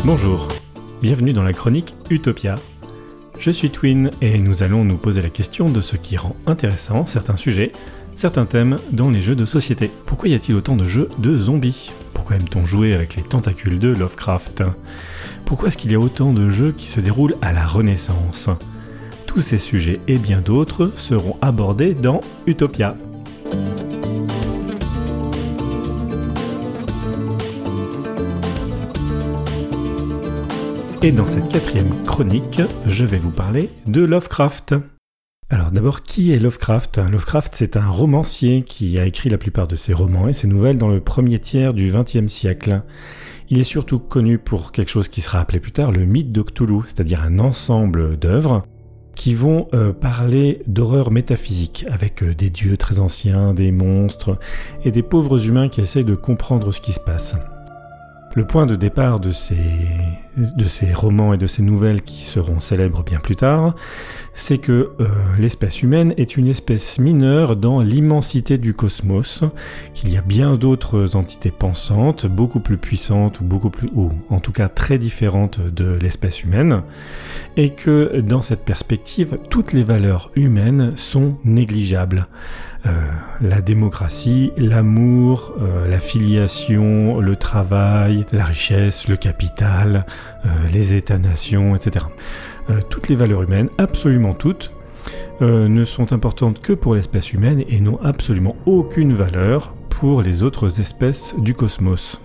Bonjour, bienvenue dans la chronique Utopia. Je suis Twin et nous allons nous poser la question de ce qui rend intéressant certains sujets, certains thèmes dans les jeux de société. Pourquoi y a-t-il autant de jeux de zombies? Pourquoi aime-t-on jouer avec les tentacules de Lovecraft? Pourquoi est-ce qu'il y a autant de jeux qui se déroulent à la Renaissance? Tous ces sujets et bien d'autres seront abordés dans Utopia. Et dans cette quatrième chronique, je vais vous parler de Lovecraft. Alors d'abord, qui est Lovecraft? Lovecraft, c'est un romancier qui a écrit la plupart de ses romans et ses nouvelles dans le premier tiers du XXe siècle. Il est surtout connu pour quelque chose qui sera appelé plus tard le mythe de Cthulhu, c'est-à-dire un ensemble d'œuvres qui vont euh, parler d'horreur métaphysique, avec euh, des dieux très anciens, des monstres, et des pauvres humains qui essayent de comprendre ce qui se passe. Le point de départ de ces, romans et de ces nouvelles qui seront célèbres bien plus tard, c'est que euh, l'espèce humaine est une espèce mineure dans l'immensité du cosmos, qu'il y a bien d'autres entités pensantes, beaucoup plus puissantes ou beaucoup plus, ou en tout cas très différentes de l'espèce humaine, et que dans cette perspective, toutes les valeurs humaines sont négligeables. Euh, la démocratie, l'amour, euh, la filiation, le travail, la richesse, le capital, euh, les États-nations, etc. Toutes les valeurs humaines, absolument toutes, ne sont importantes que pour l'espèce humaine et n'ont absolument aucune valeur pour les autres espèces du cosmos.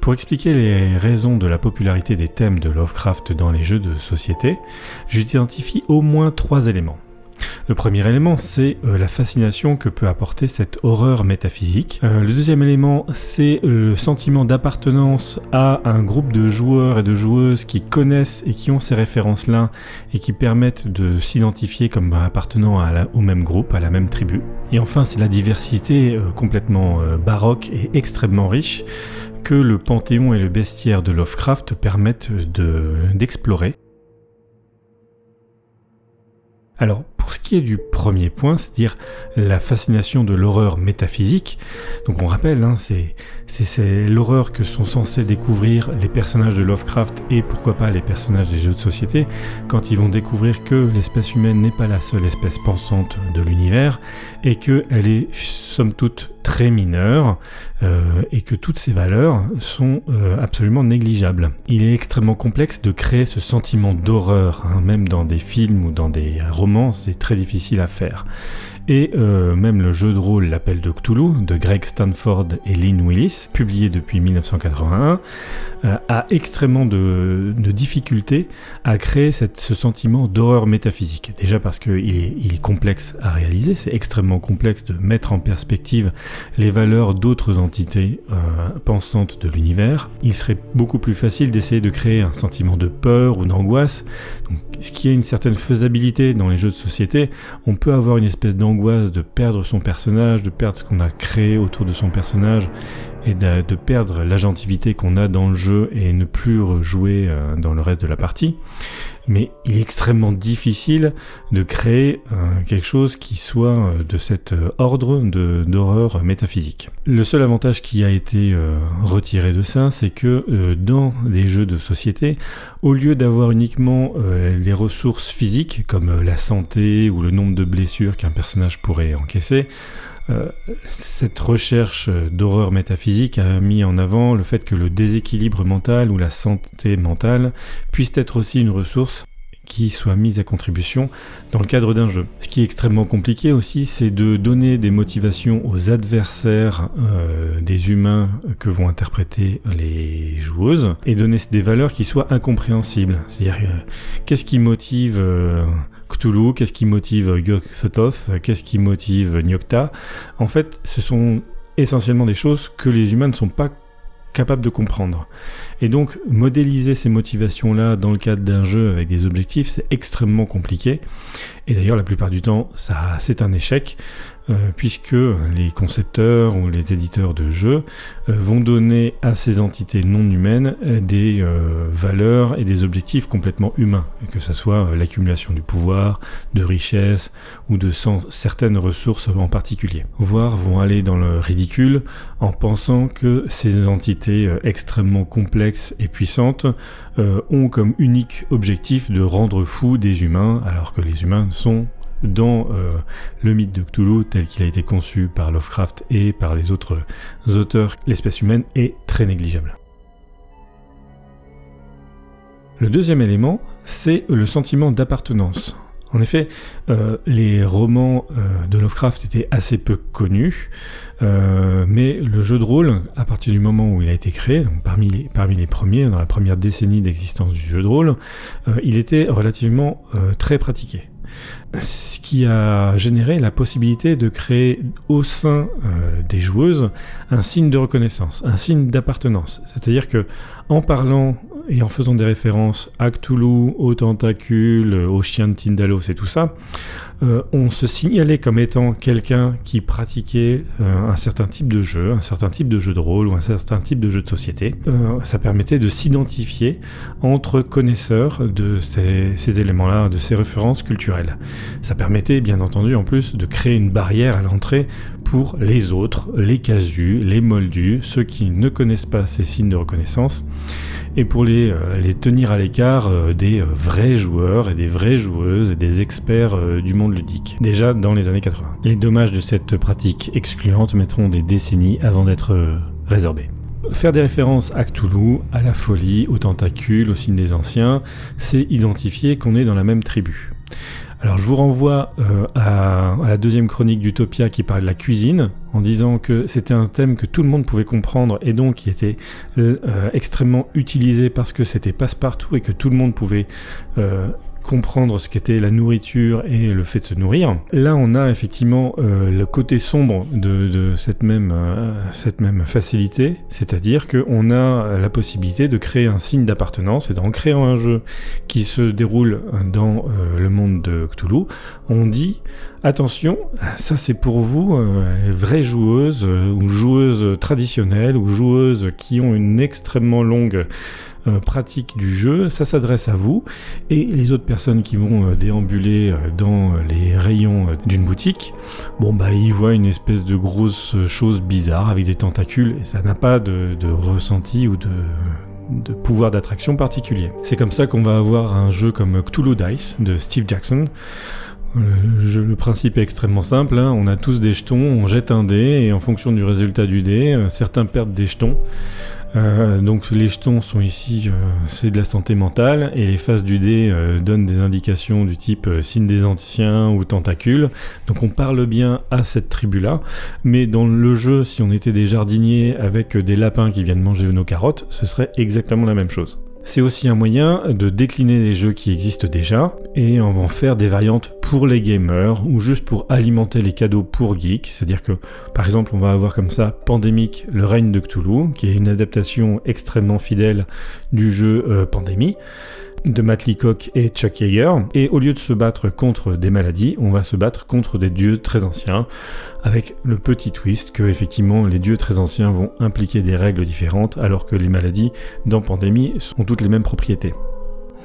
Pour expliquer les raisons de la popularité des thèmes de Lovecraft dans les jeux de société, j'identifie au moins trois éléments. Le premier élément, c'est euh, la fascination que peut apporter cette horreur métaphysique. Euh, le deuxième élément, c'est le sentiment d'appartenance à un groupe de joueurs et de joueuses qui connaissent et qui ont ces références-là et qui permettent de s'identifier comme appartenant à la- au même groupe, à la même tribu. Et enfin, c'est la diversité euh, complètement euh, baroque et extrêmement riche que le panthéon et le bestiaire de Lovecraft permettent de- d'explorer. Alors, pour ce qui est du premier point, c'est-à-dire la fascination de l'horreur métaphysique, donc on rappelle, hein, c'est, l'horreur que sont censés découvrir les personnages de Lovecraft et pourquoi pas les personnages des jeux de société, quand ils vont découvrir que l'espèce humaine n'est pas la seule espèce pensante de l'univers, et qu'elle est somme toute très mineure, euh, et que toutes ces valeurs sont euh, absolument négligeables. Il est extrêmement complexe de créer ce sentiment d'horreur, hein, même dans des films ou dans des romans, très difficile à faire. Et euh, même le jeu de rôle L'Appel de Cthulhu de Greg Stanford et Lynn Willis, publié depuis 1981, euh, a extrêmement de, difficultés à créer ce sentiment d'horreur métaphysique. Déjà parce qu'il est, il est complexe à réaliser, c'est extrêmement complexe de mettre en perspective les valeurs d'autres entités euh, pensantes de l'univers. Il serait beaucoup plus facile d'essayer de créer un sentiment de peur ou d'angoisse. Ce qui a une certaine faisabilité dans les jeux de société, on peut avoir une espèce d'angoisse de perdre son personnage, de perdre ce qu'on a créé autour de son personnage et de, de perdre l'agentivité qu'on a dans le jeu et ne plus rejouer euh, dans le reste de la partie. Mais il est extrêmement difficile de créer euh, quelque chose qui soit euh, de cet ordre d'horreur métaphysique. Le seul avantage qui a été retiré de ça, c'est que dans des jeux de société, au lieu d'avoir uniquement des ressources physiques comme la santé ou le nombre de blessures qu'un personnage pourrait encaisser, cette recherche euh, d'horreur métaphysique a mis en avant le fait que le déséquilibre mental ou la santé mentale puisse être aussi une ressource qui soit mise à contribution dans le cadre d'un jeu. Ce qui est extrêmement compliqué aussi, c'est de donner des motivations aux adversaires euh, des humains que vont interpréter les joueuses et donner des valeurs qui soient incompréhensibles. C'est-à-dire, euh, qu'est-ce qui motive euh, Cthulhu, qu'est-ce qui motive Yog-Sothoth, qu'est-ce qui motive Nyokta. En fait, ce sont essentiellement des choses que les humains ne sont pas capable de comprendre. Et donc, modéliser ces motivations-là dans le cadre d'un jeu avec des objectifs, c'est extrêmement compliqué. Et d'ailleurs, la plupart du temps, ça, c'est un échec. Euh, puisque les concepteurs ou les éditeurs de jeux euh, vont donner à ces entités non humaines euh, des valeurs et des objectifs complètement humains, que ce soit l'accumulation du pouvoir, de richesses ou de certaines ressources en particulier. Voire vont aller dans le ridicule en pensant que ces entités extrêmement complexes et puissantes ont comme unique objectif de rendre fous des humains, alors que les humains sont dans euh, le mythe de Cthulhu tel qu'il a été conçu par Lovecraft et par les autres auteurs, l'espèce humaine est très négligeable. Le deuxième élément, c'est le sentiment d'appartenance. En effet, euh, les romans euh, de Lovecraft étaient assez peu connus, mais le jeu de rôle, à partir du moment où il a été créé, parmi les premiers, dans la première décennie d'existence du jeu de rôle, il était relativement très pratiqué ce qui a généré la possibilité de créer au sein euh, des joueuses un signe de reconnaissance, un signe d'appartenance. C'est-à-dire que en parlant et en faisant des références à Cthulhu, aux tentacules, aux chiens de Tindalos et tout ça, euh, on se signalait comme étant quelqu'un qui pratiquait euh, un certain type de jeu, un certain type de jeu de rôle ou un certain type de jeu de société. Euh, ça permettait de s'identifier entre connaisseurs de ces, ces éléments-là, de ces références culturelles. Ça permettait bien entendu en plus de créer une barrière à l'entrée pour les autres, les casus, les moldus, ceux qui ne connaissent pas ces signes de reconnaissance et pour les, euh, tenir à l'écart euh, des euh, vrais joueurs et des vraies joueuses et des experts du monde ludique, déjà dans les années 80. Les dommages de cette pratique excluante mettront des décennies avant d'être résorbés. Faire des références à Cthulhu, à la folie, aux tentacules, au signe des anciens, c'est identifier qu'on est dans la même tribu. Alors je vous renvoie euh, à, la deuxième chronique d'Utopia qui parle de la cuisine, en disant que c'était un thème que tout le monde pouvait comprendre et donc qui était euh, extrêmement utilisé parce que c'était passe-partout et que tout le monde pouvait euh, comprendre ce qu'était la nourriture et le fait de se nourrir. Là, on a effectivement euh, le côté sombre de, cette, même, euh, cette même facilité, c'est-à-dire qu'on a la possibilité de créer un signe d'appartenance et d'en créer un jeu qui se déroule dans euh, le monde de Cthulhu. On dit attention, ça c'est pour vous, vraies joueuses ou joueuses traditionnelles ou joueuses qui ont une extrêmement longue euh, pratique du jeu, ça s'adresse à vous et les autres personnes qui vont euh, déambuler euh, dans les rayons d'une boutique, bon bah ils voient une espèce de grosse chose bizarre avec des tentacules et ça n'a pas de, ressenti ou de, de pouvoir d'attraction particulier. C'est comme ça qu'on va avoir un jeu comme Cthulhu Dice de Steve Jackson. Le, principe est extrêmement simple, hein. on a tous des jetons, on jette un dé et en fonction du résultat du dé, certains perdent des jetons. Euh, donc les jetons sont ici, euh, c'est de la santé mentale, et les faces du dé euh, donnent des indications du type signe des anciens ou tentacules. Donc on parle bien à cette tribu-là, mais dans le jeu, si on était des jardiniers avec des lapins qui viennent manger nos carottes, ce serait exactement la même chose. C'est aussi un moyen de décliner des jeux qui existent déjà et en faire des variantes pour les gamers ou juste pour alimenter les cadeaux pour geeks. C'est-à-dire que par exemple on va avoir comme ça Pandemic, le règne de Cthulhu, qui est une adaptation extrêmement fidèle du jeu euh, Pandémie de Matt Leacock et Chuck Yeager. Et au lieu de se battre contre des maladies, on va se battre contre des dieux très anciens, avec le petit twist que effectivement les dieux très anciens vont impliquer des règles différentes, alors que les maladies dans Pandémie ont toutes les mêmes propriétés.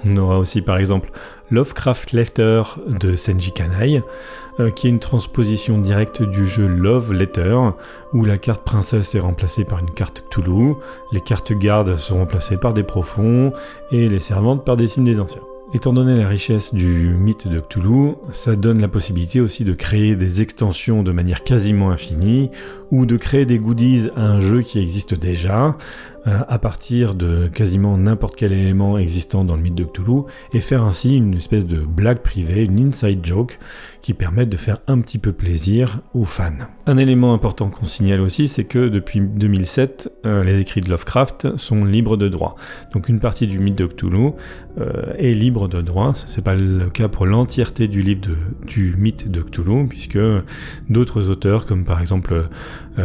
On aura aussi par exemple Lovecraft Letter de Senji Kanai, euh, qui est une transposition directe du jeu Love Letter, où la carte princesse est remplacée par une carte Cthulhu, les cartes gardes sont remplacées par des profonds, et les servantes par des signes des anciens. Étant donné la richesse du mythe de Cthulhu, ça donne la possibilité aussi de créer des extensions de manière quasiment infinie, ou de créer des goodies à un jeu qui existe déjà, euh, à partir de quasiment n'importe quel élément existant dans le mythe de Cthulhu, et faire ainsi une espèce de blague privée, une inside joke, qui permettent de faire un petit peu plaisir aux fans. Un élément important qu'on signale aussi, c'est que depuis 2007, euh, les écrits de Lovecraft sont libres de droit. Donc une partie du mythe de Cthulhu euh, est libre de droit. C'est pas le cas pour l'entièreté du livre du mythe de Cthulhu, puisque d'autres auteurs, comme par exemple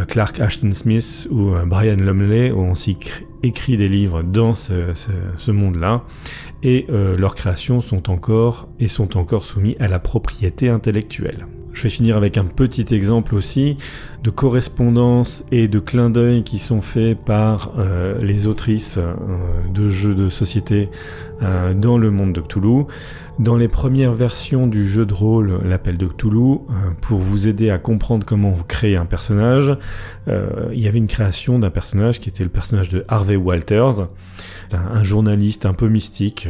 Clark Ashton Smith ou euh, Brian Lumley, ont aussi écrit des livres dans ce, monde-là, et euh, leurs créations sont encore et sont encore soumis à la propriété intellectuelle. Je vais finir avec un petit exemple aussi de correspondance et de clins d'œil qui sont faits par euh, les autrices euh, de jeux de société euh, dans le monde de Cthulhu. Dans les premières versions du jeu de rôle L'appel de Cthulhu, pour vous aider à comprendre comment vous créez un personnage, il y avait une création d'un personnage qui était le personnage de Harvey Walters, un journaliste un peu mystique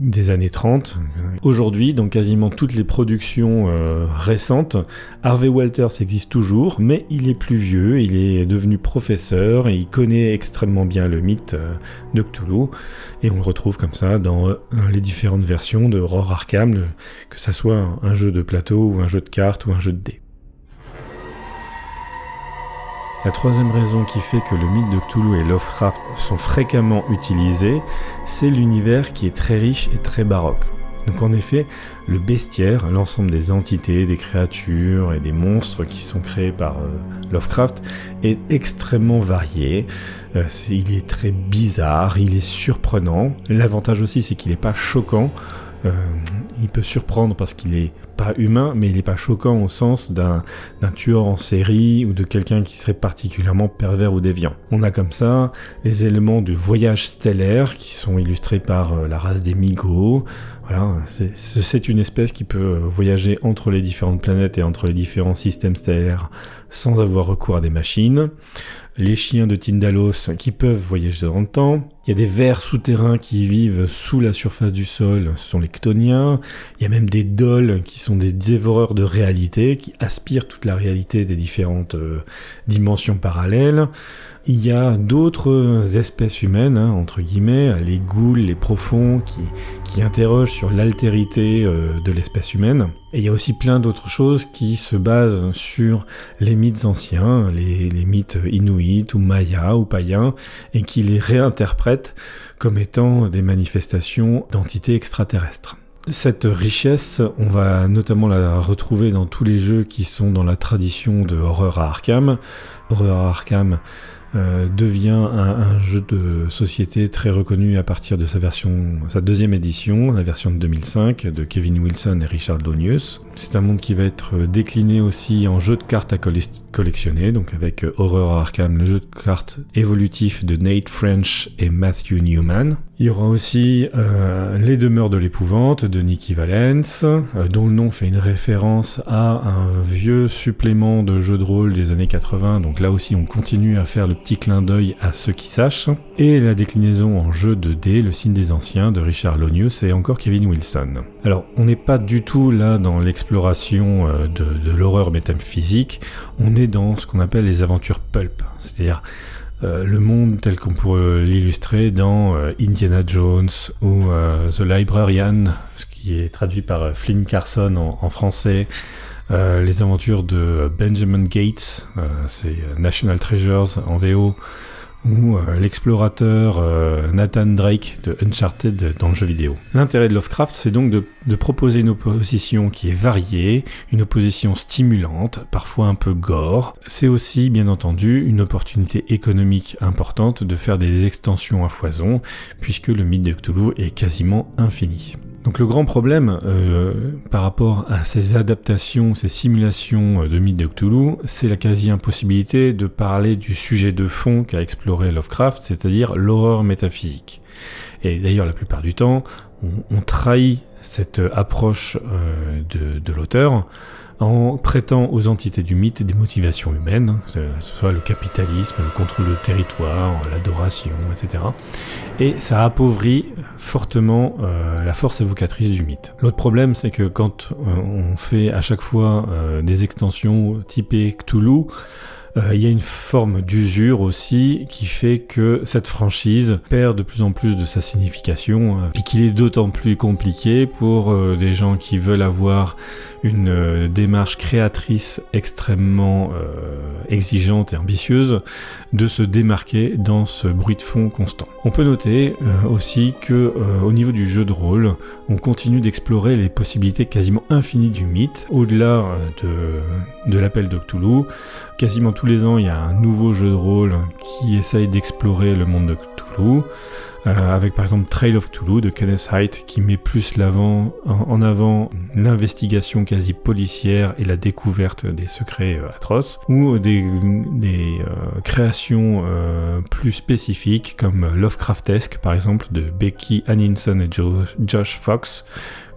des années 30. Aujourd'hui, dans quasiment toutes les productions euh, récentes, Harvey Walters existe toujours, mais il est plus vieux, il est devenu professeur et il connaît extrêmement bien le mythe euh, de Cthulhu. Et on le retrouve comme ça dans euh, les différentes versions de Roar Arkham, que ça soit un jeu de plateau ou un jeu de cartes ou un jeu de dés. La troisième raison qui fait que le mythe de Cthulhu et Lovecraft sont fréquemment utilisés, c'est l'univers qui est très riche et très baroque. Donc en effet, le bestiaire, l'ensemble des entités, des créatures et des monstres qui sont créés par euh, Lovecraft, est extrêmement varié. Euh, il est très bizarre, il est surprenant. L'avantage aussi, c'est qu'il n'est pas choquant. Euh, il peut surprendre parce qu'il est humain, mais il n'est pas choquant au sens d'un tueur en série ou de quelqu'un qui serait particulièrement pervers ou déviant. On a comme ça les éléments du voyage stellaire qui sont illustrés par euh, la race des Migos. Voilà, c'est une espèce qui peut euh, voyager entre les différentes planètes et entre les différents systèmes stellaires sans avoir recours à des machines les chiens de Tindalos qui peuvent voyager dans le temps. Il y a des vers souterrains qui vivent sous la surface du sol, ce sont les Ctoniens. Il y a même des dolls qui sont des dévoreurs de réalité, qui aspirent toute la réalité des différentes euh, dimensions parallèles. Il y a d'autres espèces humaines, hein, entre guillemets, les ghouls, les profonds, qui, qui interrogent sur l'altérité euh, de l'espèce humaine. Et il y a aussi plein d'autres choses qui se basent sur les mythes anciens, les, les mythes inuits ou mayas ou païens, et qui les réinterprètent comme étant des manifestations d'entités extraterrestres. Cette richesse, on va notamment la retrouver dans tous les jeux qui sont dans la tradition de Horror à Arkham. Horror à Arkham euh, devient un, jeu de société très reconnu à partir de sa version, sa deuxième édition, la version de 2005 de Kevin Wilson et Richard Lonius. C'est un monde qui va être décliné aussi en jeu de cartes à collectionner, donc avec euh, Horror Arkham, le jeu de cartes évolutif de Nate French et Matthew Newman. Il y aura aussi euh, Les demeures de l'épouvante de Nicky Valence, euh, dont le nom fait une référence à un vieux supplément de jeu de rôle des années 80, donc là aussi on continue à faire le petit clin d'œil à ceux qui sachent. Et la déclinaison en jeu de dés, Le signe des anciens de Richard Lonius et encore Kevin Wilson. Alors on n'est pas du tout là dans l'exploration euh, de, l'horreur métaphysique, on est dans ce qu'on appelle les aventures pulp, c'est-à-dire euh, le monde tel qu'on pourrait l'illustrer dans euh, Indiana Jones ou The Librarian, ce qui est traduit par Flynn Carson en, français. les aventures de Benjamin Gates, c'est National Treasures en VO, ou euh, l'explorateur euh, Nathan Drake de Uncharted dans le jeu vidéo. L'intérêt de Lovecraft, c'est donc de, de, proposer une opposition qui est variée, une opposition stimulante, parfois un peu gore. C'est aussi, bien entendu, une opportunité économique importante de faire des extensions à foison, puisque le mythe de Cthulhu est quasiment infini. Donc le grand problème euh, par rapport à ces adaptations, ces simulations euh, de mythes de c'est la quasi-impossibilité de parler du sujet de fond qu'a exploré Lovecraft, c'est-à-dire l'horreur métaphysique. Et d'ailleurs la plupart du temps, on, trahit cette approche euh, de, de l'auteur en prêtant aux entités du mythe des motivations humaines, que ce soit le capitalisme, le contrôle de territoire, l'adoration, etc. Et ça appauvrit fortement euh, la force évocatrice du mythe. L'autre problème, c'est que quand euh, on fait à chaque fois euh, des extensions typées Cthulhu, euh, il y a une forme d'usure aussi qui fait que cette franchise perd de plus en plus de sa signification euh, et qu'il est d'autant plus compliqué pour euh, des gens qui veulent avoir une démarche créatrice extrêmement exigeante et ambitieuse de se démarquer dans ce bruit de fond constant. On peut noter aussi que au niveau du jeu de rôle, on continue d'explorer les possibilités quasiment infinies du mythe au-delà de, l'appel de quasiment tous les ans, il y a un nouveau jeu de rôle qui essaye d'explorer le monde de Cthulhu. Euh, avec par exemple Trail of Cthulhu de Kenneth Haidt qui met plus en, avant l'investigation quasi policière et la découverte des secrets euh, atroces, ou des, euh, créations plus spécifiques comme Lovecraftesque par exemple de Becky Hanninson et Josh Fox,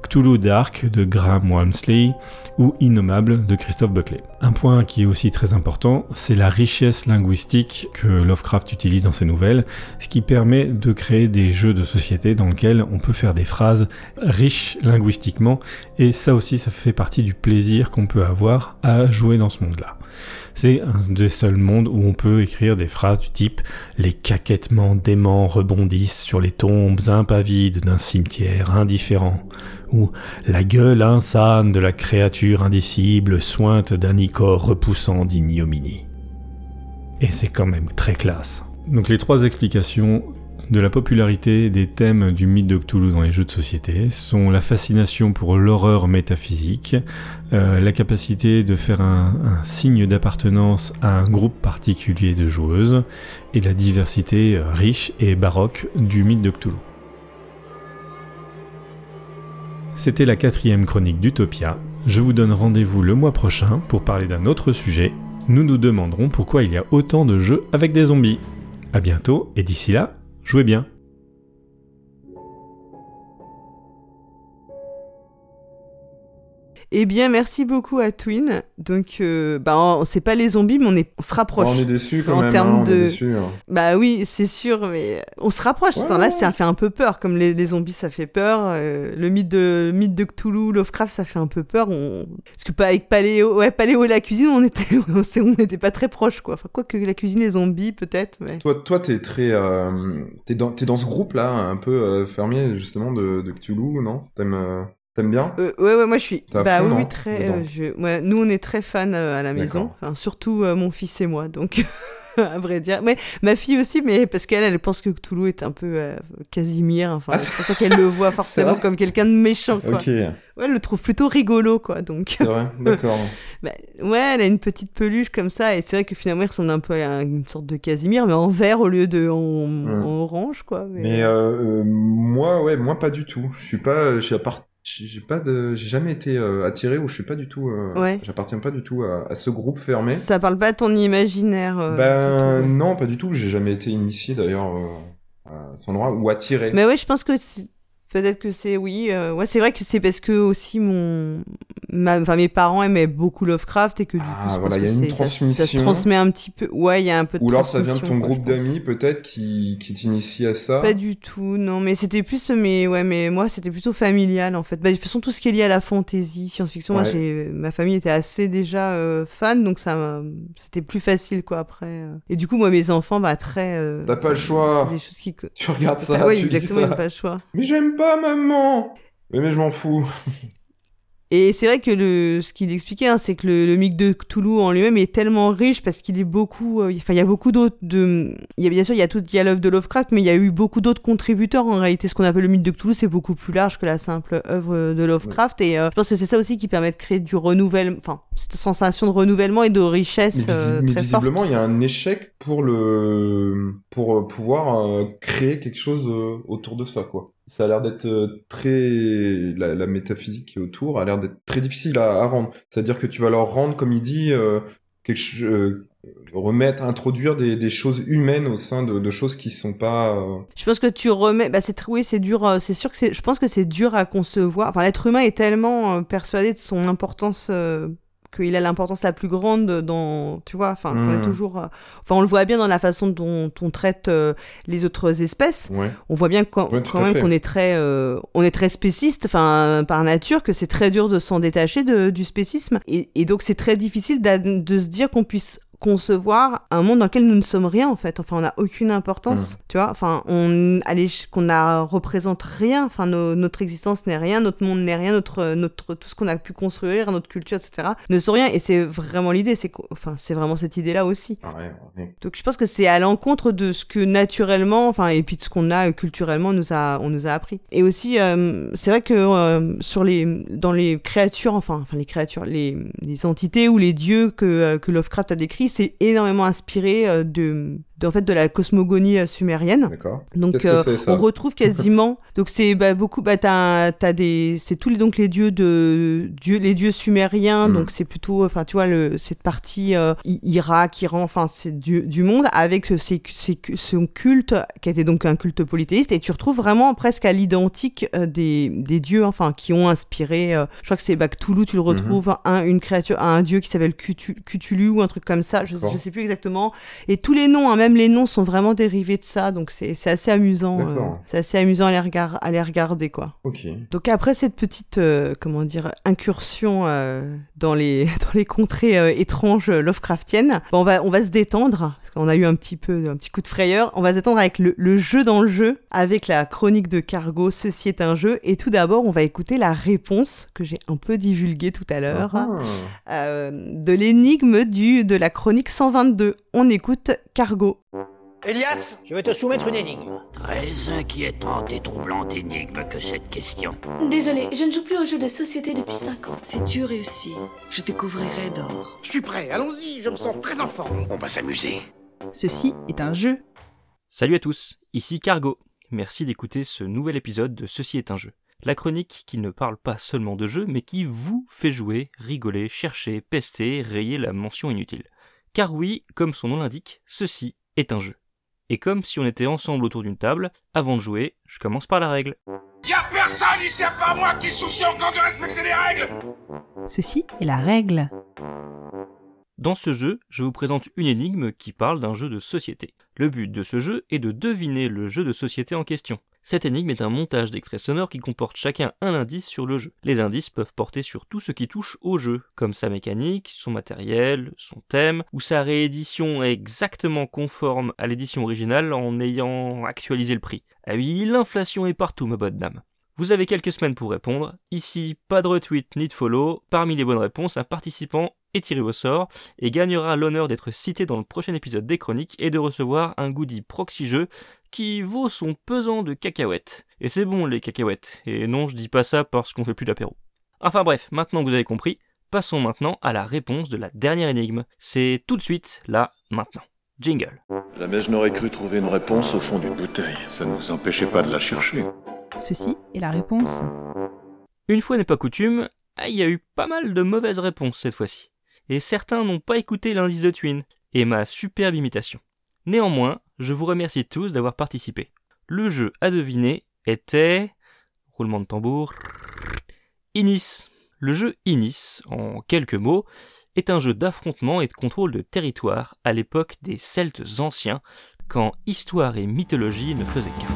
Cthulhu Dark de Graham Walmsley ou Innommable de Christophe Buckley. Un point qui est aussi très important, c'est la richesse linguistique que Lovecraft utilise dans ses nouvelles, ce qui permet de créer des jeux de société dans lesquels on peut faire des phrases riches linguistiquement, et ça aussi ça fait partie du plaisir qu'on peut avoir à jouer dans ce monde-là. C'est un des seuls mondes où on peut écrire des phrases du type Les caquettements déments rebondissent sur les tombes impavides d'un cimetière indifférent La gueule insane de la créature indicible sointe d'un icor repoussant d'ignominie. Et c'est quand même très classe. Donc les trois explications de la popularité des thèmes du mythe de Cthulhu dans les jeux de société sont la fascination pour l'horreur métaphysique, euh, la capacité de faire un, un signe d'appartenance à un groupe particulier de joueuses, et la diversité riche et baroque du mythe de Cthulhu. C'était la quatrième chronique d'Utopia. Je vous donne rendez-vous le mois prochain pour parler d'un autre sujet. Nous nous demanderons pourquoi il y a autant de jeux avec des zombies. A bientôt et d'ici là, Jouez bien. Eh bien, merci beaucoup à Twin. Donc, euh, bah, sait pas les zombies, mais on, est, on se rapproche. on est déçus quand en même. Hein, de... Hein. Bah oui, c'est sûr, mais on se rapproche. Ouais. Là, ça fait un peu peur. Comme les, zombies, ça fait peur. Euh, le mythe de, mythe de Cthulhu, Lovecraft, ça fait un peu peur. On... Parce que pas avec Paléo, ouais, Paléo et la cuisine, on était, on n'était pas très proches, quoi. Enfin, quoi que la cuisine, les zombies, peut-être. Mais... Toi, toi, t'es très, euh, t'es dans, es dans ce groupe-là, un peu fermier justement de, de Cthulhu, non? T'aimes T'aimes bien euh, Ouais, ouais, moi je suis. Bah oui, très. Euh, je... ouais, nous, on est très fans euh, à la maison, enfin, surtout mon fils et moi, donc. à vrai dire. Mais ma fille aussi, mais parce qu'elle, elle pense que Cthulhu est un peu Casimir. Enfin, ah, c'est pour ça qu'elle le voit forcément comme quelqu'un de méchant. Quoi. Ouais, elle le trouve plutôt rigolo, quoi. Donc. C'est vrai, d'accord. bah, ouais, elle a une petite peluche comme ça, et c'est vrai que finalement, il ressemble un peu à une sorte de Casimir, mais en vert au lieu de en, orange, quoi. Mais, mais moi, ouais, moi pas du tout. Je suis pas, je suis à part j'ai pas de j'ai jamais été euh, attiré ou je suis pas du tout euh, ouais. j'appartiens pas du tout à, ce groupe fermé. Ça parle pas à ton imaginaire euh, ben non pas du tout. J'ai jamais été initié d'ailleurs à cet endroit ou attiré. Mais ouais je pense que Peut-être que c'est oui. Euh, ouais, c'est vrai que c'est parce que aussi mon, ma, enfin mes parents aimaient beaucoup Lovecraft et que du ah, coup, voilà, il y a une transmission. Ça, se transmet un petit peu. Ouais, il y a un peu. de Ou alors ça vient de ton groupe d'amis peut-être qui qui t'initie à ça? Pas du tout, non. Mais c'était plus, mais ouais, mais moi c'était plutôt familial en fait. Bah, de toute façon tout ce qui est lié à la fantasy, science-fiction, moi j'ai, ma famille était assez déjà euh, fan, donc ça, c'était plus facile quoi après. Euh. Et du coup moi mes enfants, bah très. T'as pas le choix. Des choses qui. Tu regardes ça. oui, tu exactement, dis ça. pas le choix. Mais j'aime pas maman mais, mais je m'en fous. Et c'est vrai que le, ce qu'il expliquait, hein, c'est que le, le, mythe de Cthulhu en lui-même est tellement riche parce qu'il est beaucoup. Euh, enfin, il y a beaucoup d'autres. De, il y a bien sûr, il y a tout, il y a l'œuvre de Lovecraft, mais il y a eu beaucoup d'autres contributeurs. En réalité, ce qu'on appelle le mythe de Cthulhu, c'est beaucoup plus large que la simple œuvre de Lovecraft. Et euh, je pense que c'est ça aussi qui permet de créer du renouvellement. Enfin, cette sensation de renouvellement et de richesse mais, euh, mais très visiblement, il y a un échec pour le pour pouvoir créer quelque chose autour de ça, quoi. Ça a l'air d'être euh, très la, métaphysique qui est autour a l'air d'être très difficile à, à rendre. C'est-à-dire que tu vas leur rendre, comme il dit, euh, quelque euh, remettre, introduire des, choses humaines au sein de, choses qui sont pas. Euh, je pense que tu remets, bah c'est oui, c'est dur. C'est sûr que c'est. Je pense que c'est dur à concevoir. Enfin, l'être humain est tellement persuadé de son importance qu'il a l'importance la plus grande dans, tu vois, enfin, on est hmm. toujours, euh, enfin, on le voit bien dans la façon dont on traite euh, les autres espèces. On voit bien quand, quand même qu'on est très, euh, on est très spéciste, enfin, par nature, que c'est très dur de s'en détacher de, du spécisme, et, et donc c'est très difficile de se dire qu'on puisse concevoir un monde dans lequel nous ne sommes rien en fait. Enfin, on n'a aucune importance, tu vois. Enfin, on allez qu'on a représente rien. Enfin, notre existence n'est rien, notre monde n'est rien, notre notre tout ce qu'on a pu construire, notre culture, etc. ne sont rien. Et c'est vraiment l'idée. C'est enfin, c'est vraiment cette idée là aussi. Ah Donc, je pense que c'est à l'encontre de ce que naturellement, enfin, et puis de ce qu'on a culturellement nous a on nous a appris. Et aussi, euh, c'est vrai que euh, sur les dans les créatures, enfin, enfin les créatures, les, les entités ou les dieux que, euh, que Lovecraft a décrits, c'est énormément inspiré de en fait de la cosmogonie euh, sumérienne. D'accord. Donc euh, on retrouve quasiment donc c'est bah, beaucoup bah t'as as des c'est tous les donc les dieux de dieux les dieux sumériens hmm. donc c'est plutôt enfin tu vois le cette partie euh, Irak Iran enfin c'est du, du monde avec ces, son culte qui était donc un culte polythéiste et tu retrouves vraiment presque à l'identique des, des dieux enfin qui ont inspiré je crois que c'est bah, Cthulhu tu le mhm. retrouves un, une créature un dieu qui s'appelle Cthulhu ou un truc comme ça je, je sais plus exactement et tous les noms hein, même les noms sont vraiment dérivés de ça, donc c'est assez amusant. Euh, c'est assez amusant à les, à les regarder, quoi. Donc après cette petite, euh, comment dire, incursion euh, dans les dans les contrées étranges Lovecraftiennes, on va on va se détendre parce qu'on a eu un petit peu un petit coup de frayeur. On va se détendre avec le, le jeu dans le jeu, avec la chronique de Cargo. Ceci est un jeu. Et tout d'abord, on va écouter la réponse que j'ai un peu divulguée tout à l'heure ah. de l'énigme de la chronique 122. On écoute Cargo. Elias, je vais te soumettre une énigme. Très inquiétante et troublante énigme que cette question. Désolé, je ne joue plus aux jeux de société depuis 5 ans. Si tu réussis, je te couvrirai d'or. Je suis prêt, allons-y, je me sens très en forme. On va s'amuser. Ceci est un jeu. Salut à tous, ici Cargo. Merci d'écouter ce nouvel épisode de Ceci est un jeu. La chronique qui ne parle pas seulement de jeux, mais qui vous fait jouer, rigoler, chercher, pester, rayer la mention inutile. Car oui, comme son nom l'indique, ceci est un jeu. Et comme si on était ensemble autour d'une table, avant de jouer, je commence par la règle. Y'a personne ici à part moi qui soucie encore de respecter les règles Ceci est la règle. Dans ce jeu, je vous présente une énigme qui parle d'un jeu de société. Le but de ce jeu est de deviner le jeu de société en question. Cette énigme est un montage d'extraits sonores qui comporte chacun un indice sur le jeu. Les indices peuvent porter sur tout ce qui touche au jeu, comme sa mécanique, son matériel, son thème, ou sa réédition exactement conforme à l'édition originale en ayant actualisé le prix. Ah oui, l'inflation est partout, ma bonne dame. Vous avez quelques semaines pour répondre. Ici, pas de retweet ni de follow. Parmi les bonnes réponses, un participant est tiré au sort et gagnera l'honneur d'être cité dans le prochain épisode des chroniques et de recevoir un goodie proxy jeu qui vaut son pesant de cacahuètes. Et c'est bon les cacahuètes, et non je dis pas ça parce qu'on fait plus d'apéro. Enfin bref, maintenant que vous avez compris, passons maintenant à la réponse de la dernière énigme. C'est tout de suite, là, maintenant. Jingle. Jamais je n'aurais cru trouver une réponse au fond d'une bouteille. Ça ne vous empêchait pas de la chercher. Ceci est la réponse. Une fois n'est pas coutume, il y a eu pas mal de mauvaises réponses cette fois-ci et certains n'ont pas écouté l'indice de Twin et ma superbe imitation. Néanmoins, je vous remercie tous d'avoir participé. Le jeu à deviner était. Roulement de tambour. Inis. Le jeu Inis, en quelques mots, est un jeu d'affrontement et de contrôle de territoire à l'époque des Celtes anciens, quand histoire et mythologie ne faisaient qu'un.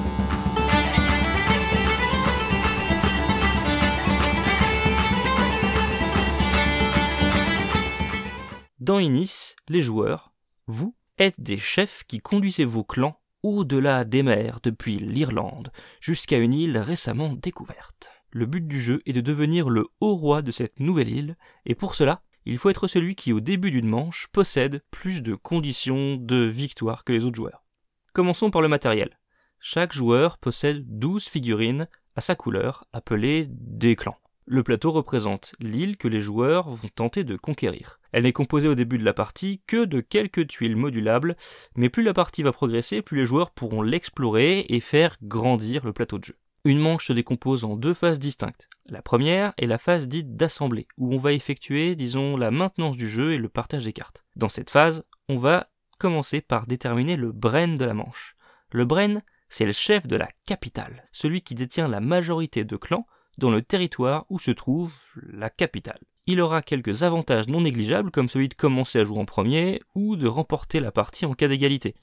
Dans Inis, les joueurs, vous, êtes des chefs qui conduisez vos clans au-delà des mers depuis l'Irlande jusqu'à une île récemment découverte. Le but du jeu est de devenir le haut roi de cette nouvelle île, et pour cela, il faut être celui qui au début d'une manche possède plus de conditions de victoire que les autres joueurs. Commençons par le matériel. Chaque joueur possède 12 figurines à sa couleur, appelées des clans. Le plateau représente l'île que les joueurs vont tenter de conquérir. Elle n'est composée au début de la partie que de quelques tuiles modulables, mais plus la partie va progresser, plus les joueurs pourront l'explorer et faire grandir le plateau de jeu. Une manche se décompose en deux phases distinctes. La première est la phase dite d'assemblée, où on va effectuer, disons, la maintenance du jeu et le partage des cartes. Dans cette phase, on va commencer par déterminer le brain de la manche. Le brain, c'est le chef de la capitale, celui qui détient la majorité de clans dans le territoire où se trouve la capitale. Il aura quelques avantages non négligeables comme celui de commencer à jouer en premier ou de remporter la partie en cas d'égalité.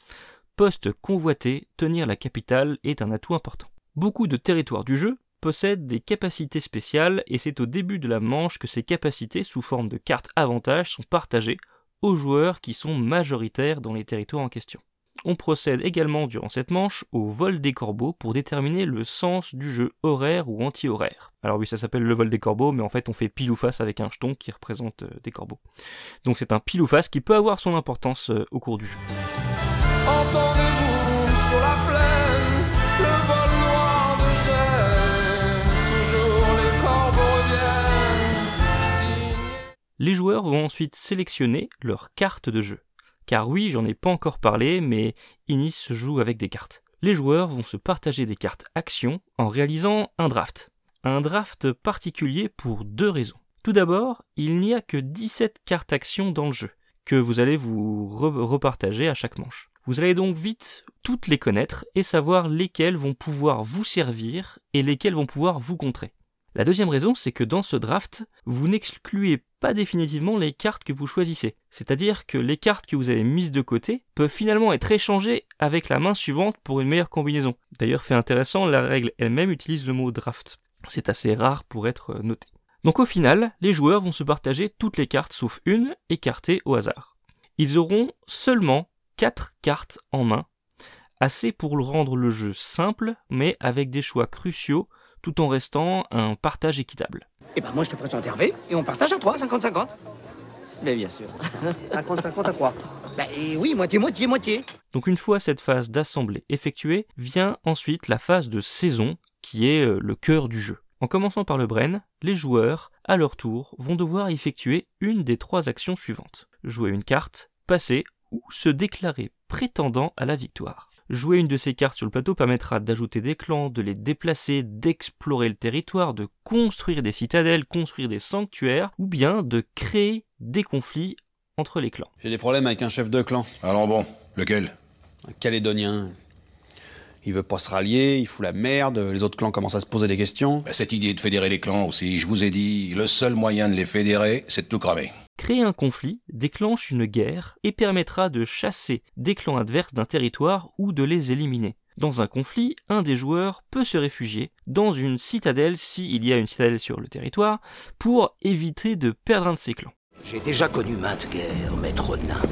Poste convoité, tenir la capitale est un atout important. Beaucoup de territoires du jeu possèdent des capacités spéciales et c'est au début de la manche que ces capacités sous forme de cartes avantages sont partagées aux joueurs qui sont majoritaires dans les territoires en question. On procède également durant cette manche au vol des corbeaux pour déterminer le sens du jeu horaire ou anti-horaire. Alors oui, ça s'appelle le vol des corbeaux, mais en fait on fait pile ou face avec un jeton qui représente euh, des corbeaux. Donc c'est un pile ou face qui peut avoir son importance euh, au cours du jeu. Entendez-vous sur la plaine le vol noir de toujours les corbeaux. Les joueurs vont ensuite sélectionner leur carte de jeu. Car oui, j'en ai pas encore parlé, mais Inis se joue avec des cartes. Les joueurs vont se partager des cartes actions en réalisant un draft. Un draft particulier pour deux raisons. Tout d'abord, il n'y a que 17 cartes actions dans le jeu, que vous allez vous repartager à chaque manche. Vous allez donc vite toutes les connaître et savoir lesquelles vont pouvoir vous servir et lesquelles vont pouvoir vous contrer. La deuxième raison, c'est que dans ce draft, vous n'excluez pas définitivement les cartes que vous choisissez. C'est-à-dire que les cartes que vous avez mises de côté peuvent finalement être échangées avec la main suivante pour une meilleure combinaison. D'ailleurs, fait intéressant, la règle elle-même utilise le mot draft. C'est assez rare pour être noté. Donc au final, les joueurs vont se partager toutes les cartes sauf une, écartée au hasard. Ils auront seulement 4 cartes en main, assez pour rendre le jeu simple, mais avec des choix cruciaux tout en restant un partage équitable. Eh ben moi je te présente Hervé et on partage à 3, 50-50. Mais bien sûr. 50-50 à 3. Bah oui, moitié-moitié, moitié. Donc une fois cette phase d'assemblée effectuée, vient ensuite la phase de saison qui est euh, le cœur du jeu. En commençant par le Bren, les joueurs, à leur tour, vont devoir effectuer une des trois actions suivantes. Jouer une carte, passer ou se déclarer prétendant à la victoire. Jouer une de ces cartes sur le plateau permettra d'ajouter des clans, de les déplacer, d'explorer le territoire, de construire des citadelles, construire des sanctuaires, ou bien de créer des conflits entre les clans. J'ai des problèmes avec un chef de clan. Alors bon, lequel? Un Calédonien. Il veut pas se rallier, il fout la merde, les autres clans commencent à se poser des questions. Bah, cette idée de fédérer les clans aussi, je vous ai dit, le seul moyen de les fédérer, c'est de tout cramer. Créer un conflit déclenche une guerre et permettra de chasser des clans adverses d'un territoire ou de les éliminer. Dans un conflit, un des joueurs peut se réfugier dans une citadelle s'il y a une citadelle sur le territoire pour éviter de perdre un de ses clans. J'ai déjà connu maintes guerres, maître nain.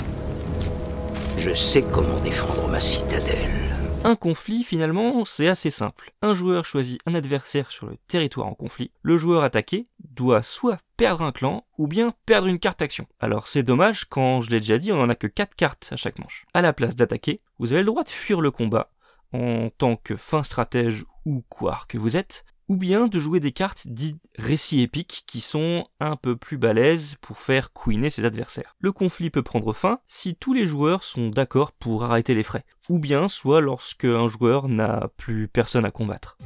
Je sais comment défendre ma citadelle. Un conflit, finalement, c'est assez simple. Un joueur choisit un adversaire sur le territoire en conflit. Le joueur attaqué doit soit perdre un clan, ou bien perdre une carte action. Alors c'est dommage, quand je l'ai déjà dit, on n'en a que 4 cartes à chaque manche. À la place d'attaquer, vous avez le droit de fuir le combat, en tant que fin stratège ou quoi que vous êtes, ou bien de jouer des cartes dites récits épiques qui sont un peu plus balèzes pour faire couiner ses adversaires. Le conflit peut prendre fin si tous les joueurs sont d'accord pour arrêter les frais, ou bien soit lorsque un joueur n'a plus personne à combattre.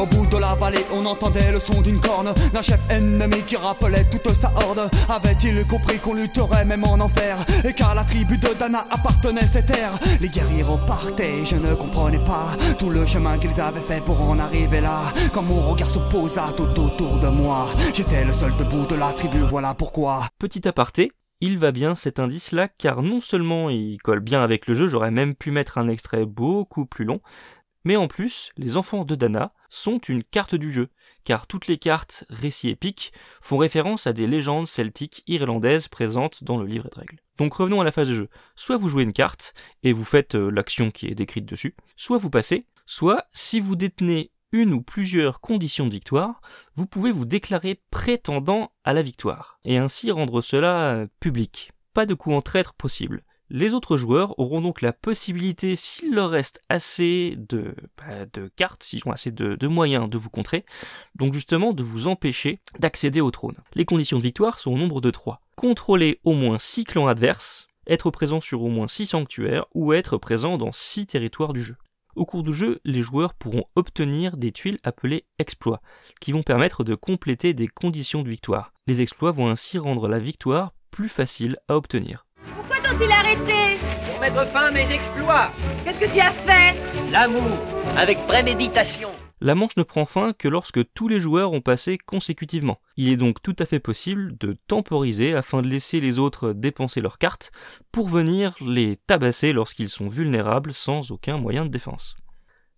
Au bout de la vallée, on entendait le son d'une corne d'un chef ennemi qui rappelait toute sa horde. Avait-il compris qu'on lutterait même en enfer? Et car la tribu de Dana appartenait à cette terre Les guerriers repartaient, je ne comprenais pas tout le chemin qu'ils avaient fait pour en arriver là. Quand mon regard se posa tout autour de moi, j'étais le seul debout de la tribu, voilà pourquoi. Petit aparté, il va bien cet indice-là car non seulement il colle bien avec le jeu, j'aurais même pu mettre un extrait beaucoup plus long, mais en plus, les enfants de Dana sont une carte du jeu, car toutes les cartes récits épiques font référence à des légendes celtiques irlandaises présentes dans le livre de règles. Donc revenons à la phase de jeu. Soit vous jouez une carte et vous faites euh, l'action qui est décrite dessus, soit vous passez, soit si vous détenez une ou plusieurs conditions de victoire, vous pouvez vous déclarer prétendant à la victoire, et ainsi rendre cela euh, public. Pas de coup en traître possible. Les autres joueurs auront donc la possibilité, s'il leur reste assez de, bah, cartes, s'ils ont assez de, moyens de vous contrer, donc justement de vous empêcher d'accéder au trône. Les conditions de victoire sont au nombre de 3. Contrôler au moins 6 clans adverses, être présent sur au moins 6 sanctuaires ou être présent dans 6 territoires du jeu. Au cours du jeu, les joueurs pourront obtenir des tuiles appelées exploits, qui vont permettre de compléter des conditions de victoire. Les exploits vont ainsi rendre la victoire plus facile à obtenir. T'ont-ils arrêté Pour mettre fin à mes exploits Qu'est-ce que tu as fait? L'amour, avec préméditation la manche ne prend fin que lorsque tous les joueurs ont passé consécutivement. Il est donc tout à fait possible de temporiser afin de laisser les autres dépenser leurs cartes pour venir les tabasser lorsqu'ils sont vulnérables sans aucun moyen de défense.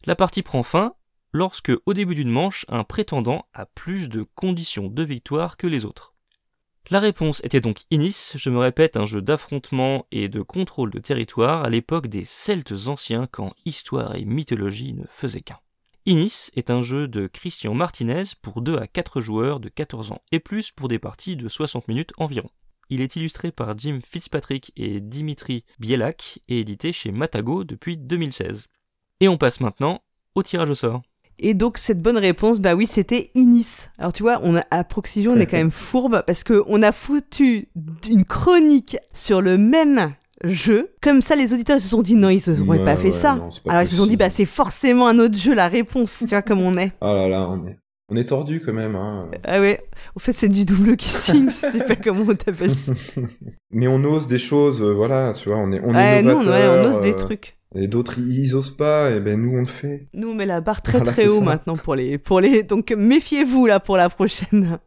La partie prend fin lorsque, au début d'une manche, un prétendant a plus de conditions de victoire que les autres. La réponse était donc Inis, je me répète, un jeu d'affrontement et de contrôle de territoire à l'époque des Celtes anciens quand histoire et mythologie ne faisaient qu'un. Inis est un jeu de Christian Martinez pour 2 à 4 joueurs de 14 ans et plus pour des parties de 60 minutes environ. Il est illustré par Jim Fitzpatrick et Dimitri Bielak et édité chez Matago depuis 2016. Et on passe maintenant au tirage au sort. Et donc cette bonne réponse, bah oui, c'était Inis. Alors tu vois, on a, à Proxision, on est quand même fourbe parce que on a foutu une chronique sur le même jeu. Comme ça, les auditeurs se sont dit non, ils ne ouais, pas fait ça. Alors ils se sont dit bah c'est forcément un autre jeu la réponse. tu vois comme on est. Oh là là, on est. On est tordu quand même. Hein. Ah ouais, en fait c'est du double kissing, je sais pas comment on t'appelle ça. Mais on ose des choses, euh, voilà, tu vois, on est, on ouais, est nous, on, on ose des trucs. Et d'autres, ils osent pas, et ben nous on le fait. Nous on met la barre très très haut maintenant pour les, pour les. Donc méfiez-vous là pour la prochaine.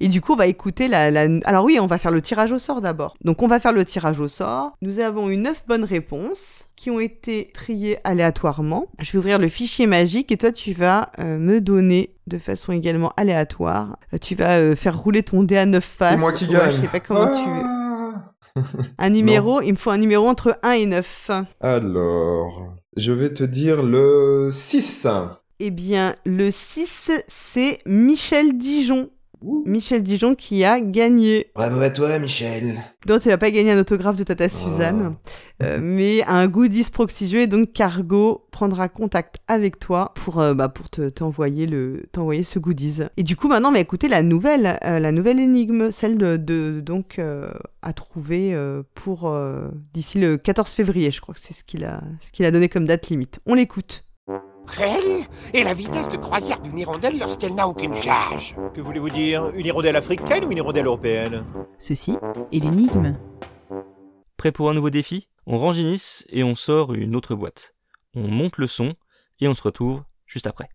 Et du coup on va écouter la, la. Alors oui, on va faire le tirage au sort d'abord. Donc on va faire le tirage au sort. Nous avons eu 9 bonnes réponses qui ont été triées aléatoirement. Je vais ouvrir le fichier magique et toi tu vas euh, me donner de façon également aléatoire. Euh, tu vas euh, faire rouler ton dé à 9 faces. C'est moi qui gagne. je sais pas comment tu un numéro, il me faut un numéro entre 1 et 9. Alors, je vais te dire le 6. Eh bien, le 6, c'est Michel Dijon. Michel Dijon qui a gagné. Bravo à toi, Michel. Donc, tu n'as pas gagné un autographe de Tata Suzanne, euh, mais un goodies proxy et donc Cargo prendra contact avec toi pour, euh, bah, pour te, t'envoyer, le, t'envoyer ce goodies. Et du coup, maintenant, on va écouter la nouvelle, euh, la nouvelle énigme, celle de, de donc à trouver pour d'ici le 14 février, je crois que c'est ce qu'il a, ce qu'il a donné comme date limite. On l'écoute. Quelle est la vitesse de croisière d'une hirondelle lorsqu'elle n'a aucune charge Que voulez-vous dire Une hirondelle africaine ou une hirondelle européenne? Ceci est l'énigme. Prêt pour un nouveau défi? On range Inis et on sort une autre boîte. On monte le son et on se retrouve juste après.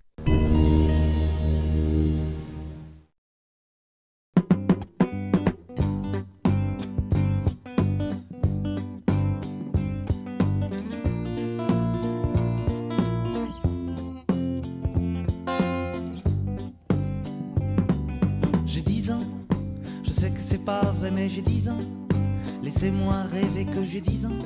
J'ai 10 ans. Laissez-moi rêver que j'ai 10 ans.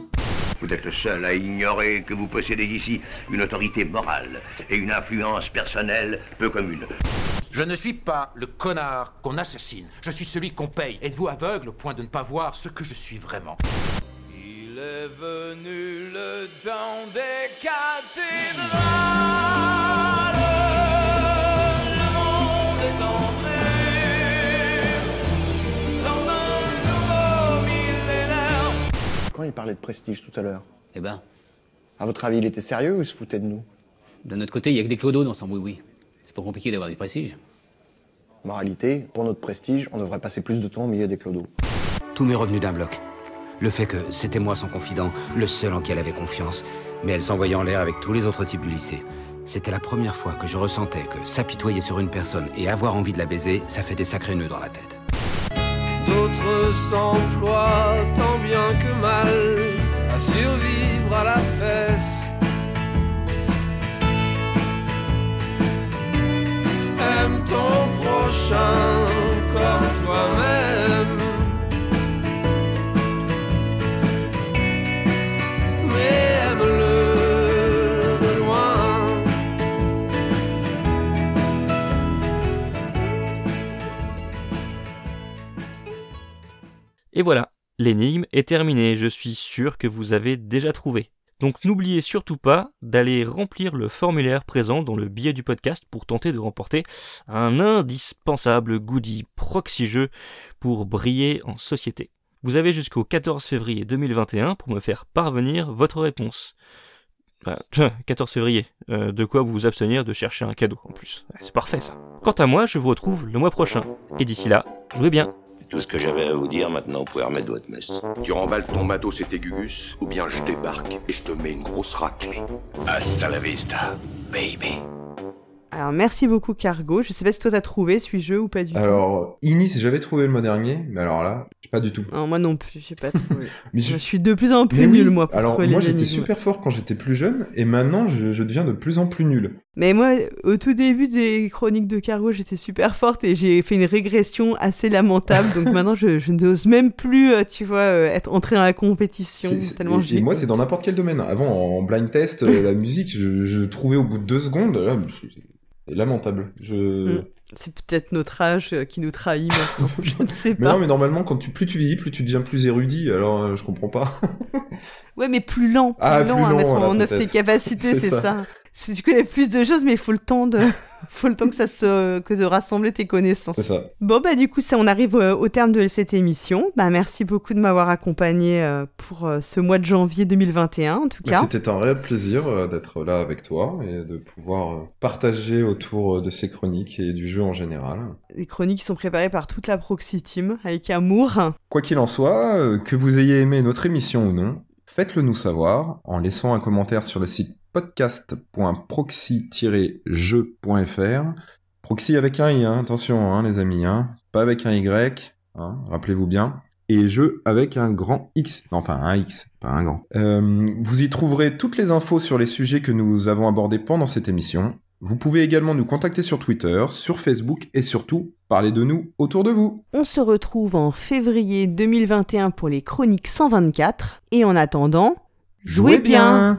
Vous êtes le seul à ignorer que vous possédez ici une autorité morale et une influence personnelle peu commune. Je ne suis pas le connard qu'on assassine. Je suis celui qu'on paye. Êtes-vous aveugle au point de ne pas voir ce que je suis vraiment? Il est venu le temps des cathédrales. Il parlait de prestige tout à l'heure Eh ben. À votre avis, il était sérieux ou il se foutait de nous? De notre côté, il y a que des clodos dans son oui-oui. C'est pas compliqué d'avoir du prestige. Moralité, pour notre prestige, on devrait passer plus de temps au milieu des clodos. Tout m'est revenu d'un bloc. Le fait que c'était moi son confident, le seul en qui elle avait confiance, mais elle s'envoyait en l'air avec tous les autres types du lycée. C'était la première fois que je ressentais que s'apitoyer sur une personne et avoir envie de la baiser, ça fait des sacrés nœuds dans la tête. D'autres s'emploient tant bien que mal à survivre à la peste. Aime ton prochain comme toi-même. Mais Et voilà, l'énigme est terminée, je suis sûr que vous avez déjà trouvé. Donc n'oubliez surtout pas d'aller remplir le formulaire présent dans le billet du podcast pour tenter de remporter un indispensable goodie proxy jeu pour briller en société. Vous avez jusqu'au 14 février 2021 pour me faire parvenir votre réponse. 14 février, euh, de quoi vous abstenir de chercher un cadeau en plus. C'est parfait ça. Quant à moi, je vous retrouve le mois prochain. Et d'ici là, jouez bien. Tout ce que j'avais à vous dire, maintenant vous pouvez remettre votre messe. Tu remballes ton matos et tes gugus, ou bien je débarque et je te mets une grosse raclée. Hasta la vista, baby. Alors merci beaucoup Cargo. Je sais pas si toi t'as trouvé ce jeu ou pas du tout. Alors, Inis, j'avais trouvé le mois dernier, mais alors là, pas du tout. Non, moi non plus, j'ai pas trouvé. Mais je... suis de plus en plus Mais oui, nul moi pour Alors trouver moi les j'étais super fort quand j'étais plus jeune, et maintenant je, je deviens de plus en plus nul. Mais moi, au tout début des chroniques de Cargo, j'étais super forte et j'ai fait une régression assez lamentable. donc maintenant, je, n'ose même plus, euh, tu vois, euh, être entré dans la compétition. tellement et, moi, c'est dans n'importe quel domaine. Avant, en blind test, euh, la musique, je, trouvais au bout de deux secondes. C'est lamentable. Je... Mm. C'est peut-être notre âge qui nous trahit maintenant, je ne sais pas. Mais non, mais normalement, quand tu, plus tu vieillis, plus tu deviens plus érudit, alors je comprends pas. ouais, mais plus lent, plus ah, lent à mettre en œuvre tes capacités, c'est ça tu connais plus de choses, mais il faut le temps de, faut le temps que ça se, que de rassembler tes connaissances. Ça. Bon bah du coup, ça, on arrive euh, au, terme de cette émission. Bah merci beaucoup de m'avoir accompagné euh, pour euh, ce mois de janvier 2021 en tout bah, cas. C'était un réel plaisir d'être là avec toi et de pouvoir partager autour de ces chroniques et du jeu en général. Des chroniques qui sont préparées par toute la Proxy Team avec amour. Quoi qu'il en soit, que vous ayez aimé notre émission ou non, faites-le nous savoir en laissant un commentaire sur le site podcast.proxy-jeu.fr. Proxy avec un i, hein, attention hein, les amis, hein. pas avec un y, rappelez-vous bien. Et jeu avec un grand X, enfin un X, pas un grand. Euh, vous y trouverez toutes les infos sur les sujets que nous avons abordés pendant cette émission. Vous pouvez également nous contacter sur Twitter, sur Facebook et surtout parler de nous autour de vous. On se retrouve en février 2021 pour les chroniques 124 et en attendant, jouez, bien.